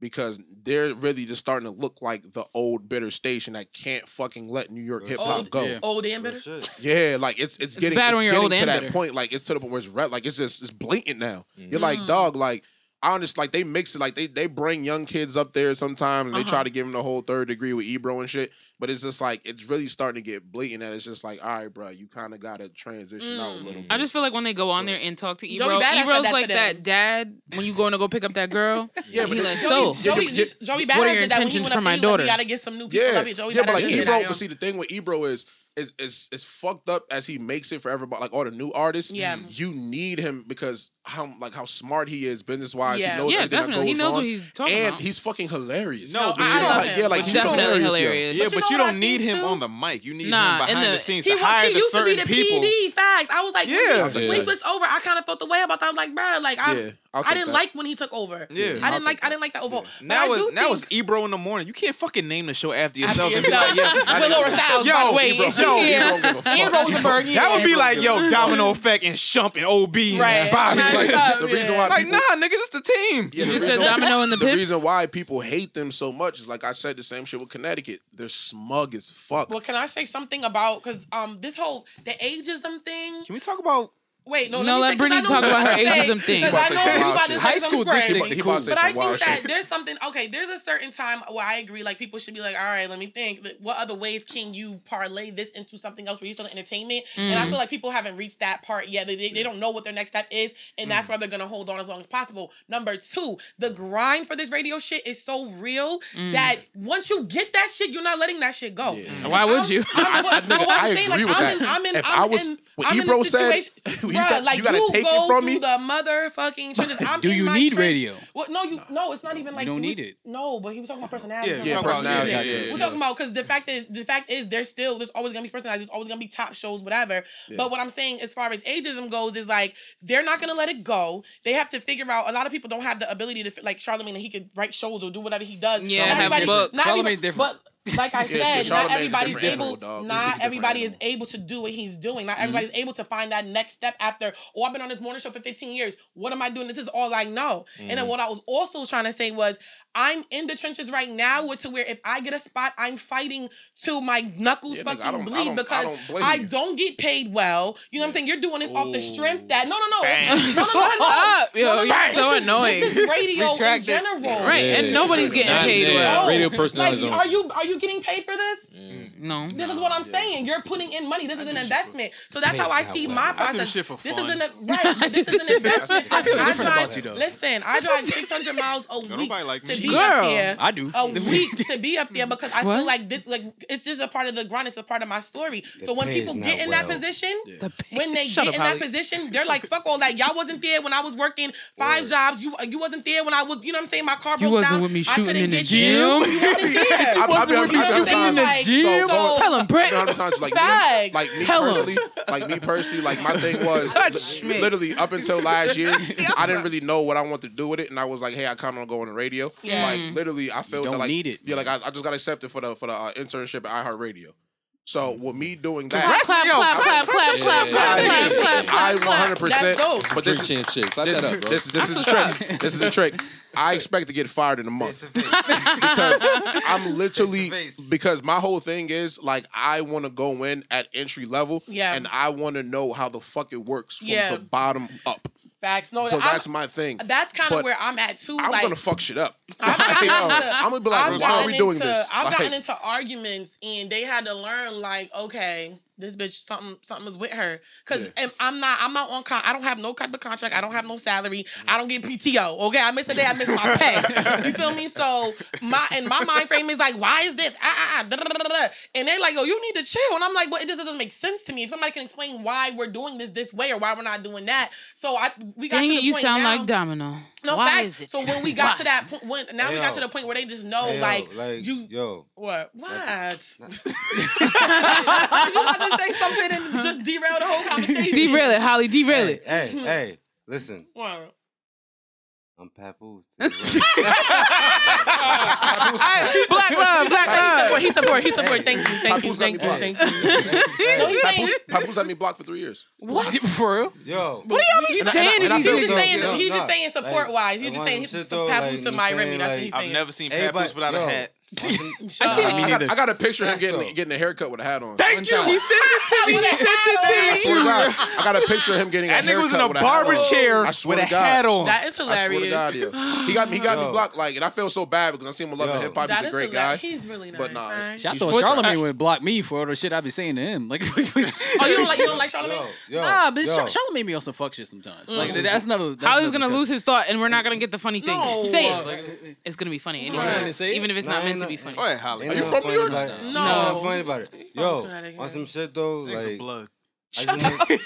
Because they're really just starting to look like the old bitter station that can't fucking let New York hip hop go. yeah. old and bitter. Yeah, like it's it's, getting bad it's when you're getting old to and that bitter. point. Like it's to the point where it's red. Like it's just it's blatant now. You're Mm. like dog. Like I understand. Like they mix it. Like they they bring young kids up there sometimes, and they Uh-huh. try to give them the whole third degree with Ebro and shit. But it's just like it's really starting to get blatant. That it's just like, all right, bro, you kind of got to transition out a little bit. I just feel like when they go on there and talk to Joey Ebro, Badass said Ebro's that like that dad when you going to go pick up that girl. Yeah, but he it- like, Joey, so Joey, yeah, Joey what are Badass your did that when he intentions went for up my there, he was like, daughter? We gotta get some new people. Yeah, up here. Joey yeah, Badass but like did Ebro, that, yo. but see the thing with Ebro is is is is fucked up as he makes it for everybody, like all the new artists. Yeah. you need him because how like how smart he is business wise. Yeah. He knows Yeah, everything definitely. that He knows on, what he's talking and about. he's fucking hilarious. No, but I you love don't. him. yeah, like He's he's definitely hilarious. hilarious. Yeah, But you but know you don't need him too? on the mic. You need Nah, him behind the- the scenes He, to hire he the used to be certain the people. PD. Facts. I was like, Yeah. when, I'll when he switched over, I kind of felt the way about that. I'm like, bro, like I, Yeah, I'll I take didn't that. like when he took over. Yeah. I didn't take like, I didn't like that overall. But Now I it's now think- it's Ebro in the morning. You can't fucking name the show after After yourself and be like, yeah, with Laura Stylez, Yo, by the way, Ebro- and she yo, here, Ebro give a and Rosenberg. that would be like, yo, Domino Effect and Shump and OB and Right. Bobby. Like, the reason why like, people, nah, nigga, this the team. Yeah, the just said reason- Domino and the The Pips. reason why people hate them so much is like I said the same shit with Connecticut. They're smug as fuck. Well, can I say something about because um this whole the ageism thing? Can we talk about? Wait, no, No, let, let me say, 'cause Brittany talk about her you're gonna say, ageism thing. Because I know about to say you about to say High school crazy. district He about to But I think that shit. there's something. Okay, there's a certain time where I agree. Like people should be like, all right, let me think. What other ways can you parlay this into something else where you still entertainment? And I Mm. feel like people haven't reached that part yet. They, they, they don't know what their next step is, and that's why they're gonna hold on as long as possible. Number two, the grind for this radio shit is so real Mm. that once you get that shit, you're not letting that shit go. Why would you? I'm, I'm, I'm, what I'm I saying, agree like, with I'm that. In, I'm in. If I'm I was- in, what Ebro said, situation, he bruh, said, like "You gotta take it from through me." The motherfucking trenches. I'm Do in you my need trench. radio? Well, no, you no. It's not even like you don't we- need it. No, but he was talking about personality. Yeah, He was yeah, talking personality, yeah, yeah, We're talking about because the fact that the fact is, there's still there's always gonna be personality. There's always gonna be top shows, whatever. But what I'm saying, as far as ageism goes, is like they're not gonna let it go. They have to figure out. A lot of people don't have the ability to like Charlemagne. He could write shows or do whatever he does. Yeah, Not have books. Not Charlemagne everybody- different. But like I Yeah, yeah, said, not everybody's able. animal, dog. He's Not everybody is able to do what he's doing. Mm-hmm. Not everybody's able to find that next step after. Oh, I've been on this morning show for 15 years. What am I doing? This is all I know. And Mm-hmm. then what I was also trying to say was, I'm in the trenches right now, where to where if I get a spot, I'm fighting to my knuckles Yeah, nigga, I fucking don't- I bleed don't- I because don't I don't get paid well. You know what I'm saying? You're doing this off the strength that no, no, no, no, no, no, no, Shut up, yo, No, no, no. you're so is- annoying. This is radio Retract in general. Right, and nobody's getting paid well. Radio Like, personalities are you are you getting paid for this? Mm. No. This is what I'm saying. You're putting in money. This is an investment. So that's how I see my process. this shit for This fun. is an right. This is an investment. I feel different drive- about you, though. Listen, I drive 600 miles a week nobody like to be Girl, up here. I do. A week to be up there because I feel like this, like it's just a part of the grind. It's a part of my story. so when people get in that position, when they get in that position, they're like, "Fuck all that. Y'all wasn't there when I was working five jobs. You you wasn't there when I was. You know what I'm saying? My car You broke wasn't down. with me I shooting couldn't in the get gym. You. You wasn't there. I- I'll be honest- You know I'll what I'm saying? Like, So, so- Tell him, Brett. No, I'm just honest, like Facts. me, like me Tell 'em. personally, like me personally, like my thing was Touch li- me. literally up until last year, I didn't really know what I wanted to do with it, and I was like, hey, I kind of want to go on the radio. Yeah. Like literally, I felt don't that, like need it. Yeah, like I, I just got accepted for the for the uh, internship at iHeartRadio. So mm. with me doing that, Clap, clap, Yo, clap, clap, clap, clap, clap, yeah, clap, yeah, clap, clap, I clap, clap. 100. percent But Drink this, champ shit. Clap this, that up, bro. this, this is That's the what's trick. This is the trick. I expect to get fired in a month because I'm literally Face to face. because my whole thing is like I want to go in at entry level, Yeah. and I want to know how the fuck it works from Yeah. the bottom up. Facts. No, So I'm- that's my thing. That's kind of where I'm at too. I'm like, gonna fuck shit up. Gotten Yo, into- I'm gonna be like, I've why are we gotten doing into- this? I've Like- gotten into arguments and they had to learn, like, okay, this bitch something something is with her. Because I'm not I'm not on con- I don't have no type of contract I don't have no salary I don't get PTO okay? I miss a day I miss my pay. You feel me? So my and my mind frame is like why is this? Ah, ah, ah, da, da, da, da, da. and they're like oh you need to chill. And I'm like well it just doesn't make sense to me. If somebody can explain why we're doing this this way or why we're not doing that. So I we got Dang to it, the you sound now, like Domino. No Why facts. is it? So when we got Why? to that point, when now Hey, we got yo. to the point where they just know, Hey, yo, like, like, you, yo, what, what? you about to say something and just derail the whole conversation? Derail it, Holly. Derail hey, it. hey, hey, listen, What? I'm Papoose. Black love, black love. He support. He support. Thank you. Thank you. Papoose got me Thank you. blocked. Thank you. So he's saying, Papoose, Papoose had me blocked for three years. What? For real? Yo, What do y'all be I- saying and to I these feel he's though, just niggas? saying. yo, He's just saying support wise. He's like, just on saying some shit some though, papoose like, to my you Remy. That's what like- he's I've saying. never seen Everybody- Papoose without yo, a hat. Shut I seen up. I got. I got a picture of him getting, though. getting a haircut with a hat on. Thank you. He sent it to me. He sent I it swear to to me. God, I got a picture of him getting That a haircut. That nigga was in a with a barber chair I swear with a to God. hat on. That is I swear to hilarious. God, yeah. He got me, he got me blocked. Like, and I feel so bad because I see him with Love and Yo. Hip Hop. He's a is great guy. He's really nice. But nah, right? I You thought Charlamagne would block me for all the shit I be saying to him. Like, Oh, you don't like you don't like Charlamagne? yo, yo, nah, but yo. Char- Charlamagne be on some fuck shit sometimes. Mm. Like, that's another. That's Holly's gonna lose his thought, and we're not gonna get the funny thing. Say it. It's gonna be funny anyway, me to say it? even if it's not meant ain't to be funny. Go ahead, Holly. Are you from New York? about it. No. Ain't nothing funny about it. Yo, on some shit though, Niggas like, blood. I just want-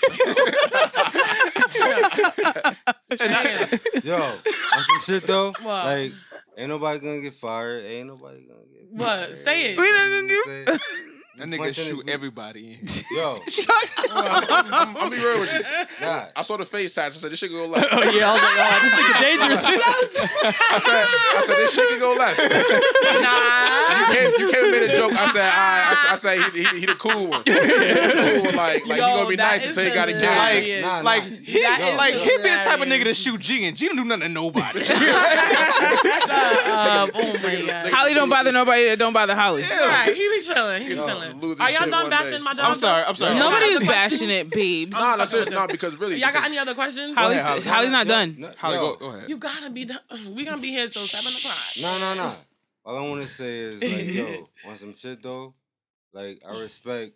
yo, on some shit though, What? like, ain't nobody gonna get fired. Ain't nobody gonna get. What? fired. Say it. We not gonna get- Say it. That nigga shoot it- everybody. Yo, I'm, I'm be real with you. God. I saw the face tats. I said, this shit could go left. Oh yeah, I was like, oh, this nigga dangerous. I said, I said, this shit could go left. Nah. You came, you came and made a joke. I said, I, I, I said, he, he, he the cool one. He the cool one. Like, like Yo, you gonna be nice until you gotta get hilarious. it. Nah, nah. Like he, That is like he be the type of nigga to shoot G, and G don't do nothing to nobody. Shut up. Oh my god. Holly don't bother nobody that don't bother Holly. Right, he be chilling. He be Yo, chilling. losing Are y'all shit done one bashing day. my job? I'm sorry. I'm sorry. Nobody is bashing it, babes. Nah, no, seriously, no, because really, Y'all got because- any other questions? Holly's, Holly. Holly's not done. No, Holly, yo, go, go ahead. You gotta be done. We gonna be here till seven o'clock. No, no, no. All I want to say is like, yo, on some shit though, like I respect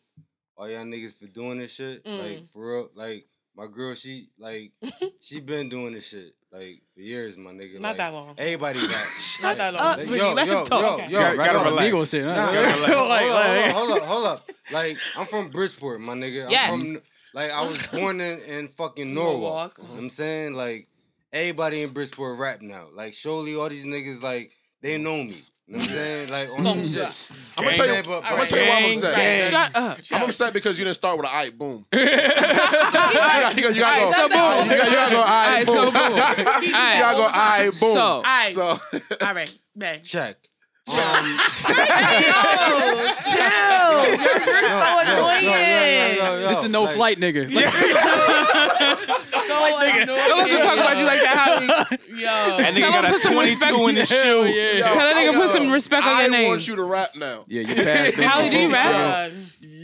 all y'all niggas for doing this shit. Mm. Like for real, like my girl, she like she been doing this shit like for years, my nigga. Not like, that long. Everybody got. Not that long. Uh, Like, Brittany, yo, yo, yo, Okay. yo, Gotta- right gotta on. relax. Ego shit. huh? Nah, Gotta relax. hold, Like, up, hold up, hold up, hold up. Like I'm from Bridgeport, my nigga. I'm Yes. From, like I was born in, in fucking Norwalk. Norwalk. You know what I'm saying like everybody in Bridgeport rap now. Like surely all these niggas like they know me. You know what I'm saying? Like on some shit. I'm gonna tell you, Gang, but- I'm gonna tell you why I'm upset. Gang. Shut up. I'm upset because you didn't start with an "I boom." you gotta, you gotta go. Alright, so boom. You gotta, you gotta go. I Alright, boom. so boom. you gotta go. I boom. So- Alright. so All right, bang. Check. Um, Yo, chill. You're, you're so annoying. This the no flight nigga. So annoying. Don't let them talk about you like that, Holly. Yo. That nigga Tell got him a put some 22 respect- in his shoe. Yo, Tell that nigga put some respect on I your name. want you to rap now. Yeah, you passed. Holly, do you rap? God.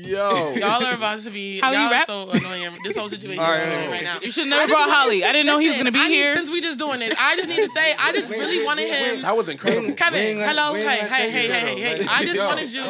Yo, Y'all are about to be. How you y'all are rap? so annoying. This whole situation All right, is annoying right. right now. You should never brought Holly. I didn't know he was gonna be I need- here. Since we just doing this, I just need to say, I just really wanted him. that was incredible. Kevin, ain't hello, we hey, ain't gonna hey, take hey, hey, hey, I just yo, wanted you.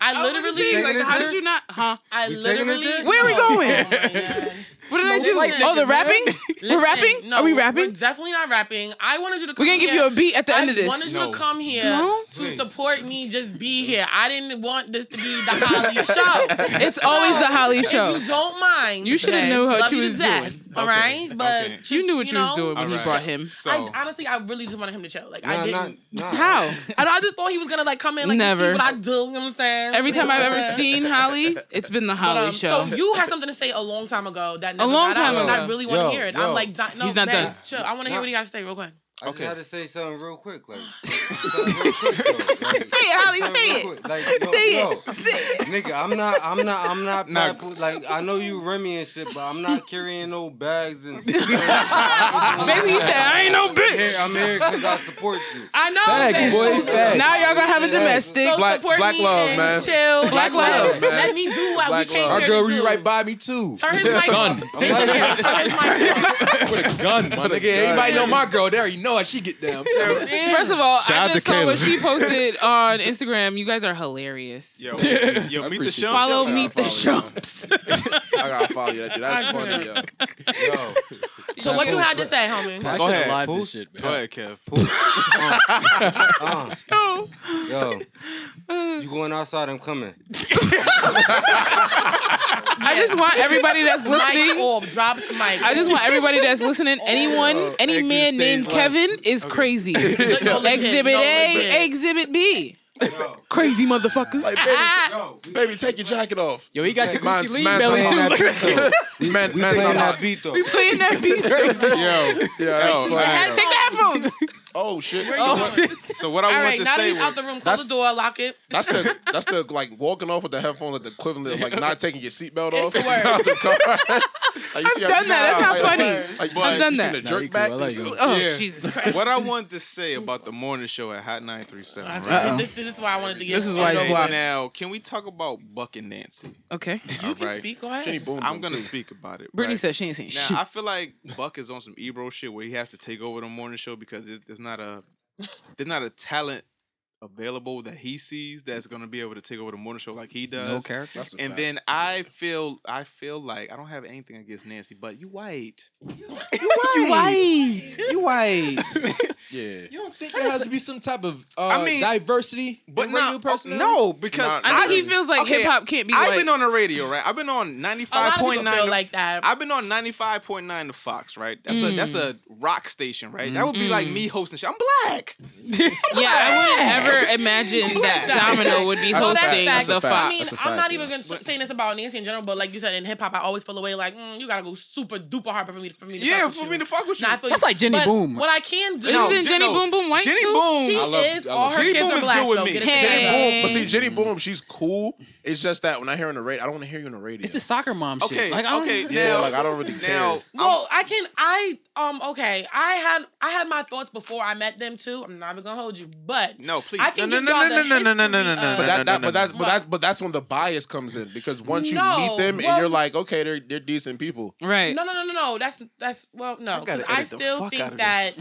I literally, like, how did you not? Huh? I We taking it literally. there? Where we going? Oh my God. What did I do? Listen, Oh, the rapping? We're rapping? No, Are we rapping? We're definitely not rapping. I wanted you to. Come We're gonna give you a beat at the end of this. I wanted you No. to come here No? to Please. support me. Just be here. I didn't want this to be the Holly show. It's always the Holly show. If show. you don't mind, You shoulda babe, knew what love you to was death, doing. All Okay, right, but okay. just, You knew what you was doing when you brought him. So I honestly, I really just wanted him to chill. Like I didn't. nah, nah. How? I, I just thought he was gonna like come in like Never. see what I do. You know what I'm saying? Every time I've ever seen Holly, it's been the But, Holly um, show. So you had something to say a long time ago that never long got time out, and I really want to hear it. yo. I'm like, di- no, He's not man, done. Chill. I want to hear what he got to say real quick. I just Okay. had to say something real quick, like something real quick, though. Like, Say it, Holly, something say it. quick. Like, yo, Say yo, it. Say it. nigga, I'm not, I'm not, I'm not, Nah. papu- like I know you Remy and shit, but I'm not carrying no bags and. Basically, you said, I ain't no I'm here, bitch. I'm here because I support you. I know. Facts, man. boy, facts. Now y'all gonna have a domestic. So Black- support black me love, and man. Chill. Black love, man. Let me do what Black we came love. here Our to do. right by me too. Turn his mic Gun. off. Bitch, in here. Turn his mic. With a gun, my nigga. Anybody know my girl? There, you know how she get down. I'm. First of all, Shout I just to saw what she posted on Instagram. You guys are hilarious. Yes. Yo, yo, meet the appreciate shumps. Follow I Meet the gotta Shumps. I gotta follow you. That dude. That's funny, yo. Yo, So what you had to say, homie? I Go should ahead, have live Pooh. this shit, man. Go ahead, Kev. uh, yo, you going outside? I'm coming. I just want everybody that's Mike listening. off, drops mic. I just want everybody that's listening. Anyone, Oh, any man named left. Kevin is crazy. No, Exhibit no, A, legit. Exhibit B. Crazy motherfuckers. Like, baby, baby, take your jacket off. Yo, he got the Gucci Mane's- Lee man's belly not too. hot. Look at though. Man, We man's playing not that hot. beat though. We playing that beat crazy. Yo, Yeah, that's Yo, funny. man. Take the headphones. Oh shit. Oh, So- shit. so what I All wanted right, to now that say he's was, out the room, close That's- the door, lock it. That's the that's the like walking off with the headphone at the equivalent of like not taking your seatbelt off. the word. Out the car. Like, you see how- done you see that. That's how- not funny. Like, like, I've you done that. the Nah, jerk you back. cool. I like This. Oh, Yeah. Jesus Christ. what I wanted to say about the morning show at Hot 937, right? Uh-oh. This, this is why I wanted to get. This is why it's Okay, blocked. Now, can we talk about Buck and Nancy? Okay. You can right. speak. Go ahead. Boom. I'm Boom, gonna too. speak about it. Brittany right? said she ain't seen Now, shit. I feel like Buck is on some Ebro shit where he has to take over the morning show because there's, there's not a there's not a talent available that he sees that's gonna be able to take over the morning show like he does. No character. And fact. then I feel I feel like I don't have anything against Nancy, but you white. You white. You white. yeah. You don't think there has to be some type of uh, I mean- diversity But in no, radio personality? no, because Nah, I think he feels like okay, hip hop can't be I've white. been on the radio, right? I've been on A lot ninety of five people point nine. feel like that. I've been on ninety five point nine to Fox, right? That's a that's a rock station, right? That would be like me hosting shit. I'm black. yeah, I wouldn't ever imagine that Domino would be That's a that's fact. hosting That's the a fact. I mean, That's a I'm fact, not yeah. even gonna s- saying this about Nancy in general, but like you said, in hip hop, I always feel away like mm, you gotta go super duper hard for me to for me to Yeah, fuck with for you. me to fuck with you. Nah, That's you. like Jenny But Boom. What I can do, No, Isn't Jenny no. Boom Boom white Jenny too? Boom. she I love- is. I all her Jenny kids Boom are is black good with though. me. Hey. Jenny Boom, but see. Jenny Boom, she's cool. It's just that when I hear her on the radio, I don't want to hear you on the radio. It's the soccer mom shit. Okay, Like, I don't, okay, yeah, like I don't really care. now, Well, I can. I um. Okay, I had I had my thoughts before I met them too. I'm not even gonna hold you, but no, please. I can no, give no, y'all no, the no, no, no, no, no, history no, But no, that, no, that no, but that's but that's but that's when the bias comes in because once you No, meet them and well- you're like, okay, they're they're decent people. Right. No, no, no, no, no. That's that's well, no. I gotta 'cause I, edit the still fuck out think of that.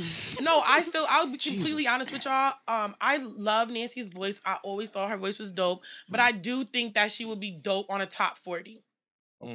no, I still. I'll be completely honest with y'all. Um, I love Nancy's voice. I always thought her voice was dope, but I do think that she would be dope on a top forty.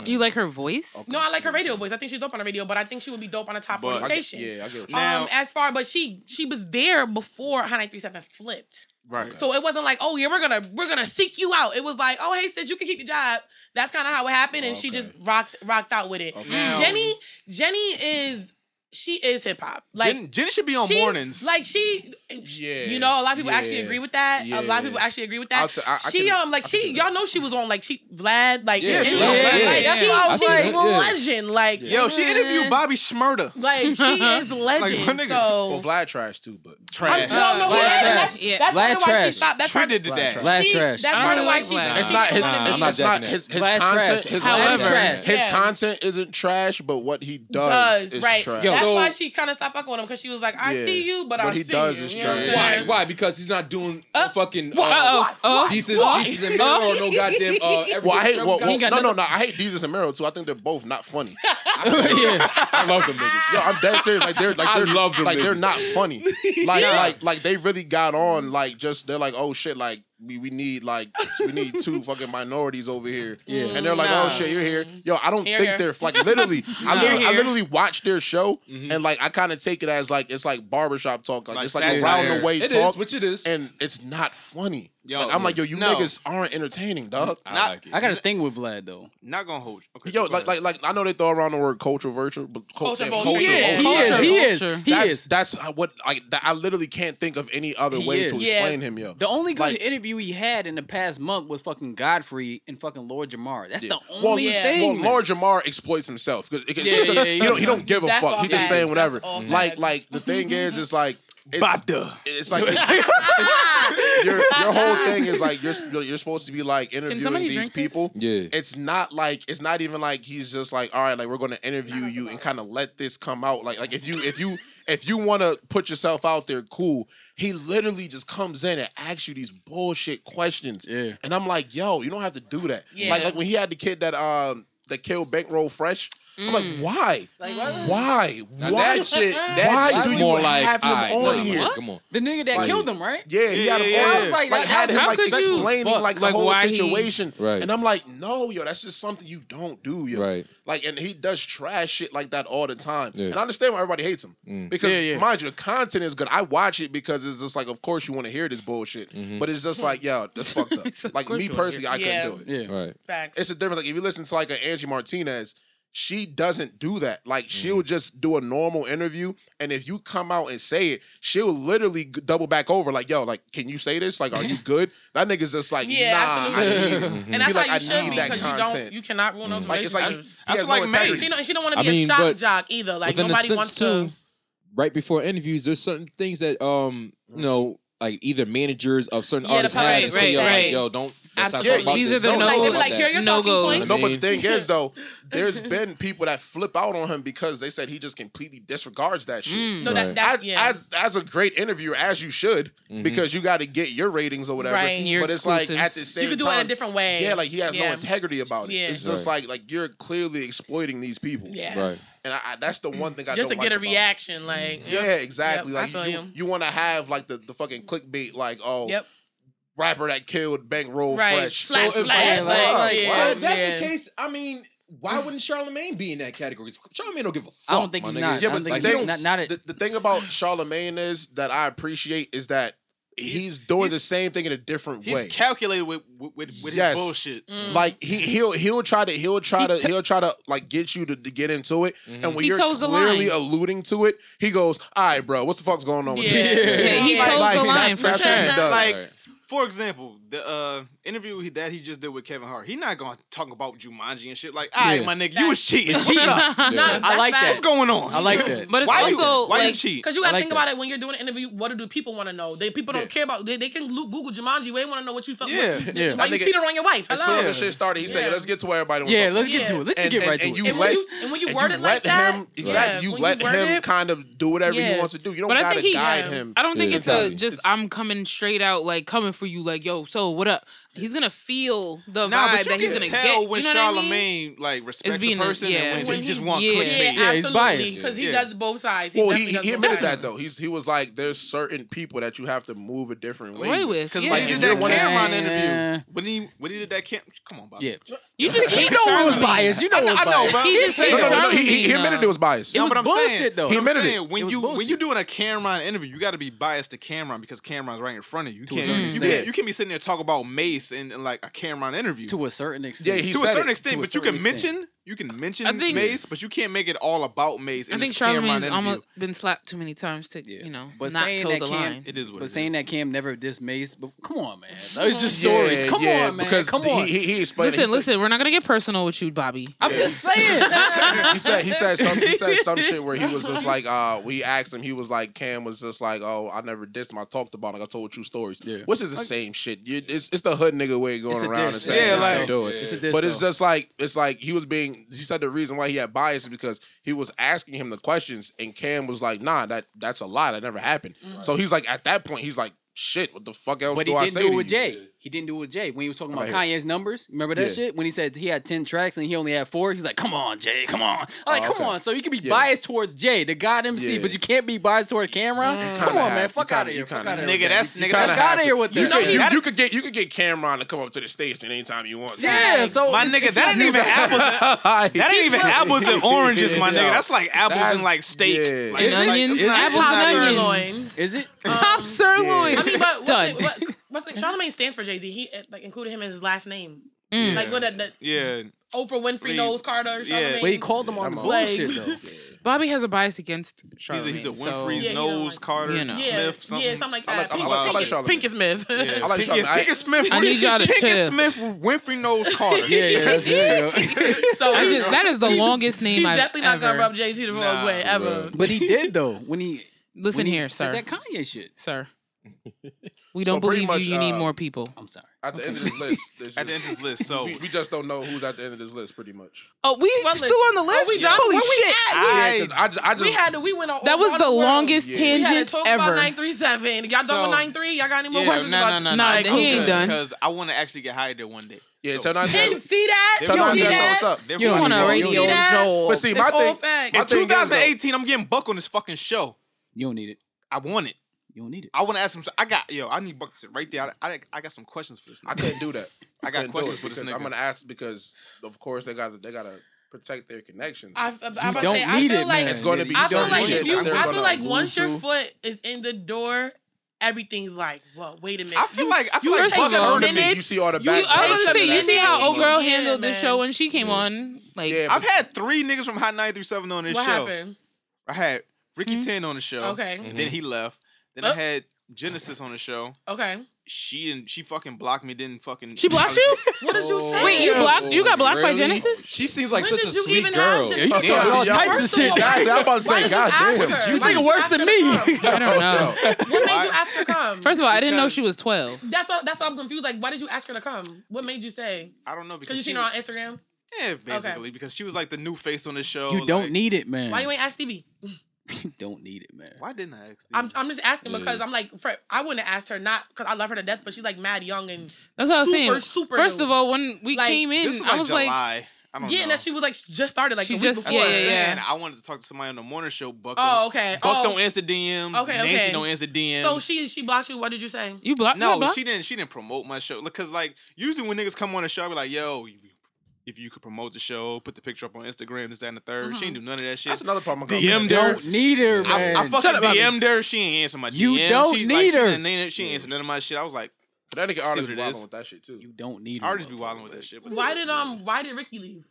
You like her voice? No, I like her radio voice. I think she's dope on the radio, but I think she would be dope on a top But- forty I get- station. yeah, I get what you Now- um, as far, but she she was there before High Nine Three Seven flipped. Right. So it wasn't like, oh yeah, we're gonna we're gonna seek you out. It was like, oh hey sis, you can keep your job. That's kind of how it happened, and she just rocked rocked out with it. Now- Jenny Jenny is she is hip hop. Like Jen, Jenny should be on she- mornings. Like she, Yeah, you know, a lot of people actually agree with that. A lot of people actually agree with that. t- I- I she can- um like she y'all know she was on like she Vlad like Yeah, she and- was on like, Vlad. like, Yeah, she, yeah. I she's seen it, a yeah. legend. Like Yo, she interviewed Bobby Shmurda. Like she is legend. my nigga. so Well, Vlad trash too, but Trash. no, no, Vlad that's, trash. that's, Yeah. that's Vlad part why she stopped. That's Trey part did Vlad that. trash. Vlad trash. That's I part don't of why like she. Vlad. she it's not his. It's, not it's not his his content. trash. His content, trash. his Yeah. content isn't trash, but what he does, does is trash. That's So- why she kind of stopped fucking with him because she was like, "I Yeah. see you, but What I he see does you." is You know what I'm. Why? Why? Because he's not doing uh, fucking uh, Uh-oh. Oh. Jesus, Desus and Mero or no goddamn. Uh, Well, I hate. Well, well, no, no, no. I hate Desus and Mero too. I think they're both not funny. yeah. I love them niggas. Yo, I'm dead serious. Like they're like they're love them like they're not funny. Like like like they really got on. Like just they're like oh shit. Like we, we need like we need two fucking minorities over here. Yeah. And they're like Nah. oh shit you're here. Yo, I don't Here, think here. they're like literally. I literally, I literally watched their show Mhm. and like I kind of take it as like it's like barbershop talk. Like, Like it's like a satire. round the way It talk. is, which it is. and it's not funny. Yo, like, I'm like, yo, you no. niggas aren't entertaining, dog. I Not- like it. I got a thing with Vlad though. Not gonna hold you. Okay, Yo, go like, ahead. like, like, I know they throw around the word cultural vulture, but cul- Culture yeah, vulture. culture He is. vulture. He is. Culture, He is. He that's is. that's what like that, I literally can't think of any other He way is. to Yeah. explain him, yo. The only good Like- interview he had in the past month was fucking Godfrey and fucking Lord Jamar. That's Yeah. the well, only Yeah. thing. well. Lord Jamar exploits himself. 'Cause it- it- Yeah, it's the- yeah, he yeah. don't he don't give a fuck. all He just saying whatever. Like like the thing is, is like it's, Bada. it's like your your whole thing is like you're you're supposed to be like interviewing these drink this? people. Yeah. It's not like it's not even like he's just like all right, like we're going to interview you and kind of let this come out. Like like if you if you if you want to put yourself out there, cool. He literally just comes in and asks you these bullshit questions. Yeah. And I'm like, yo, you don't have to do that. Yeah. Like like when he had the kid that um that killed Bankroll Fresh. I'm like, mm. why? Like, why? Why? that shit, that why do you more like, have him on here? Come on. The nigga that Like- killed him, right? Yeah, he had him yeah, on. yeah. I was like, like, how- him how like could explaining like the like, whole he- situation, Right. and I'm like, no, yo, that's just something you don't do, yo. Right. Like, and he does trash shit like that all the time, Yeah. and I understand why everybody hates him mm. because, Yeah, yeah. mind you, the content is good. I watch it because it's just like, of course, you want to hear this bullshit, mm-hmm. but it's just like, yo, that's fucked up. Like me personally, I couldn't do it. Yeah. Right. Facts. It's a difference. Like if you listen to like an Angie Martinez, she doesn't do that. Like mm. she'll just do a normal interview, and if you come out and say it, she'll literally double back over. Like, yo, like, can you say this? Like, are you good? that nigga's just like, yeah, nah, absolutely. I need it. Mm-hmm. And that's like, how you I should be because you don't, you cannot ruin those mm. Like, it's like he, like she don't, she don't want to be I mean, a shock jock either. Like nobody wants to. Right before interviews, there's certain things that um, you mm. know, like either managers of certain yeah, artists have to say, yo, right. like, yo, don't Absolutely. These are the Don't no, Like, they like, here are your no talking No, but the thing is though, there's been people that flip out on him because they said he just completely disregards that shit. Mm. No, Right. that, as, yeah. as as a great interviewer as you should because you got to get your ratings or whatever. Right. Your but it's like at the same time, you could do it in a different way. Yeah, like he has no integrity about it. Yeah. It's just Right. like like you're clearly exploiting these people. Yeah. Right. and I, I, that's the one thing I Just to don't get like a about reaction, like yeah. Exactly. Yep, I like feel you, you. you want to have like the, the fucking clickbait, like oh, Yep rapper that killed Bankroll right. Fresh. Flash, so, flash, flash, oh, yeah. so if that's yeah. the case, I mean, why wouldn't Charlamagne be in that category? Charlamagne don't give a fuck. I don't think he's not. Yeah, but the, thing, not, not a... the, the thing about Charlamagne is that I appreciate is that he's doing he's, the same thing in a different he's way. He's calculated with with, with yes. his bullshit. Mm. Like he mm. he'll he'll try to he'll try he to t- he'll try to like get you to, to get into it. Mm-hmm. And when he you're clearly alluding to it, he goes, "All right, bro, what the fuck's going on yeah. with this?" Yeah, yeah. he like, toes like, the line that's, for that's sure. Like, for example, the uh, interview that he just did with Kevin Hart, he not gonna talk about Jumanji and shit. Like, all right, yeah. my nigga, you was cheating. What's up? Yeah. I like that. What's going on? I like that. But it's why also you, why like, you cheat? Because you gotta like think that. about it when you're doing an interview. What do people want to know? They people don't yeah. care about. They, they can Google Jumanji. They want to know what you felt. Yeah, what you, yeah. Why you cheated on your wife? Hello. As soon as shit started, he said, "Let's get to where everybody." Wants yeah, let's get to it. Let's and, get right to it. And when you word it like that, exactly, you let him kind of do whatever he wants to do. You don't gotta guide him. I don't think it's a just I'm coming straight out like coming for you like yo. So so what up? he's gonna feel the nah, vibe that he's gonna tell get. When you know Charlamagne I mean? like respects a person, yeah. and when, when he, just wants yeah. clickbait, yeah, yeah, because he does both sides. He well, he, he admitted that though. He's he was like, there's certain people that you have to move a different way, way with. Because like in that Cam'ron interview when he when he did that Cam, come on, Bob. Yeah, you just he know it was biased. You know, I know, but he just he admitted it was biased. It was bullshit though. He admitted it when you when you're doing a Cam'ron interview, you got to be biased to Cam'ron because Cam'ron's right in front of you. You can't you can be sitting there talking about Mase in, in like a Cam'ron interview. To a certain extent. Yeah, to a certain extent, but you can extent. mention you can mention think, Mase, but you can't make it all about Mase. I think Charlamagne's almost been slapped too many times to yeah. you know but not saying that the Cam, line. It is what. But it saying is. that Cam never dissed Mase, but come on, man, those just yeah, stories. Come yeah, on, man, because come on. He, he explained. Listen, listen, like, we're not gonna get personal with you, Bobby. I'm just saying. he said he said some he said some shit where he was just like uh we asked him he was like Cam was just like oh I never dissed him I talked about it I told true stories yeah. which is the like, same shit you, it's it's the hood nigga way going around and saying yeah, like, do it. But it's just like it's like he was being he said the reason why he had bias is because he was asking him the questions, and Cam was like, "Nah, that that's a lie. That never happened." Right. So he's like, at that point, he's like, "Shit, what the fuck else but do I say?" He didn't do it with you? Jay. He didn't do it with Jay. When he was talking about right. Kanye's numbers, remember that yeah. shit? When he said he had 10 tracks and he only had four, he's like, come on, Jay, come on. I'm like, oh, come okay. on. So you can be yeah. biased towards Jay, the god MC, yeah. but you can't be biased towards Cam'ron. Mm. Mm-hmm. Come on, man. Fuck out of here. Nigga, that's nigga. Fuck out of here with that. You, you, you could get you could get Cam'ron to come up to the stage at any time you want. Yeah, so my nigga, that ain't even apples. That ain't even apples and oranges, my nigga. That's like apples and like steak. Like onions. Apples and loin. Is it? Top sirloin. I mean, but done what's the? Mm-hmm. Charlamagne stands for Jay Z. He eh, like included him in his last name. Mm. Like what? That, yeah. Oprah Winfrey knows Carter. Yeah, but he called them on the bullshit though. Bobby has a bias against Charlamagne. He's a, he's a Winfrey's so, yeah, Carter, you know. Smith, something. Yeah, something like that. I like, I like, Pinky Smith. I like Pinky Smith. I need y'all to Pinky chill. Smith, Winfrey knows Carter. yeah, yeah, that's it. so just, that is the longest name. He's I've definitely not gonna rub Jay Z the wrong nah, way ever. But he did though when he listen when he here, sir. That Kanye shit, sir. We don't So believe much, you. You need uh, more people. I'm sorry. At the end of this list, At the end of this list, so we, we just don't know who's at the end of this list, pretty much. Oh, we Well, still on the list. we done? Holy Where shit! I, I just, We had to. We went on. that was the longest Yeah. We had to tangent talk about ever. nine three seven. Y'all done with nine three? Y'all got any more yeah, questions no, no, about? no, Nah, he ain't done. Because I want to actually get hired there one day. yeah, So- tell nine Didn't see that. tell You nine see that? what's up. You don't want to a radio need? Joel. But see, my thing, fact. In 2018, I'm getting Buck on this fucking show. You don't need it. I want it. You don't need it. I want to ask him. I got yo. I need buckets right there. I, I, I got some questions for this. Nigga. I can't do that. I got questions for this nigga. I'm gonna ask because of course they got they gotta protect their connections. I, I, I don't say, need I feel it. Like, man. It's gonna be. I feel like if you. I feel like once your to. foot is in the door, everything's like, well, wait a minute. I feel you, like I feel like fucking her me. You see all the back. I was gonna say, you see how old girl handled yeah, the show when she came yeah. on. Like, yeah, I've had three niggas from Hot 937 on this what show. Happened? I had Ricky mm-hmm. Ten on the show. Okay, and mm-hmm. then he left. Then oh. I uh. had Genesis on the show. Okay. She didn't. She fucking blocked me. Didn't fucking. She blocked you. what did you oh. say? Wait, you blocked? You got blocked really? by Genesis? She seems like when such a sweet girl. Yeah, you talking all types of shit. I'm about to say, goddamn, you think worse than me? I don't know. what made you ask her to come? First of all, I didn't know she was twelve. That's all. That's why I'm confused. Like, why did you ask her to come? What made you say? I don't know because you seen her on Instagram. Yeah, basically, okay. because she was like the new face on the show. You don't need it, man. Why you ain't ask Stevie? You don't need it, man. Why didn't I ask? I'm I'm just asking yeah. because I'm like, for, I wouldn't ask her not because I love her to death, but she's like mad young and that's what I was super, saying. Super. First new. of all, when we like, came in, like I was July. like. I don't yeah, know. and that she was like just started like she just yeah, yeah, yeah. I wanted to talk to somebody on the morning show. Buck. Oh, okay. Buck oh. don't answer DMs. Okay, Nancy okay. don't answer DMs. So she she blocked you. What did you say? You blocked? No, you she didn't. She didn't promote my show because like usually when niggas come on the show, I be like, yo, if you could promote the show, put the picture up on Instagram, this, that, and the 3rd mm-hmm. She didn't do uh-huh. none of that shit. That's another problem. DM her. Need her, man. I, I fucking DM'd her. She ain't answer my DM. You don't she, need like, her. She, ain't answer none of my shit. I was like, but that nigga artists be wilding with that shit too. You don't need. Artists be wilding with that shit. Why did um? Why did Ricky leave?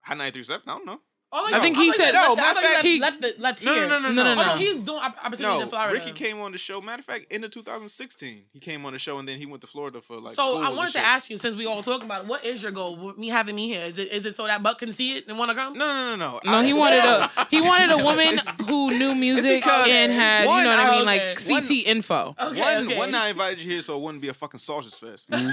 High nine three seven. I don't know. Oh, I think oh, he said no. Oh, matter of fact, he left the, left no, here. No, no, no, no, no. no. He's doing opportunities no, in Florida. Ricky came on the show. Matter of fact, in the 2016, he came on the show, and then he went to Florida for like. So I wanted to ask you, since we all talk about it, what is your goal? Me having me here is it is it so that Buck can see it and want to come? No, no, no, no. No, he wanted a he wanted a woman who knew music and had you know what I mean, like CT info. One one I invited you here so it wouldn't be a fucking sausage fest. Mm.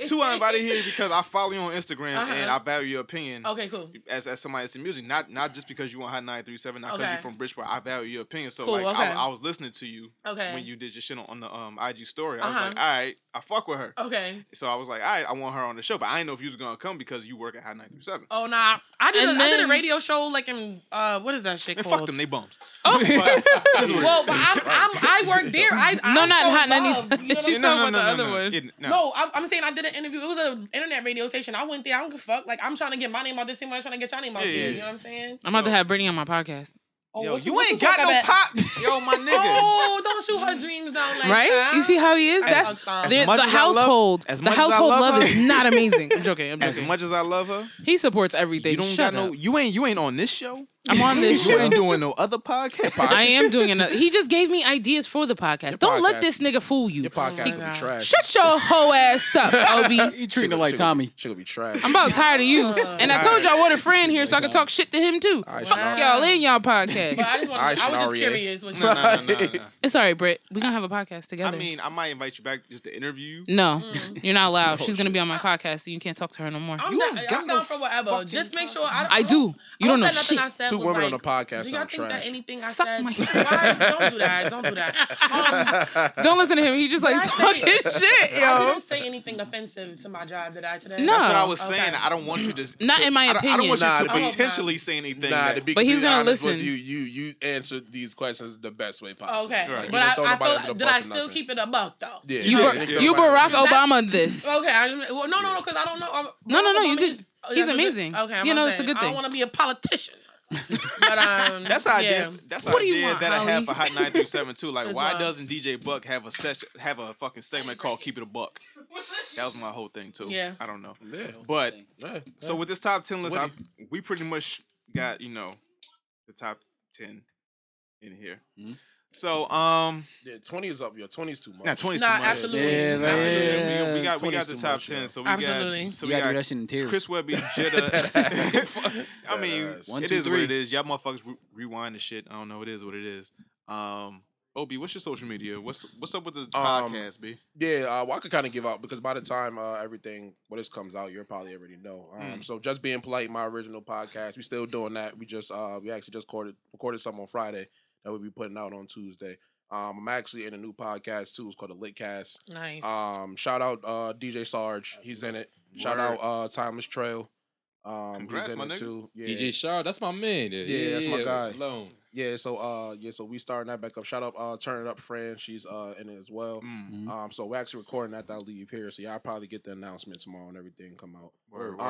Two two I invited here because I follow you on Instagram uh-huh. and I value your opinion. Okay, cool. As somebody that's in music, not not just because you want Hot 937, not because okay. you're from Bridgeport. I value your opinion. So cool, like okay. I, I, was listening to you okay. when you did your shit on, on the um, IG story. I uh-huh. was like, all right, I fuck with her. Okay. So I was like, all right, I want her on the show, but I didn't know if you was gonna come because you work at Hot 937. Oh nah, I did. A, then, I did a radio show like in uh, what is that shit called? Fuck them, they bums. Oh, but, well, but I'm, I'm, i work there. I, no, I'm not so Hot 937. You know She's no, no, no, about the other one. Yeah, no, no I'm, I'm, saying I did an interview. It was an internet radio station. I went there. I don't give a fuck. Like I'm trying to get my name out this same way I'm trying to get your name out yeah, there. You know what I'm saying? I'm about so, to have Brittany on my podcast. Oh, Yo, you, you ain't got no pop. Yo, my nigga. oh, don't shoot her dreams down like right? that. Right? You see how he is? That's as the, the household. Love, the household love, love is not amazing. I'm joking. I'm joking. As much as I love her, he supports everything. You don't Shut got up. no. You ain't. You ain't on this show. I'm on this you ain't doing no other podcast. I am doing another. He just gave me ideas for the podcast. Your Don't let this nigga fool you. Your podcast will be trash. Shut your hoe ass up, Obi. He treating her like Tommy. She gonna be trash. I'm about tired of you. And I told you I want a friend here so I can talk shit to him too. All right, Fuck y'all in y'all But podcast. I just want. I was just curious. What you No, no, no, no. It's all right, Britt. We gonna have a podcast together. I mean, I might invite you back just to interview. No, mm. you're not allowed. She's gonna be on my podcast, so you can't talk to her no more. I'm, You not, ain't got I'm no down for whatever. Just make sure I. do. I do. You don't know shit two women like, on the podcast. Do y'all I'm think trash. that anything I Suck said? My- why? Don't do that. Don't do that. Um, don't listen to him. He just like talking shit, yo. I didn't say anything offensive to my job, that I? Today? No. That's what I was saying. Okay. I don't want you to. Not in my opinion. I don't, want nah, you to be, potentially say anything. Nah, to be, but he's gonna listen. you you you answered these questions the best way possible. Okay, right. but I, I feel, did I still keep it a buck though? Yeah, you you Barack Obama this. Okay, no no no because I don't know. No no no you did. He's amazing. Okay, I'm you know it's a good thing. I don't want to be a politician but um, that's how yeah. I did. That's how what I did want, that. Holly? I had for Hot Nine Three Seven Two. Like, why doesn't DJ Buck have a session, have a fucking segment called "Keep It a Buck"? That was my whole thing too. Yeah, I don't know. Yeah. But so with this top ten list, I, we pretty much got you know the top ten in here. Mm-hmm. So um, Yeah, twenty is up. Yeah, twenty is too much. yeah, twenty is Nah, too much. absolutely. Yeah, Absolutely. yeah, We, we got we got the top much, ten. yeah. So we Absolutely. got so You we gotta do got that shit in tears. Chris Webby, Jitta. I mean, Deadass. One, it two, is what it is. Y'all motherfuckers re- rewind the shit. I don't know. It is what it is. Um, Obi, what's your social media? What's what's up with the Um, podcast, B? Yeah, uh, well, I could kind of give out because by the time uh, everything when this comes out, you'll probably already know. Um, Mm. So just being polite, my original podcast, we still doing that. We just uh, we actually just recorded recorded something on Friday that we'll be putting out on Tuesday. Um, I'm actually in a new podcast too. It's called the Litcast. Nice. Um, shout out uh, DJ Sarge. He's in it. Shout out Word. uh, Timeless Trail. Um, Congrats, he's in my it nigga. too. Yeah. DJ Shaw, that's my man. Yeah, Yeah, that's my guy. Alone. Yeah, so uh yeah, so we starting that back up. Shout out uh Turn It Up friend. She's uh in it as well. Mm. Um so we're actually recording that that'll leave here. So y'all probably get the announcement tomorrow and everything come out. Word, word.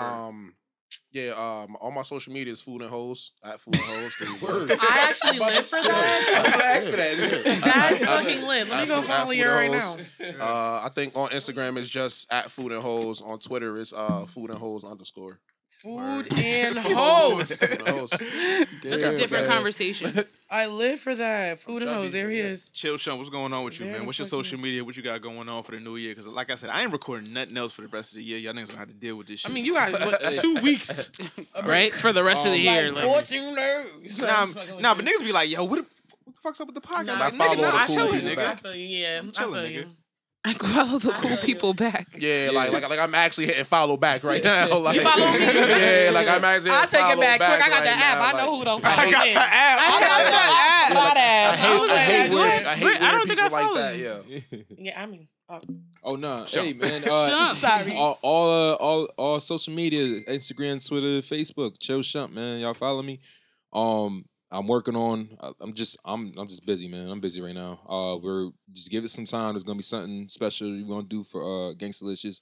Yeah, um all my social media is food and hoes at food and hoes. I actually live for that. Ask for that. That's fucking lit. Let me go follow you right now. Uh, I think on Instagram it's just at food and hoes. On Twitter it's uh food and hoes underscore. Food and hoes. Food and hoes. That's a different conversation. I live for that. Food and hoes. There he is. Chill, Sean. What's going on with you, Very man? What's your social media? What you got going on for the new year? Because, like I said, I ain't recording nothing else for the rest of the year. Y'all niggas gonna have to deal with this shit. I mean, you got what, two weeks. right? For the rest of the um, year. Like, like- 14 days. Nah, nah, but niggas be like, yo, what the, what the fuck's up with the podcast? Nah, like, I follow nigga, nah, the I cool chill, people nigga. back. I feel you. Yeah, I chilling, feel nigga. You. I follow the cool people back. Yeah, like like like I'm actually hitting follow back right now. Like, follow me? Yeah, like I'm actually. I'll take it follow back quick. I got right the app. now, I know like- who don't I got me. the app. I got the app. Hot ass. I hate, I hate do weird, it. I hate Britt, I weird don't think I people like follow that. Yeah. Yeah, I mean, uh, Oh no, Sure. hey man, uh, Shump. Sorry. all all, uh, all all social media, Instagram, Twitter, Facebook, Chill Shump, man. Y'all follow me. Um, I'm working on. I- I'm just I'm I'm just busy, man. I'm busy right now. Uh, we're just give it some time. There's gonna be something special we're gonna do for uh Gangstalicious.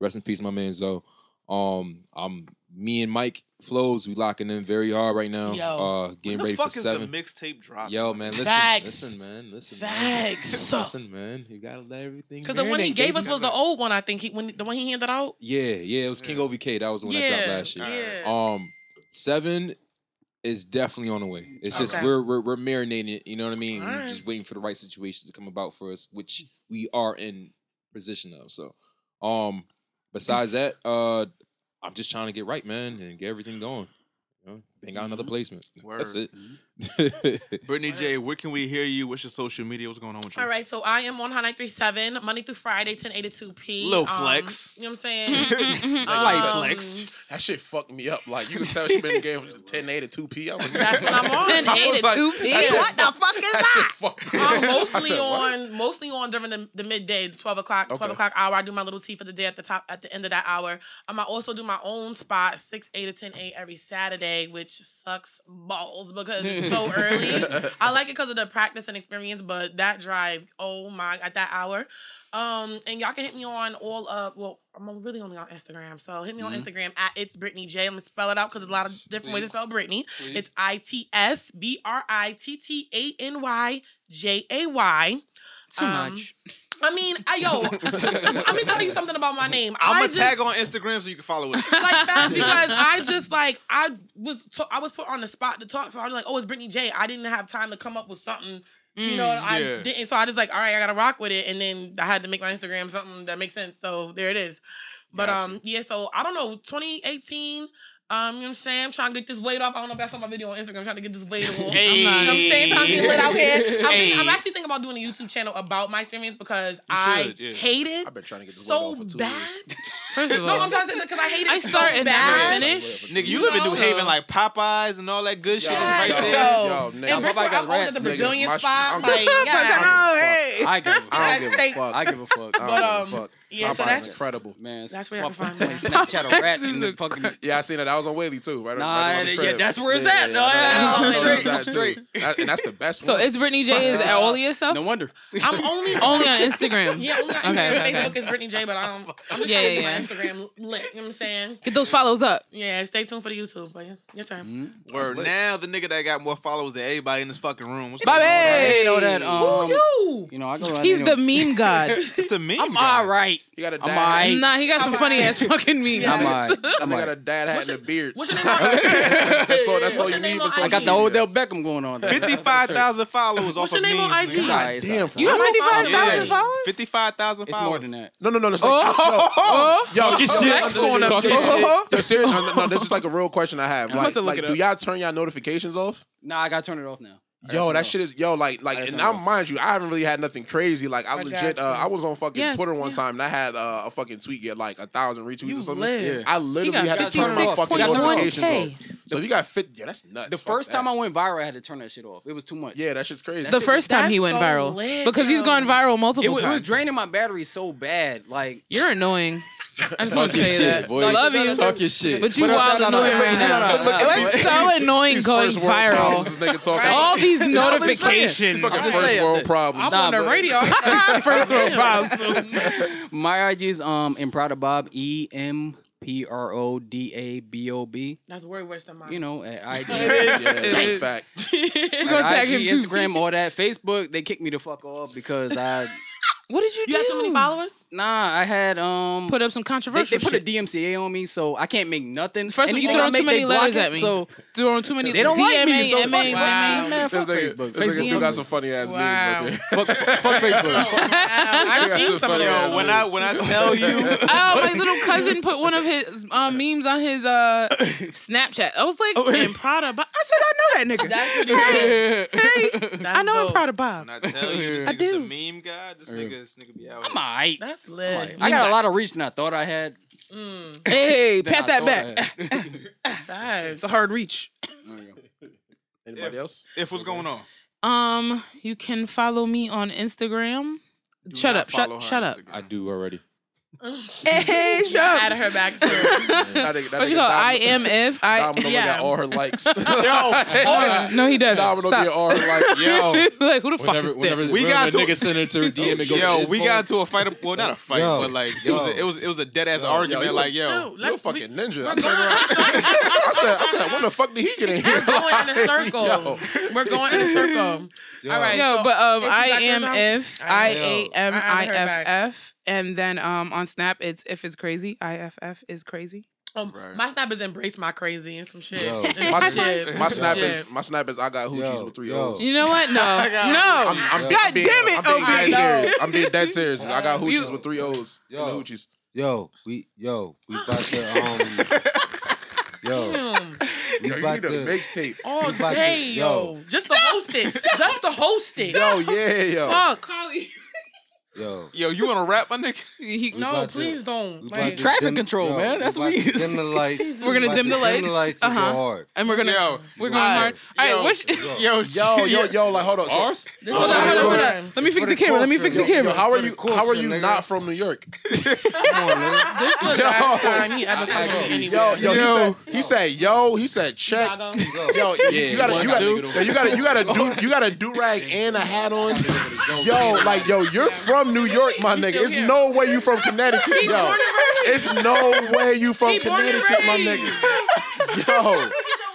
Rest in peace, my man Zoe. Um, I'm me and Mike Flows. We locking in very hard right now. Yo. Uh, When getting the ready fuck for is seven. the fuck is the mixtape drop? Yo, man, listen, Facts. listen, man, listen, Facts. man. listen, man. You gotta let everything. Because the one he gave us was the old one, I think. He when the one he handed out. Yeah, yeah, it was King OVK. That was the one that dropped last year. yeah. Um, seven is definitely on the way. It's just Okay. we're, we're we're marinating it. You know what I mean? We're just waiting for the right situation to come about for us, which we are in position of. So, um, besides that, uh, I'm just trying to get right, man, and get everything going. You know, bang out another placement. That's Word. it. Brittany J, where can we hear you? What's your social media? What's going on with you? All right, so I am on Hot 937 Monday through Friday, 10 a to 2 p. Lil Um, flex. You know what I'm saying? Light Um, flex. That shit fucked me up. Like you can tell she been in the game from 10 a to 2 p. I was That's what I'm on. 10 I a to 2 p. that What the fuck- fuck is that shit that? I'm mostly said, on mostly on during the, the midday, the 12 o'clock, 12 Okay. o'clock hour. I do my little tea for the day at the top at the end of that hour. Um, I also do my own spot, 6 a to 10 a every Saturday, which sucks balls because it's so early. I like it because of the practice and experience, but that drive, oh my, at that hour. Um, and y'all can hit me on all of well, I'm really only on Instagram, so hit me on Mm-hmm. Instagram at it's Brittany J. I'm gonna spell it out because there's a lot of different ways to spell Brittany. Please. It's I T S B R I T T A N Y J A Y. Too Um, much. I mean, I yo, let me tell you something about my name. I'm I gonna just- tag on Instagram so you can follow it. like that because I just like I was to, I was put on the spot to talk, so I was like, oh, it's Brittany J. I didn't have time to come up with something. You know, I yeah. didn't. So I just like, all right, I gotta rock with it, and then I had to make my Instagram something that makes sense. So there it is. But Gotcha. um, yeah. So I don't know, 2018. Um, you know what I'm saying? I'm trying to get this weight off. I don't know if that's on my video on Instagram. I'm trying to get this weight off. Hey. You know what I'm saying? Trying to get lit out here. I'm, thinking- I'm actually thinking about doing a YouTube channel about my experience because You I should, yeah. hated I've been trying to get this so weight off for two bad. years. First of all, No, I'm trying to say because I hated I it start so and bad. never finish. Nigga, you live in New Haven like Popeyes and all that good shit is right Yes, there. yo. Yo, And nigga. Bristol, Popeye got I'm over rats, the. Brazilian My- spot. I'm- Like, yeah. Oh, hey. I give a I fuck. don't give a fuck. I give a fuck. I don't um, give a fuck. yeah, so Popeye's that's- incredible. Man, That's where y'all can find. Snapchat a rat in the fucking. Yeah, I seen it. That was on Whalley too. Right, Nah, right on the yeah, that's where it's Yeah, at. yeah, No, I know. yeah, I I'm know straight, that I'm straight. That- and that's the best So one. it's Brittany J. Is that all your stuff? No wonder. I'm only Only on Instagram. Yeah, only on Okay, Instagram. okay, Facebook okay. is Brittany J, but I'm I'm just Yeah, trying to yeah, get my yeah. Instagram lit. You know what I'm saying? Get those follows up. Yeah, stay tuned for the YouTube. But yeah, your turn. Word now, the nigga that got more followers than everybody in this fucking room. What's Bobby! going on? Know that. Who Um, you? you know, I go. He's the meme god. It's a meme. I'm all right. You got a I'm dad. Nah, he got some funny ass fucking memes. I'm all right. I'm nigga all got a dad hat What's and a beard. What's your name? That's all. That's all you need I got the Odell Beckham going on. there. 55,000 followers What's off your of name on memes. IG? It's all right, it's all right, Damn, You have 55,000 followers? 55,000 It's followers. more than that. No, no, no, oh. no. Oh, Yo, Talking yo, shit. yo, yo, yo, Talking yo, shit. Yo, serious. No, no, no, this is like a real question I have. Like, to look like it do up. y'all turn y'all notifications off? Nah, I gotta turn it off now. Yo, that shit is yo like like and turn it now mind you, I haven't really had nothing crazy. Like I, I legit, uh. I was on fucking Yeah, Twitter one yeah. time and I had uh, a fucking tweet get like a thousand retweets You or something. lit. Yeah. I literally got had to turn my fucking 56.1K. notifications on. So if you got fit, yeah, that's nuts. The Fuck first that. time I went viral, I had to turn that shit off. It was too much. yeah, that shit's crazy. The first time he That's went so viral lit, because he's yo. gone viral It, multiple was, it was times. draining my battery so bad. Like You're annoying. I just want to say shit, that. boy. I love you. Talk your shit. But you wild no, and no, moving right now. no, no, no. It was so annoying going first world problems, viral. this nigga talking. All these I'm just saying. notifications. Fucking I'm first world problems. I'm on the radio. First world problem. my IG is um Imprada Bob E M P R O D A B O B. That's way worse than mine. You know at IG. yeah, that's a fact. We're gonna tag IG, him too. Instagram, all that. Facebook, they kicked me the fuck off because I What did you, you do? got too many followers? nah I had um Put up some they, controversial they put a shit. DMCA on me, so I can't make nothing. First of all, you Anything I throwing make, too many letters at me. So Throwing too many. they don't like me. DMA, So fuck, MA, fuck, wow. man, This fuck nigga, Facebook. this nigga do got some funny ass Wow. memes. Fuck, fuck Facebook. I've seen some of Yo, those. Yo, when I when I tell you, Oh, my little cousin put one of his uh, memes on his uh, Snapchat. I was like, man, Prada. But I said, I know that nigga. That's pretty good. I know I'm proud of Bob. when I tell you, this I nigga's do. the meme guy. This nigga, this nigga be out. I'm alright. That's lit. I got a lot of reach than I thought I had. Hey, than pat I that thought back. I had. Facts. It's a hard reach. Anybody else? If what's going on? Um, you can follow me on Instagram. Do shut not up! Shut follow her shut up! Instagram. I do already. Hey, shut up! Added her back too. That nigga, that What you nigga call? Dom- I am if I. Domino Yeah. got all her likes. Oh, no, he doesn't. Domino Stop. get all her likes. Yo, like who the fuck is this? We whenever got a to- nigga send it to her DM and goes yo, to we got into a fight. Well, not a fight, Yo, but like it was a, it was it was a dead ass Yo, argument. yo, you like yo, Chill. You're a Let's- fucking we- ninja. we're I, turned around- I said, I said, when the fuck did he get in here? We're going in a circle. Yo. We're going in a circle. All right. Yo, so but um, if you I got yours am on- if I I know. A M I I her back. F F, and then um on Snap it's if it's crazy. I F F is crazy. Um, Right. My snap is embrace my crazy and some shit. Yo. And some My, shit. my Some snap shit. is my snap is I got hoochies Yo, with three. O's. You know what? No, got- no. I'm, I'm, God I'm being, damn it, I'm being dead serious. I'm being dead serious. I got hoochies You- with three O's. Yo. In the hoochies. Yo, we yo, we about to um Yo, Damn. we Yo, you about need a to mixtape. All about to- day, yo. yo. Just to host it. Just to host it. Yo, yeah, yo. Fuck. Yo. yo, you want to rap, my nigga? He- No, about to- please don't. Like, Traffic dim- control, yo, man. That's we what about we is. Dim the lights. We're gonna We dim the lights. Dim the lights Uh-huh. go hard. and we're gonna Yo, we're going alright, hard. All yo, right, which, Yo, Yo, yo, yo, like hold on. So, Ours? This hold on, hold on, hold on. Let me fix the camera. Let me fix the camera. how are you? How are you not from New York? Come on, nigga. this the Yo. last time he ever come to Yo, anywhere. yo, he Yo. said, he said, yo, he said, check. Chicago. Yo, you gotta, one, you gotta, two. you gotta, you gotta do, you gotta do rag and a hat on. Yo, like, yo, you're from New York, my nigga. It's here. no way you from Connecticut, yo. born and raised. It's no way you from He born and Connecticut, my nigga. Yo.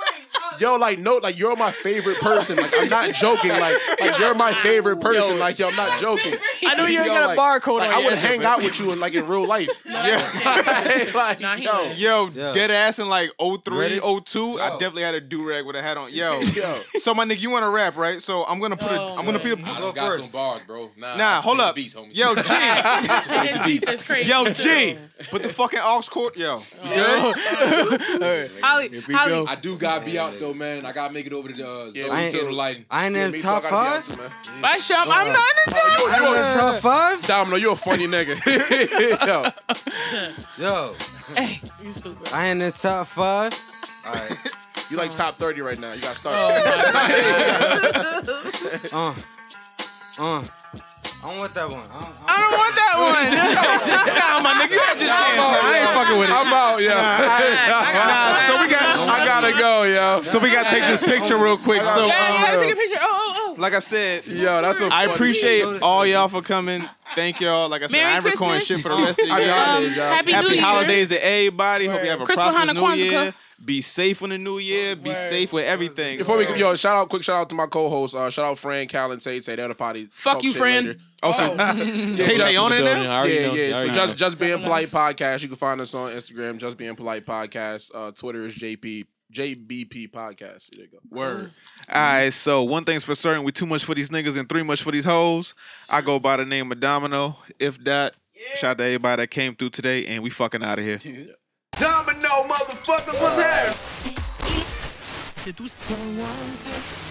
Yo, like no, like you're my favorite person. Like I'm not joking. Like, like you're my favorite person. Like yo, I'm not joking. I know you ain't Yo, got a like- barcode Like, on I your would hang answer, out with you in like in real life. like, like, Nah, he yo. Yo, dead ass in like 03, Ready? 02, I definitely had a do rag with a hat on. Yo, yo. so my nigga, you want to rap, right? So I'm gonna put a, Oh, I'm gonna put I a, don't Go got first. them bars, bro. Nah, I nah, hold make up, Beats, homie. yo, G, His beats is crazy. yo, G, put the fucking aux cord, yo. You good? Holly, Holly, I do gotta be out though, man. I gotta make it over to the uh, Zoe I ain't- Tunnel Lighting. I ain't Yeah, in the top gotta be out five. too, man. bye, shop. I'm not in the top. I ain't in the top five. Domino, you a funny nigga. yo, Yo, Hey, You stupid. I ain't in the top five. All right. you like top thirty right now. You gotta start. Uh, uh. I don't want that one. I don't, I don't want that one. nah, my nigga, you had your chance, man. I ain't fucking with it. I'm out, yo. Nah, so we got, I gotta go, yo. so we gotta take this picture real quick. So, yeah, you gotta um, take a picture. Oh, oh, oh. like I said, Yo, that's a. I appreciate all y'all for coming. Thank y'all. Like I said, Merry I ain't recording Christmas. shit for the rest of the Happy year. holidays, y'all. Happy, Happy New Year. holidays to everybody. Hope you have a Christmas, prosperous Hanukkah, new year. Be safe in the new year. Be safe with everything. Before we, yo, shout out, quick shout out to my co-host. Uh, shout out Fran, Cal, and Tay. Tay, they're the potty. Fuck Talk you, shit Fran. later. Oh, so Tay Tay on it Building, I now? already Yeah, know. yeah. I So already just know. just being polite podcast. You can find us on Instagram. Just being polite podcast. Uh, Twitter is JP JBP podcast. There you go. Word. All right, so one thing's for certain: we too much for these niggas and three much for these hoes. I go by the name of Domino. If that, shout out to everybody that came through today, and we fucking out of here. Domino, motherfuckers, was happening? C'est tout.